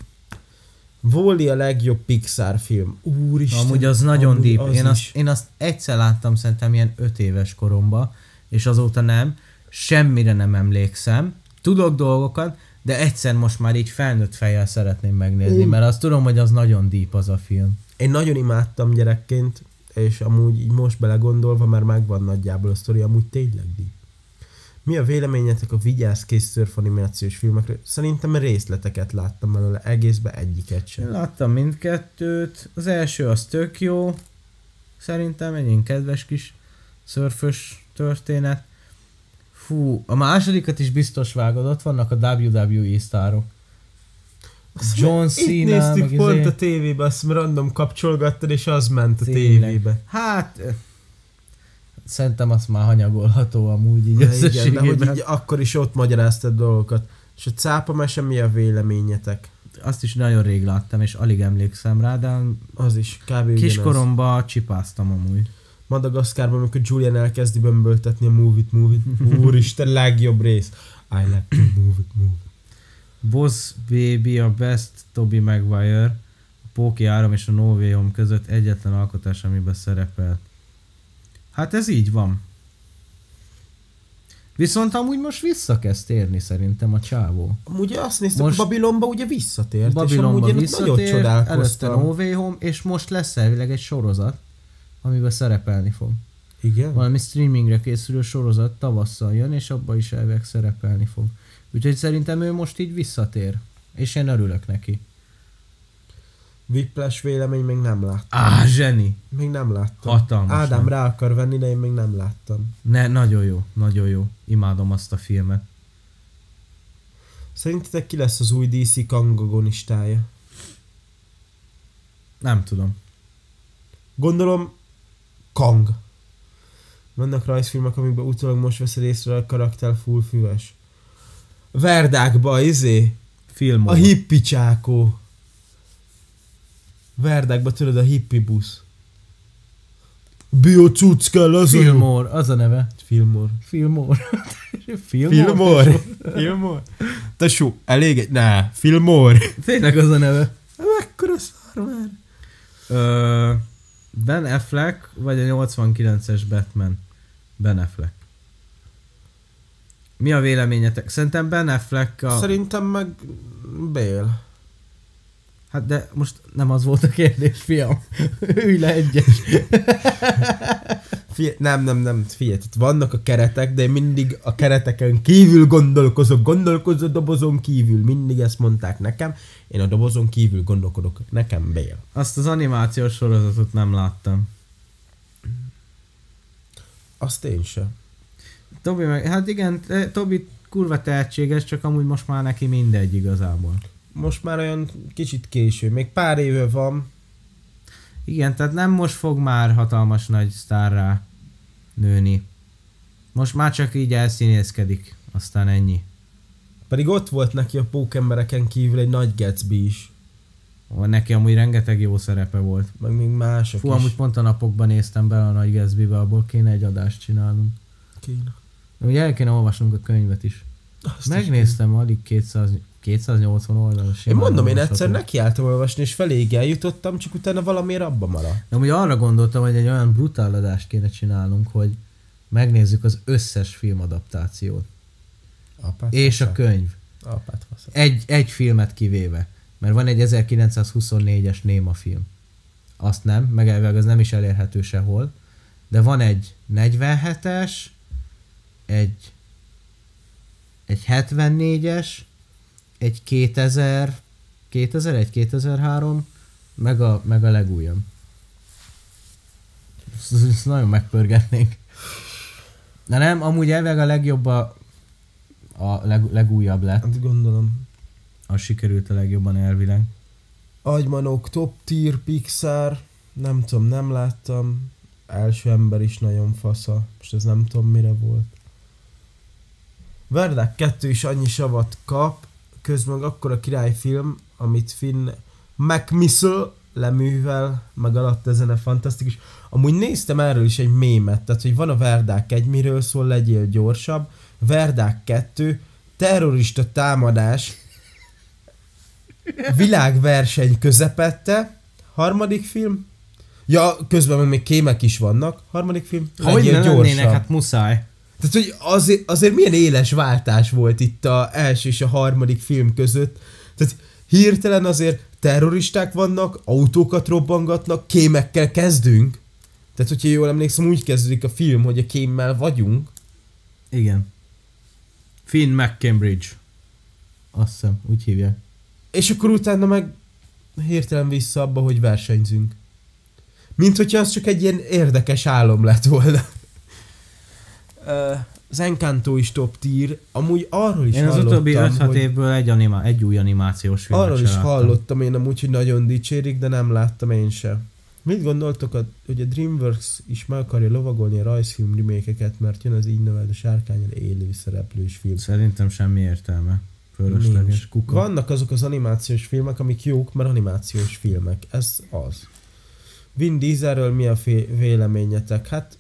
Wall-E a legjobb Pixar film. Úristen. Amúgy az nagyon amúgy deep. az én, azt, én azt egyszer láttam szerintem ilyen öt éves koromba, és azóta nem. Semmire nem emlékszem. tudok dolgokat, de egyszer most már így felnőtt fejjel szeretném megnézni, Mm. mert azt tudom, hogy az nagyon deep az a film. Én nagyon imádtam gyerekként, és amúgy így most belegondolva már megvan nagyjából a sztori, amúgy tényleg deep. Mi a véleményetek a vigyázz kész szörf animációs filmekről? Szerintem részleteket láttam belőle, egészben egyiket sem. láttam mindkettőt, az első az tök jó, szerintem egy ilyen kedves kis szörfös történet. Fú, a másodikat is biztos vágod, ott vannak a WWE sztárok. John Itt Cena, néztük meg pont izé. a tévébe, azt random kapcsolgattad, és az ment a Tényleg. tévébe. Hát, szerintem az már hanyagolható amúgy így Ja, igen, de hogy így akkor is ott magyaráztad dolgokat. És a cápa mese mi a véleményetek? Azt is nagyon rég láttam, és alig emlékszem rá, de Az is, kb. kiskoromban csipáztam amúgy. Madagaszkárban, amikor Julian elkezdi bömböltetni a Move-it, Move-it. Úristen, legjobb rész. I like to move it, move it. Boss Baby a Best Toby Maguire, a Póki 3 és a No Way Home között egyetlen alkotás, amiben szerepel. Hát ez így van. Viszont amúgy most visszakezd térni szerintem a csávó. Amúgy azt néztem, Most- Babilonba ugye visszatért, és Babylonba amúgy én ott nagyon visszatér, előtte csodálkoztam. No Way Home, és most lesz elvileg egy sorozat, amiben szerepelni fog. Igen? Valami streamingre készülő sorozat tavasszal jön, és abba is elvileg szerepelni fog. Úgyhogy szerintem ő most így visszatér. És én örülök neki. Whiplash vélemény még nem láttam. Á, zseni! Még nem láttam. Hatalmas. Ádám nem? rá akar venni, de én még nem láttam. Ne, nagyon jó, nagyon jó. Imádom azt a filmet. Szerintetek ki lesz az új DC kangagonistája? Nem tudom. Gondolom Kang. Vannak rajzfilmek, amikben utólag most veszed észre a karakter full füves. Verdákba, izé, Film. a hippi csákó. Verdákba tudod a hippi busz. Biocuc kell, az. Filmor, az a neve. Filmor. Filmor. <laughs> Filmor? Filmor. Filmor. Tesó, elég egy... Ne, Filmor. Tényleg az a neve. Mekkora szar már. Ö, ben Affleck, vagy a 89-es Batman? Ben Affleck. Mi a véleményetek? Szerintem Ben Affleck a... Szerintem meg Bél. Hát de most nem az volt a kérdés, fiam. Ülj le egyes. <laughs> Figyelj, nem, nem, nem, figyelj, tehát vannak a keretek, de én mindig a kereteken kívül gondolkozok, gondolkozó dobozon kívül, mindig ezt mondták nekem, én a dobozon kívül gondolkodok, nekem Bél. Azt az animációs sorozatot nem láttam. Azt én sem. Tobi meg, hát igen, Tobi kurva tehetséges, csak amúgy most már neki mindegy igazából. Most már olyan kicsit késő, még pár éve van, Igen, tehát nem most fog már hatalmas nagy sztárrá nőni. Most már csak így elszínészkedik, aztán ennyi. pedig ott volt neki a pókembereken kívül egy nagy Gatsby is, Ó, Neki amúgy rengeteg jó szerepe volt. meg még mások Fú, is. amúgy pont a napokban néztem bele a Nagy Gatsby-be, abból kéne egy adást csinálnunk. Kéne. Ugye el kéne olvasnunk a könyvet is. Azt is Megnéztem, alig 200, 280 oldalas. Én mondom, én egyszer nekiálltam olvasni, és feléig eljutottam, csak utána valamiért abba maradt. De amúgy arra gondoltam, hogy egy olyan brutál adást kéne csinálnunk, hogy megnézzük az összes filmadaptációt. Apát És a faszát. könyv. Apát faszát. Egy, egy filmet kivéve. Mert van egy 1924-es néma film. Azt nem, meg elvileg az nem is elérhető sehol. De van egy 47-es, egy, egy 74-es, egy 2000, 2001, 2003, meg a, meg a legújabb. Ezt, ezt nagyon megpörgetnénk. De nem, amúgy elvileg a legjobb a, a leg, legújabb lett. Hát gondolom. Az sikerült a legjobban elvileg. Agymanok, Top Tier, Pixar, nem tudom, nem láttam. Első ember is nagyon fasza. Most ez nem tudom mire volt. Verdák 2 is annyi savat kap, közben meg akkora királyfilm, amit Finn McMissile leművel, meg alatt a zene fantasztikus. Amúgy néztem erről is egy mémet, tehát hogy van a Verdák 1, miről szól, legyél gyorsabb. Verdák 2, terrorista támadás, világverseny közepette, harmadik film, ja, közben még kémek is vannak, harmadik film, Hogy legyél ne lennének, gyorsabb. hát muszáj. Tehát, hogy azért, azért milyen éles váltás volt itt a első és a harmadik film között. Tehát hirtelen azért terroristák vannak, autókat robbangatnak, kémekkel kezdünk. Tehát, hogyha jól emlékszem, úgy kezdődik a film, hogy a kémmel vagyunk. Igen. Finn McCambridge. Azt hiszem, úgy hívják. És akkor utána meg hirtelen vissza abba, hogy versenyzünk. Mint hogyha az csak egy ilyen érdekes álom lett volna. Az Encanto is top tier. Amúgy arról is Én az hallottam, utóbbi 5-6 hogy... évből egy, anima, egy új animációs filmet Arról se is láttam. hallottam én amúgy, hogy nagyon dicsérik, de nem láttam én sem. Mit gondoltok, a, hogy a DreamWorks is meg akarja lovagolni a rajzfilm remékeket, mert jön az így neveld a sárkányon élő szereplős film. Szerintem semmi értelme. Fölösleges kuka. Vannak azok az animációs filmek, amik jók, mert animációs filmek. Ez az. Vin Dieselről mi a fé- véleményetek? Hát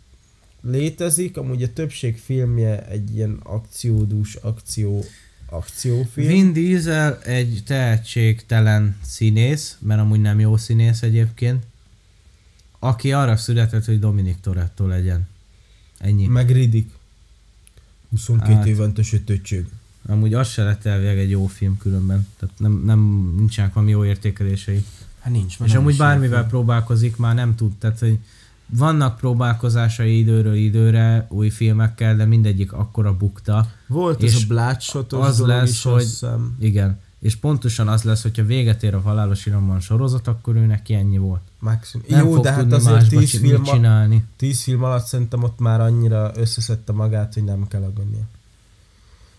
létezik, amúgy a többség filmje egy ilyen akciódús akció akciófilm. Vin Diesel egy tehetségtelen színész, mert amúgy nem jó színész egyébként, aki arra született, hogy Dominic Toretto legyen. Ennyi. Meg Riddick. 22 Hát. éventes ötöcsög. Amúgy az se lett elvileg egy jó film különben. Tehát nem, nem nincsenek valami jó értékelései. Hát nincs. És amúgy bármivel próbálkozik, már nem tud. Tehát, hogy vannak próbálkozásai időről időre új filmekkel, de mindegyik akkora bukta. Volt és ez a Bloodshot-os az lesz, is, hogy- hiszem. Igen. És pontosan az lesz, hogyha véget ér a halálos iramban sorozat, akkor ő neki ennyi volt. Maximum. Nem Jó, fog de hát azért másba 10 csi- film, csinálni. 10 film alatt szerintem ott már annyira összeszedte magát, hogy nem kell aggódnia.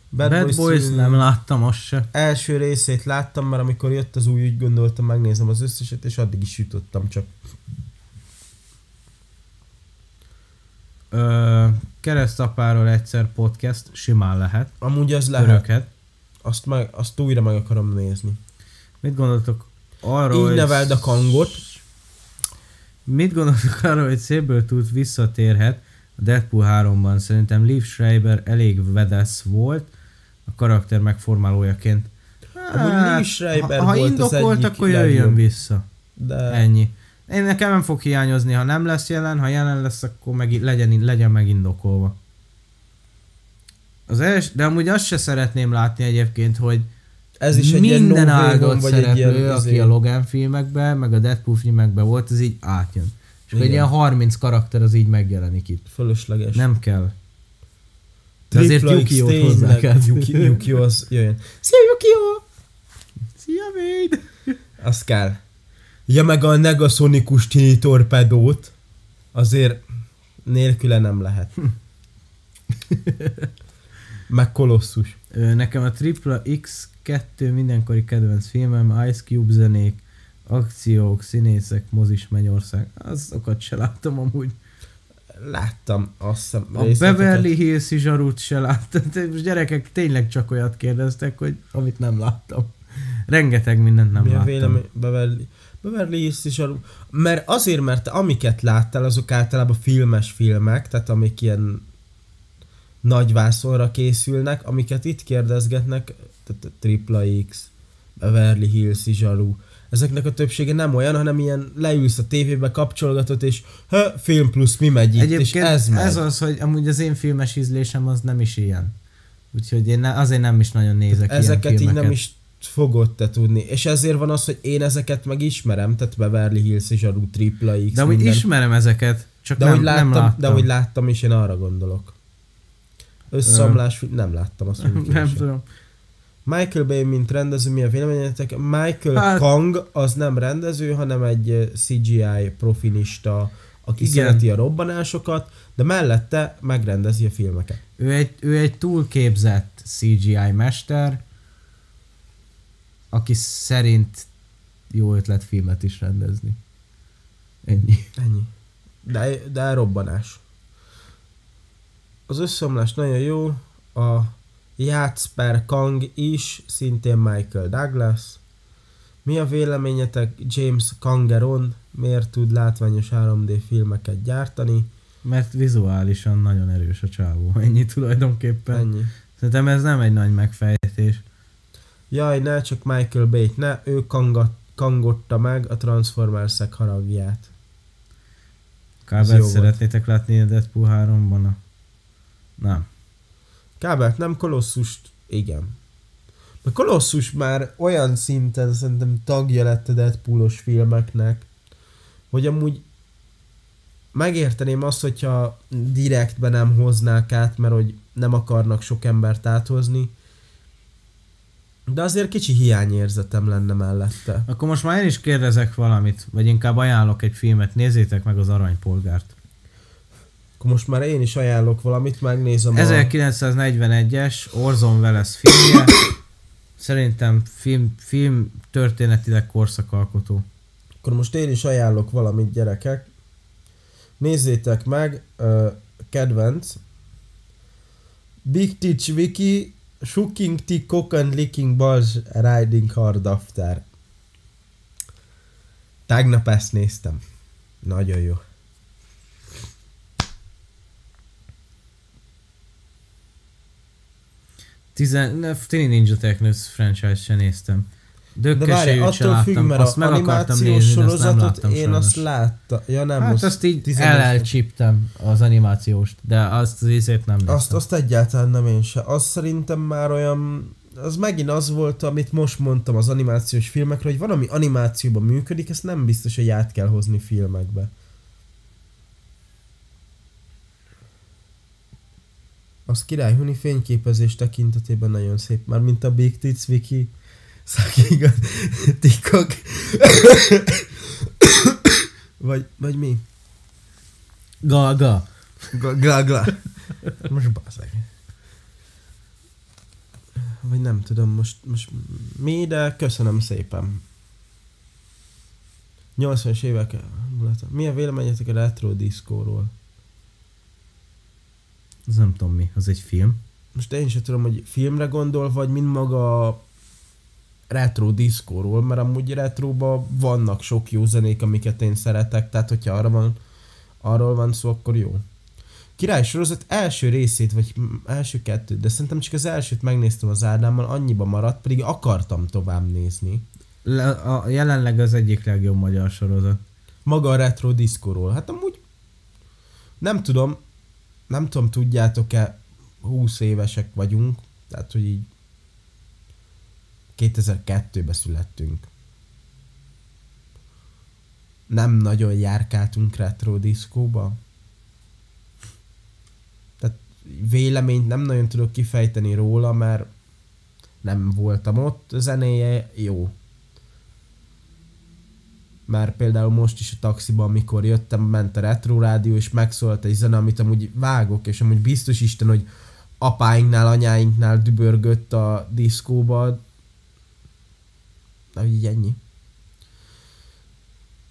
Bad, Bad Boys szül- nem láttam, azt se. Első részét láttam, mert amikor jött az új, úgy gondoltam, megnézem az összeset, és addig is jutottam csak. Ö, keresztapáról egyszer podcast, simán lehet. Amúgy az lehet. Öröket. Azt, meg, azt újra meg akarom nézni. Mit gondoltok arról, Így neveld a kangot. Mit gondoltok arról, hogy szépből tud visszatérhet a Deadpool 3-ban? Szerintem Liv Schreiber elég vedesz volt a karakter megformálójaként. Amúgy Liv Schreiber ha, ha volt az indokolt, egyik akkor jöjjön legjobb. vissza. De Ennyi. Én nekem nem fog hiányozni, ha nem lesz jelen, ha jelen lesz, akkor meg, legyen, legyen megindokolva. Az els, de amúgy azt se szeretném látni egyébként, hogy ez is egy minden áldott vagy egy szereplő, ilyen, aki izé- a Logan filmekben, meg a Deadpool filmekben volt, az így átjön. És egy ilyen 30 karakter az így megjelenik itt. Fölösleges. Nem kell. De azért Yuki-ot hozzá kell. Yuki, Yuki az jöjjön. Szia Yuki! Szia, Wade! Az kell. Ja, meg a negasonikus tini torpedót azért nélküle nem lehet. <laughs> meg kolosszus. Nekem a Tripla X2 mindenkori kedvenc filmem, Ice Cube zenék, akciók, színészek, mozis Mennyország. Azokat se láttam amúgy. Láttam azt hiszem A. Beverly Hills zsarút se láttam. Most gyerekek tényleg csak olyat kérdeztek, hogy amit nem láttam. Rengeteg mindent nem Mi a láttam. vélemény? Beverly, Beverly Hills is a... Mert azért, mert amiket láttál, azok általában filmes filmek, tehát amik ilyen nagy vászonra készülnek, amiket itt kérdezgetnek, tehát a X, Beverly Hills zsarú, ezeknek a többsége nem olyan, hanem ilyen leülsz a tévébe, kapcsolgatod, és ha, film plusz mi megy itt, és Egyébként ez megy. ez az, hogy amúgy az én filmes ízlésem az nem is ilyen. Úgyhogy én ne, azért nem is nagyon nézek ezeket ilyen így filmeket. nem is fogod te tudni. És ezért van az, hogy én ezeket meg ismerem, tehát Beverly Hills zsarú, Tripla X, De minden. ismerem ezeket, csak De nem, hogy láttam, nem láttam. de hogy láttam is, én arra gondolok. Összeomlás, film- nem láttam azt <laughs> mondjuk nem tudom. Michael Bay, mint rendező, mi a véleményetek? Michael Hát-. Kang az nem rendező, hanem egy CGI profinista, aki. Igen. szereti a robbanásokat, de mellette megrendezi a filmeket. Ő egy, ő egy túlképzett CGI mester, aki szerint jó ötlet filmet is rendezni. Ennyi. Ennyi. De, de robbanás. Az összeomlás nagyon jó. A Játsper Kang is, szintén Michael Douglas. Mi a véleményetek James Kangeron? Miért tud látványos 3D filmeket gyártani? Mert vizuálisan nagyon erős a csávó. Ennyi tulajdonképpen. Ennyi. Szerintem ez nem egy nagy megfejtés. Jaj, ne csak Michael bay ne, ő kangat, kangotta meg a Transformers-ek haragját. Kb. jó volt. szeretnétek látni a Deadpool 3-ban? A... Nem. Kábelt nem, Kolosszust igen. A Kolosszus már olyan szinten szerintem tagja lett a Deadpoolos filmeknek, hogy amúgy megérteném azt, hogyha direktben nem hoznák át, mert hogy nem akarnak sok embert áthozni, de azért kicsi hiányérzetem lenne mellette. Akkor most már én is kérdezek valamit, vagy inkább ajánlok egy filmet, nézzétek meg az Aranypolgárt. Akkor most már én is ajánlok valamit, megnézem 1941-es Orson Welles filmje. <coughs> Szerintem film, film történetileg korszakalkotó. Akkor most én is ajánlok valamit, gyerekek. Nézzétek meg, uh, kedvenc. Big Teach Wiki, Shooking T Cock and Licking Balls Riding Hard After. Tegnap ezt néztem. Nagyon jó. Tizen... Tini Ninja Technos franchise se néztem. De várj, attól függ, láttam, mert azt meg akartam nézni, de azt sorozatot láttam én sajnos. azt láttam. Ja nem, Hát azt így 15 elcsíptem az animációst, de azt az ízét nem néztem. Azt, azt egyáltalán nem én se. Az szerintem már olyan... Az megint az volt, amit most mondtam az animációs filmekről, hogy van, ami animációban működik, ezt nem biztos, hogy át kell hozni filmekbe. Az király Huni fényképezés tekintetében nagyon szép, már mint a Big Tits Wiki, Szakiga, TikTok. vagy, vagy mi? Gaga. Gla, gla. Most baszeg. Vagy nem tudom most, most mi, de köszönöm szépen. 80-as évek hangulata. Mi a véleményetek a retro diszkóról? Az nem tudom mi, az egy film. Most én sem tudom, hogy filmre gondol, vagy mind maga a retro diszkóról, mert amúgy retroban vannak sok jó zenék, amiket én szeretek, tehát hogyha arra van, arról van szó, akkor jó. Király sorozat első részét, vagy első kettőt, de szerintem csak az elsőt megnéztem az Ádámmal, annyiba maradt, pedig akartam tovább nézni. Le, a, jelenleg az egyik legjobb magyar sorozat. Maga a retro diszkóról. Hát amúgy nem tudom, nem tudom, tudjátok-e, 20 évesek vagyunk, tehát hogy így 2002-ben születtünk. Nem nagyon járkáltunk retro diszkóba. Tehát véleményt nem nagyon tudok kifejteni róla, mert nem voltam ott, a zenéje jó. Mert például most is a taxiban, amikor jöttem, ment a retro rádió, és megszólalt egy zene, amit amúgy vágok, és amúgy biztos Isten, hogy apáinknál, anyáinknál dübörgött a diszkóba. Na, így ennyi.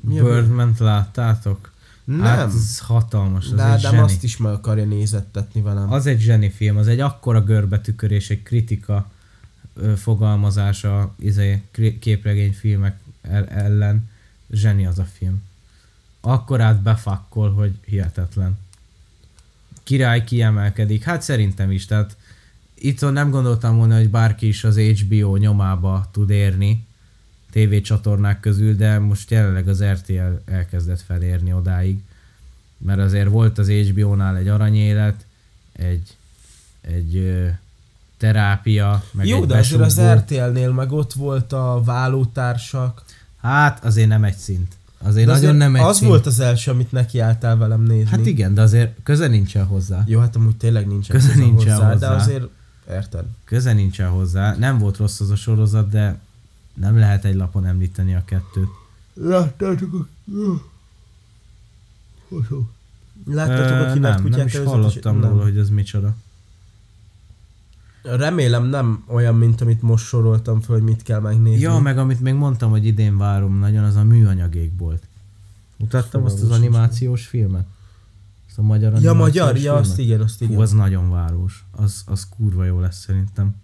Mi a- Birdman-t láttátok? Nem, Hát ez hatalmas, az de egy Ádám zseni. azt is meg akarja nézettetni velem. Az egy zseni film, az egy akkora görbetükörés, egy kritika ö, fogalmazása izé, kri- képregényfilmek el- ellen. Zseni az a film. Akkorát befakkol, hogy hihetetlen. Király kiemelkedik, hát szerintem is, tehát itt nem gondoltam volna, hogy bárki is az HBO nyomába tud érni tévécsatornák közül, de most jelenleg az RTL elkezdett felérni odáig. Mert azért volt az HBO-nál egy aranyélet, egy, egy ö, terápia, meg Jó, egy de azért az. RTL-nél meg ott volt a vállótársak. Hát azért nem egy szint. Azért De nagyon azért nem egy az szint. volt az első, amit nekiálltál velem nézni. Hát igen, de azért köze nincsen hozzá. Jó, hát amúgy tényleg nincsen Köze köze nincsen hozzá, hozzá. de azért érted. Köze nincsen hozzá. Nem volt rossz az a sorozat, de nem lehet egy lapon említeni a kettőt. Láttátok a... Láttátok a Ö, kinek nem, nem is kutyát hallottam nem. róla, hogy ez micsoda. Remélem nem olyan, mint amit most soroltam föl, hogy mit kell megnézni. Ja, meg amit még mondtam, hogy idén várom nagyon, az a műanyagék volt. Mutattam azt az animációs filmet? Azt a magyar Ja, magyar, ja, filmet? azt igen, azt igen. Hú, az nagyon város. Az, az kurva jó lesz szerintem.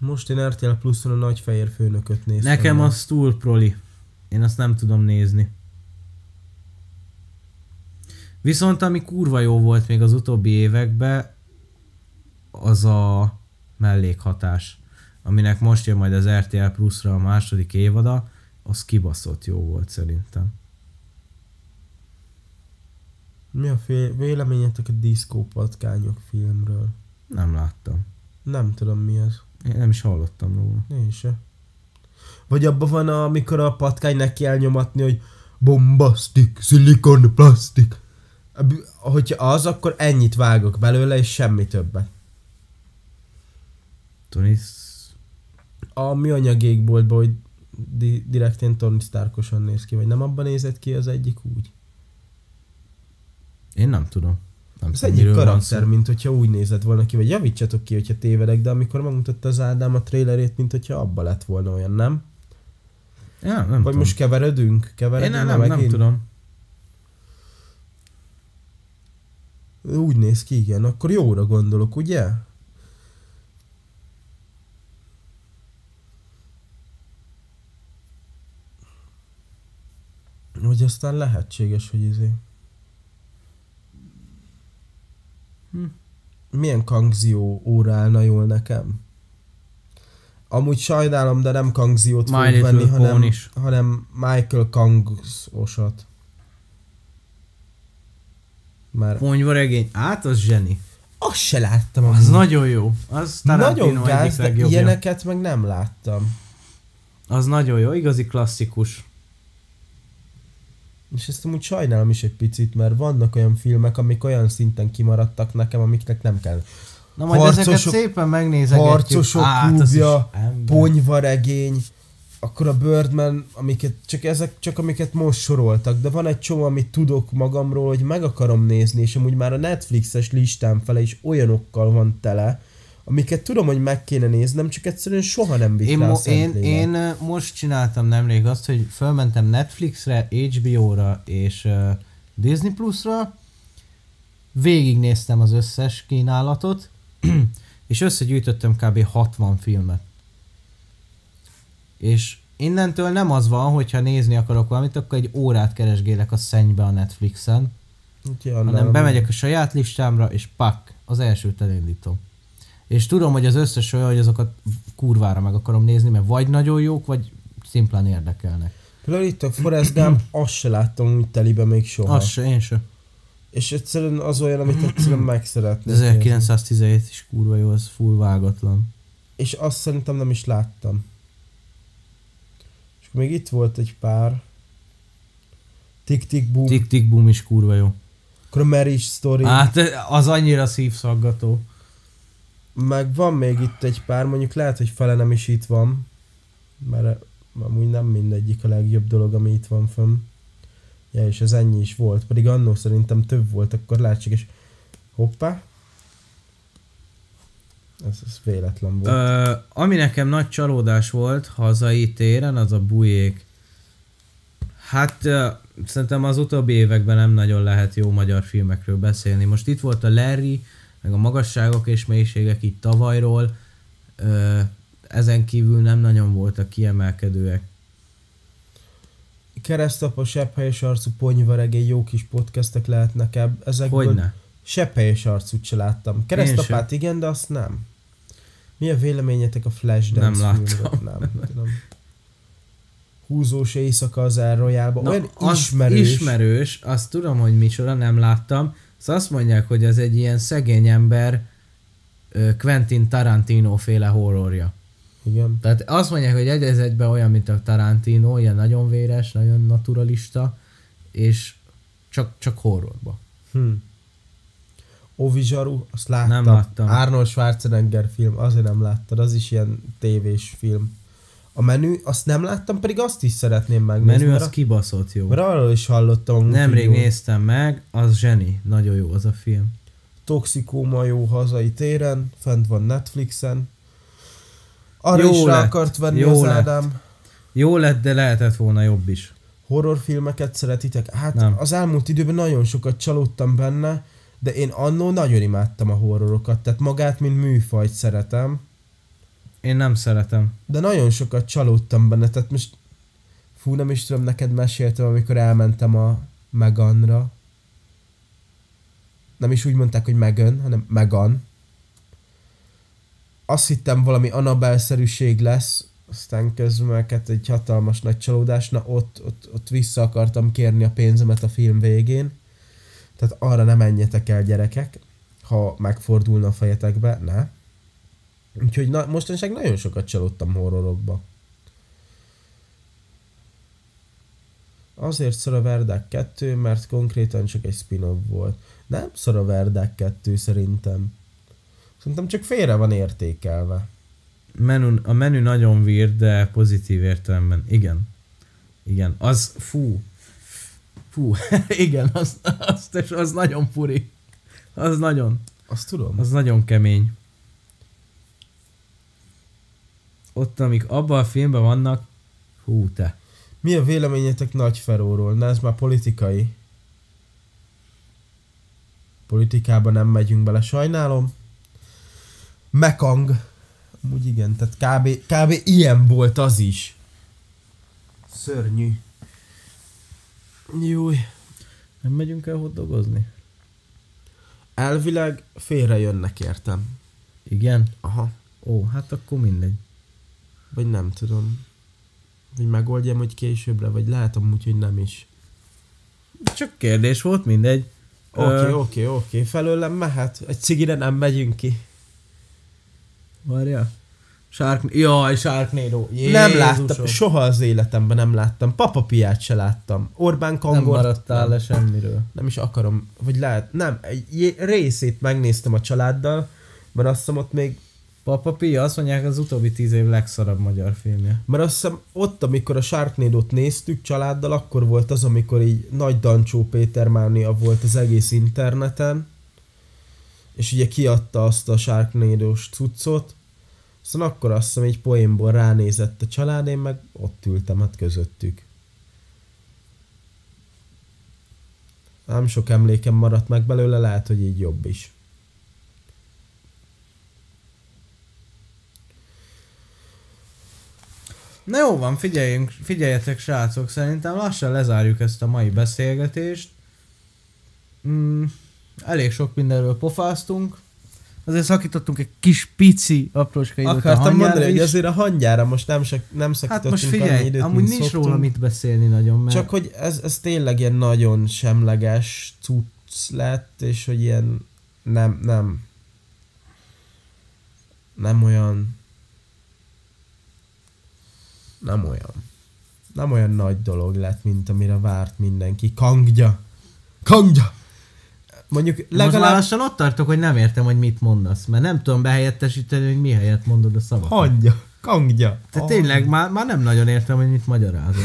Most én RTL Pluszon a nagyfehér főnököt néztem. Nekem meg. az túl proli. Én azt nem tudom nézni. Viszont ami kurva jó volt még az utóbbi években, az a mellékhatás, aminek most jön majd az RTL Plus-ra a második évada, az kibaszott jó volt szerintem. Mi a fél, véleményetek a Disco Patkányok filmről? Nem láttam. Nem tudom mi az. Én nem is hallottam róla. Én se. Vagy abban van, amikor a patkány neki elnyomatni, hogy bombasztik, szilikon, plastik. Hogyha az, akkor ennyit vágok belőle, és semmi többet. Tony Sz- A műanyag égboltban, hogy di- direkt ilyen Tony Starkosan néz ki, vagy nem abban nézett ki az egyik úgy? Én nem tudom. Nem Az egyik karakter, mint hogyha úgy nézett volna ki, vagy javítsatok ki, hogyha tévedek, de amikor megmutatta az Ádám a trailerét, mint hogyha abba lett volna olyan, nem? Ja, nem vagy tudom. most keveredünk? Én Keveredünk nem, nem, nem megint? tudom. Úgy néz ki, igen. Akkor jóra gondolok, ugye? Hogy aztán lehetséges, hogy izé. Milyen kangzió óra állna jól nekem? Amúgy sajnálom, de nem kangziót fogok venni, hanem, is. hanem Michael Kangosat. Már Ponyvaregény, át az zseni. azt se láttam. Az amúgy. nagyon jó. Az Nagyon gáz, de ilyeneket meg nem láttam. Az nagyon jó, igazi klasszikus. És ezt amúgy sajnálom is egy picit, mert vannak olyan filmek, amik olyan szinten kimaradtak nekem, amiknek nem kell. Na majd ezeket Harcosok- szépen megnézegetjük. Harcosok Át, az is klubja. Ponyvaregény, akkor a Birdman, amiket, csak ezek csak amiket most soroltak, de van egy csomó, amit tudok magamról, hogy meg akarom nézni, és amúgy már a Netflixes listám fele is olyanokkal van tele, amiket tudom, hogy meg kéne néznem, csak egyszerűen soha nem vitt Én, rá mo- én, én most csináltam nemrég azt, hogy fölmentem Netflixre, HBO-ra és uh, Disney Plus-ra, végignéztem az összes kínálatot, <clears throat> és összegyűjtöttem kb. 60 filmet. És innentől nem az van, hogyha nézni akarok valamit, akkor egy órát keresgélek a szennybe a Netflixen, annál hanem nem- bemegyek a saját listámra, és pak, az elsőt elindítom. És tudom, hogy az összes olyan, hogy azokat kurvára meg akarom nézni, mert vagy nagyon jók, vagy szimplán érdekelnek. Például itt a Forrest Gump, azt se láttam úgy telibe még soha. Az se, én se. És egyszerűen az olyan, amit egyszerűen meg szeretnék nézni. 1917 is kurva jó, az full vágatlan. És azt szerintem nem is láttam. És akkor még itt volt egy pár. Tick Tick Boom. Tick Tick Boom is kurva jó. Akkor a Marriage Story. Hát az annyira szívszaggató. Meg van még itt egy pár, mondjuk lehet, hogy fele nem is itt van. Mert amúgy nem mindegyik a legjobb dolog, ami itt van fönn. Ja, és ez ennyi is volt. Pedig annó szerintem több volt, akkor lehetséges. Hoppá. Ez, ez véletlen volt. Ö, ami nekem nagy csalódás volt hazai téren, az a bujék. Hát ö, szerintem az utóbbi években nem nagyon lehet jó magyar filmekről beszélni. Most itt volt a Larry, meg a magasságok és mélységek így tavalyról. Ö, ezen kívül nem nagyon voltak kiemelkedőek. Keresztapa, sepphelyes arcú, ponyvaregény, jó kis podcastek lehetnek ebb. Ezekből Hogyne? sepphelyes arcút se láttam. Keresztapát igen, de azt nem. Mi a véleményetek a Flashdance Nem filmről? láttam. Nem, tudom. Húzós éjszaka az El Royale-ba. Olyan az ismerős. ismerős, azt tudom, hogy micsoda, nem láttam. Szóval azt mondják, hogy ez egy ilyen szegény ember Quentin Tarantino féle horrorja. Igen. Tehát azt mondják, hogy egy egyben olyan, mint a Tarantino, ilyen nagyon véres, nagyon naturalista, és csak, csak horrorba. Hm. Ovi Zsaru, azt láttam. Nem láttam. Arnold Schwarzenegger film, azért nem láttad, az is ilyen tévés film. A menü, azt nem láttam, pedig azt is szeretném megnézni. Menü az a- kibaszott jó. mert arról is hallottam. Nemrég jó. néztem meg, az zseni, nagyon jó az a film. Toxikóma jó hazai téren, fent van Netflixen. Arra Jó is rá lett, akart venni jó az lett. Ádám. Jó lett, de lehetett volna jobb is. Horrorfilmeket szeretitek? Hát Nem. az elmúlt időben nagyon sokat csalódtam benne, de én annó nagyon imádtam a horrorokat, tehát magát, mint műfajt szeretem, Én nem szeretem. de nagyon sokat csalódtam benne, tehát most fú, nem is tudom, neked meséltem, amikor elmentem a Meganra. Nem is úgy mondták, hogy Megan, hanem Megan. Azt hittem valami Annabelle-szerűség lesz, aztán közmelkedett egy hatalmas nagy csalódás, na ott, ott, ott vissza akartam kérni a pénzemet a film végén. Tehát arra nem menjetek el gyerekek. ha megfordulna a fejetekbe, ne. Úgyhogy na, mostanság nagyon sokat csalódtam horrorokba. Azért szar a Verdák 2, mert konkrétan csak egy spin-off volt. Nem szar a Verdák 2 szerintem. Szerintem csak félre van értékelve. Menü, a menü nagyon weird, de pozitív értelemben. Igen. Igen. Az, fú. Fú. <laughs> Igen, az, az, az, az nagyon puri. Az nagyon. Azt tudom. Az nagyon kemény. Ott, amik abban a filmben vannak, hú te. Mi a véleményetek Nagy Feróról? Na ez már politikai. Politikába nem megyünk bele, sajnálom. Mekang. Úgy igen, tehát kb, kb. ilyen volt az is. Szörnyű. Júj. Nem megyünk el hotdogozni? Elvileg félre jönnek értem. Igen? Aha. Ó, hát akkor mindegy. Vagy nem tudom. Vagy megoldjam, hogy későbbre, vagy lehet amúgy, hogy nem is. Csak kérdés volt, mindegy. Oké, oké, oké. Felőlem mehet. Egy cigire nem megyünk ki. Várja. Shark... Jaj, Sharknado. Jézusom. Nem láttam, soha az életemben nem láttam. Papapiát se láttam. Orbán Nem Kongort maradtál le semmiről. nem is akarom, vagy lehet, nem, egy részét megnéztem a családdal, mert azt hiszem ott még, Papa Pia azt mondják az utóbbi tíz év legszarabb magyar filmje. mert azt hiszem ott, amikor a Sharknado-t néztük családdal, akkor volt az, amikor így nagy Dancsó Péter mánia volt az egész interneten, és ugye kiadta azt a Sharknado-s cuccot, aztán akkor azt hiszem egy poénból ránézett a család, én meg ott ültem hát közöttük. Nem sok emlékem maradt meg belőle, lehet, hogy így jobb is. Na jó van, figyeljünk, figyeljetek srácok, szerintem lassan lezárjuk ezt a mai beszélgetést. Mm, elég sok mindenről pofáztunk. Azért szakítottunk egy kis pici apróska időt a Akartam hangyára mondani, hogy is. azért a hangyára most nem, sak, nem Hát szakítottunk most annyi figyelj, időt, amúgy nincs szoktunk. róla mit beszélni nagyon, mert... Csak hogy ez, ez tényleg ilyen nagyon semleges cucc lett, és hogy ilyen nem, nem, nem olyan, nem olyan, nem olyan nagy dolog lett, mint amire várt mindenki. Kangja! Kangja! Mondjuk Legalább... Most már lassan ott tartok, hogy nem értem, hogy mit mondasz, mert nem tudom behelyettesíteni, hogy mi helyett mondod a szavakat. hangja, kangja. Te tényleg már, már nem nagyon értem, hogy mit magyarázol.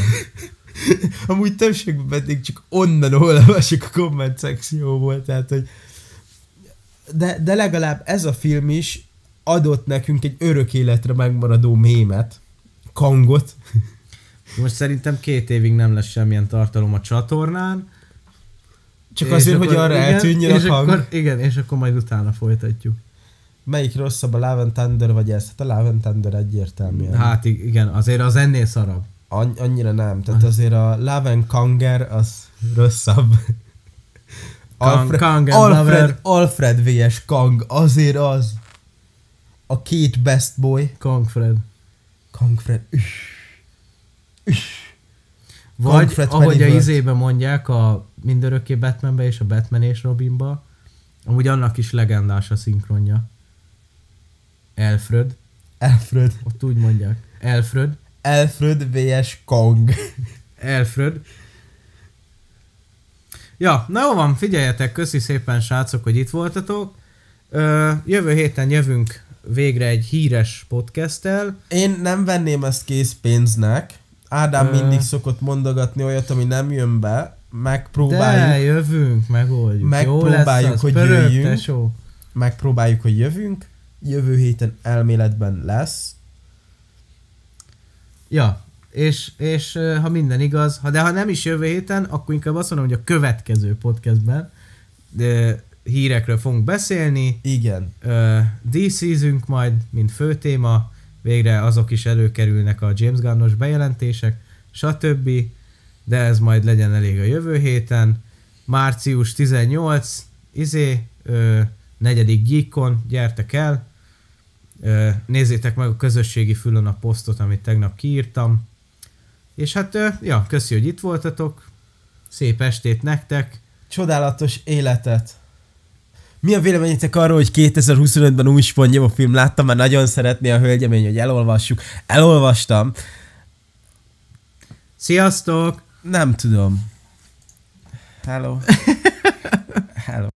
<laughs> Amúgy többségben pedig csak onnan olvasok a komment szekcióból, tehát hogy de, de legalább ez a film is adott nekünk egy örök életre megmaradó mémet, kangot. Most szerintem két évig nem lesz semmilyen tartalom a csatornán. Csak és azért, hogy akkor- arra igen, eltűnjön és a hang. Akkor, igen, és akkor majd utána folytatjuk. Melyik rosszabb, a Love and Thunder vagy ez? Hát a Love and Thunder egyértelműen. Hát ig- igen, azért az ennél szarabb. Anny- annyira nem. Tehát azért a Love and Kanger az rosszabb. Kang- Kang and Alfred, Lover. Alfred vs. Kang, azért az. A két best boy. Kongfred. Kangfred. Üss. Üss. Vagy Kongfred ahogy a izébe mondják, a mindörökké Batmanbe és a Batman és Robinba, amúgy annak is legendás a szinkronja. Alfred, Alfred. ott úgy mondják. Alfred. Alfred vs. Kong. Alfred. Ja, na jó van, figyeljetek, köszi szépen srácok, hogy itt voltatok. Ö, jövő héten jövünk végre egy híres podcasttel. Én nem venném ezt készpénznek. Ádám Ö. mindig szokott mondogatni olyat, ami nem jön be. De Megpróbáljuk, jövünk, megoldjuk. Megpróbáljuk, Jó hogy pörög, jöjjünk. tesó. megpróbáljuk, hogy jövünk. Jövő héten elméletben lesz. Ja, és, és ha minden igaz, ha, de ha nem is jövő héten, akkor inkább azt mondom, hogy a következő podcastben de hírekről fogunk beszélni, Igen. DC-zünk majd, mint fő téma, végre azok is előkerülnek a James Gunnos bejelentések, stb. De ez majd legyen elég a jövő héten. Március 18, izé, ö, negyedik Geekon, gyertek el, Ö, nézzétek meg a közösségi fülön a posztot, amit tegnap kiírtam. És hát, ö, ja, köszi, hogy itt voltatok. Szép estét nektek. Csodálatos életet. Mi a véleményetek arról, hogy 2025-ben új Spongyabob film láttam, mert nagyon szeretné a hölgyemény, hogy elolvassuk. Elolvastam. Sziasztok! Nem tudom. Hello. <laughs> Hello.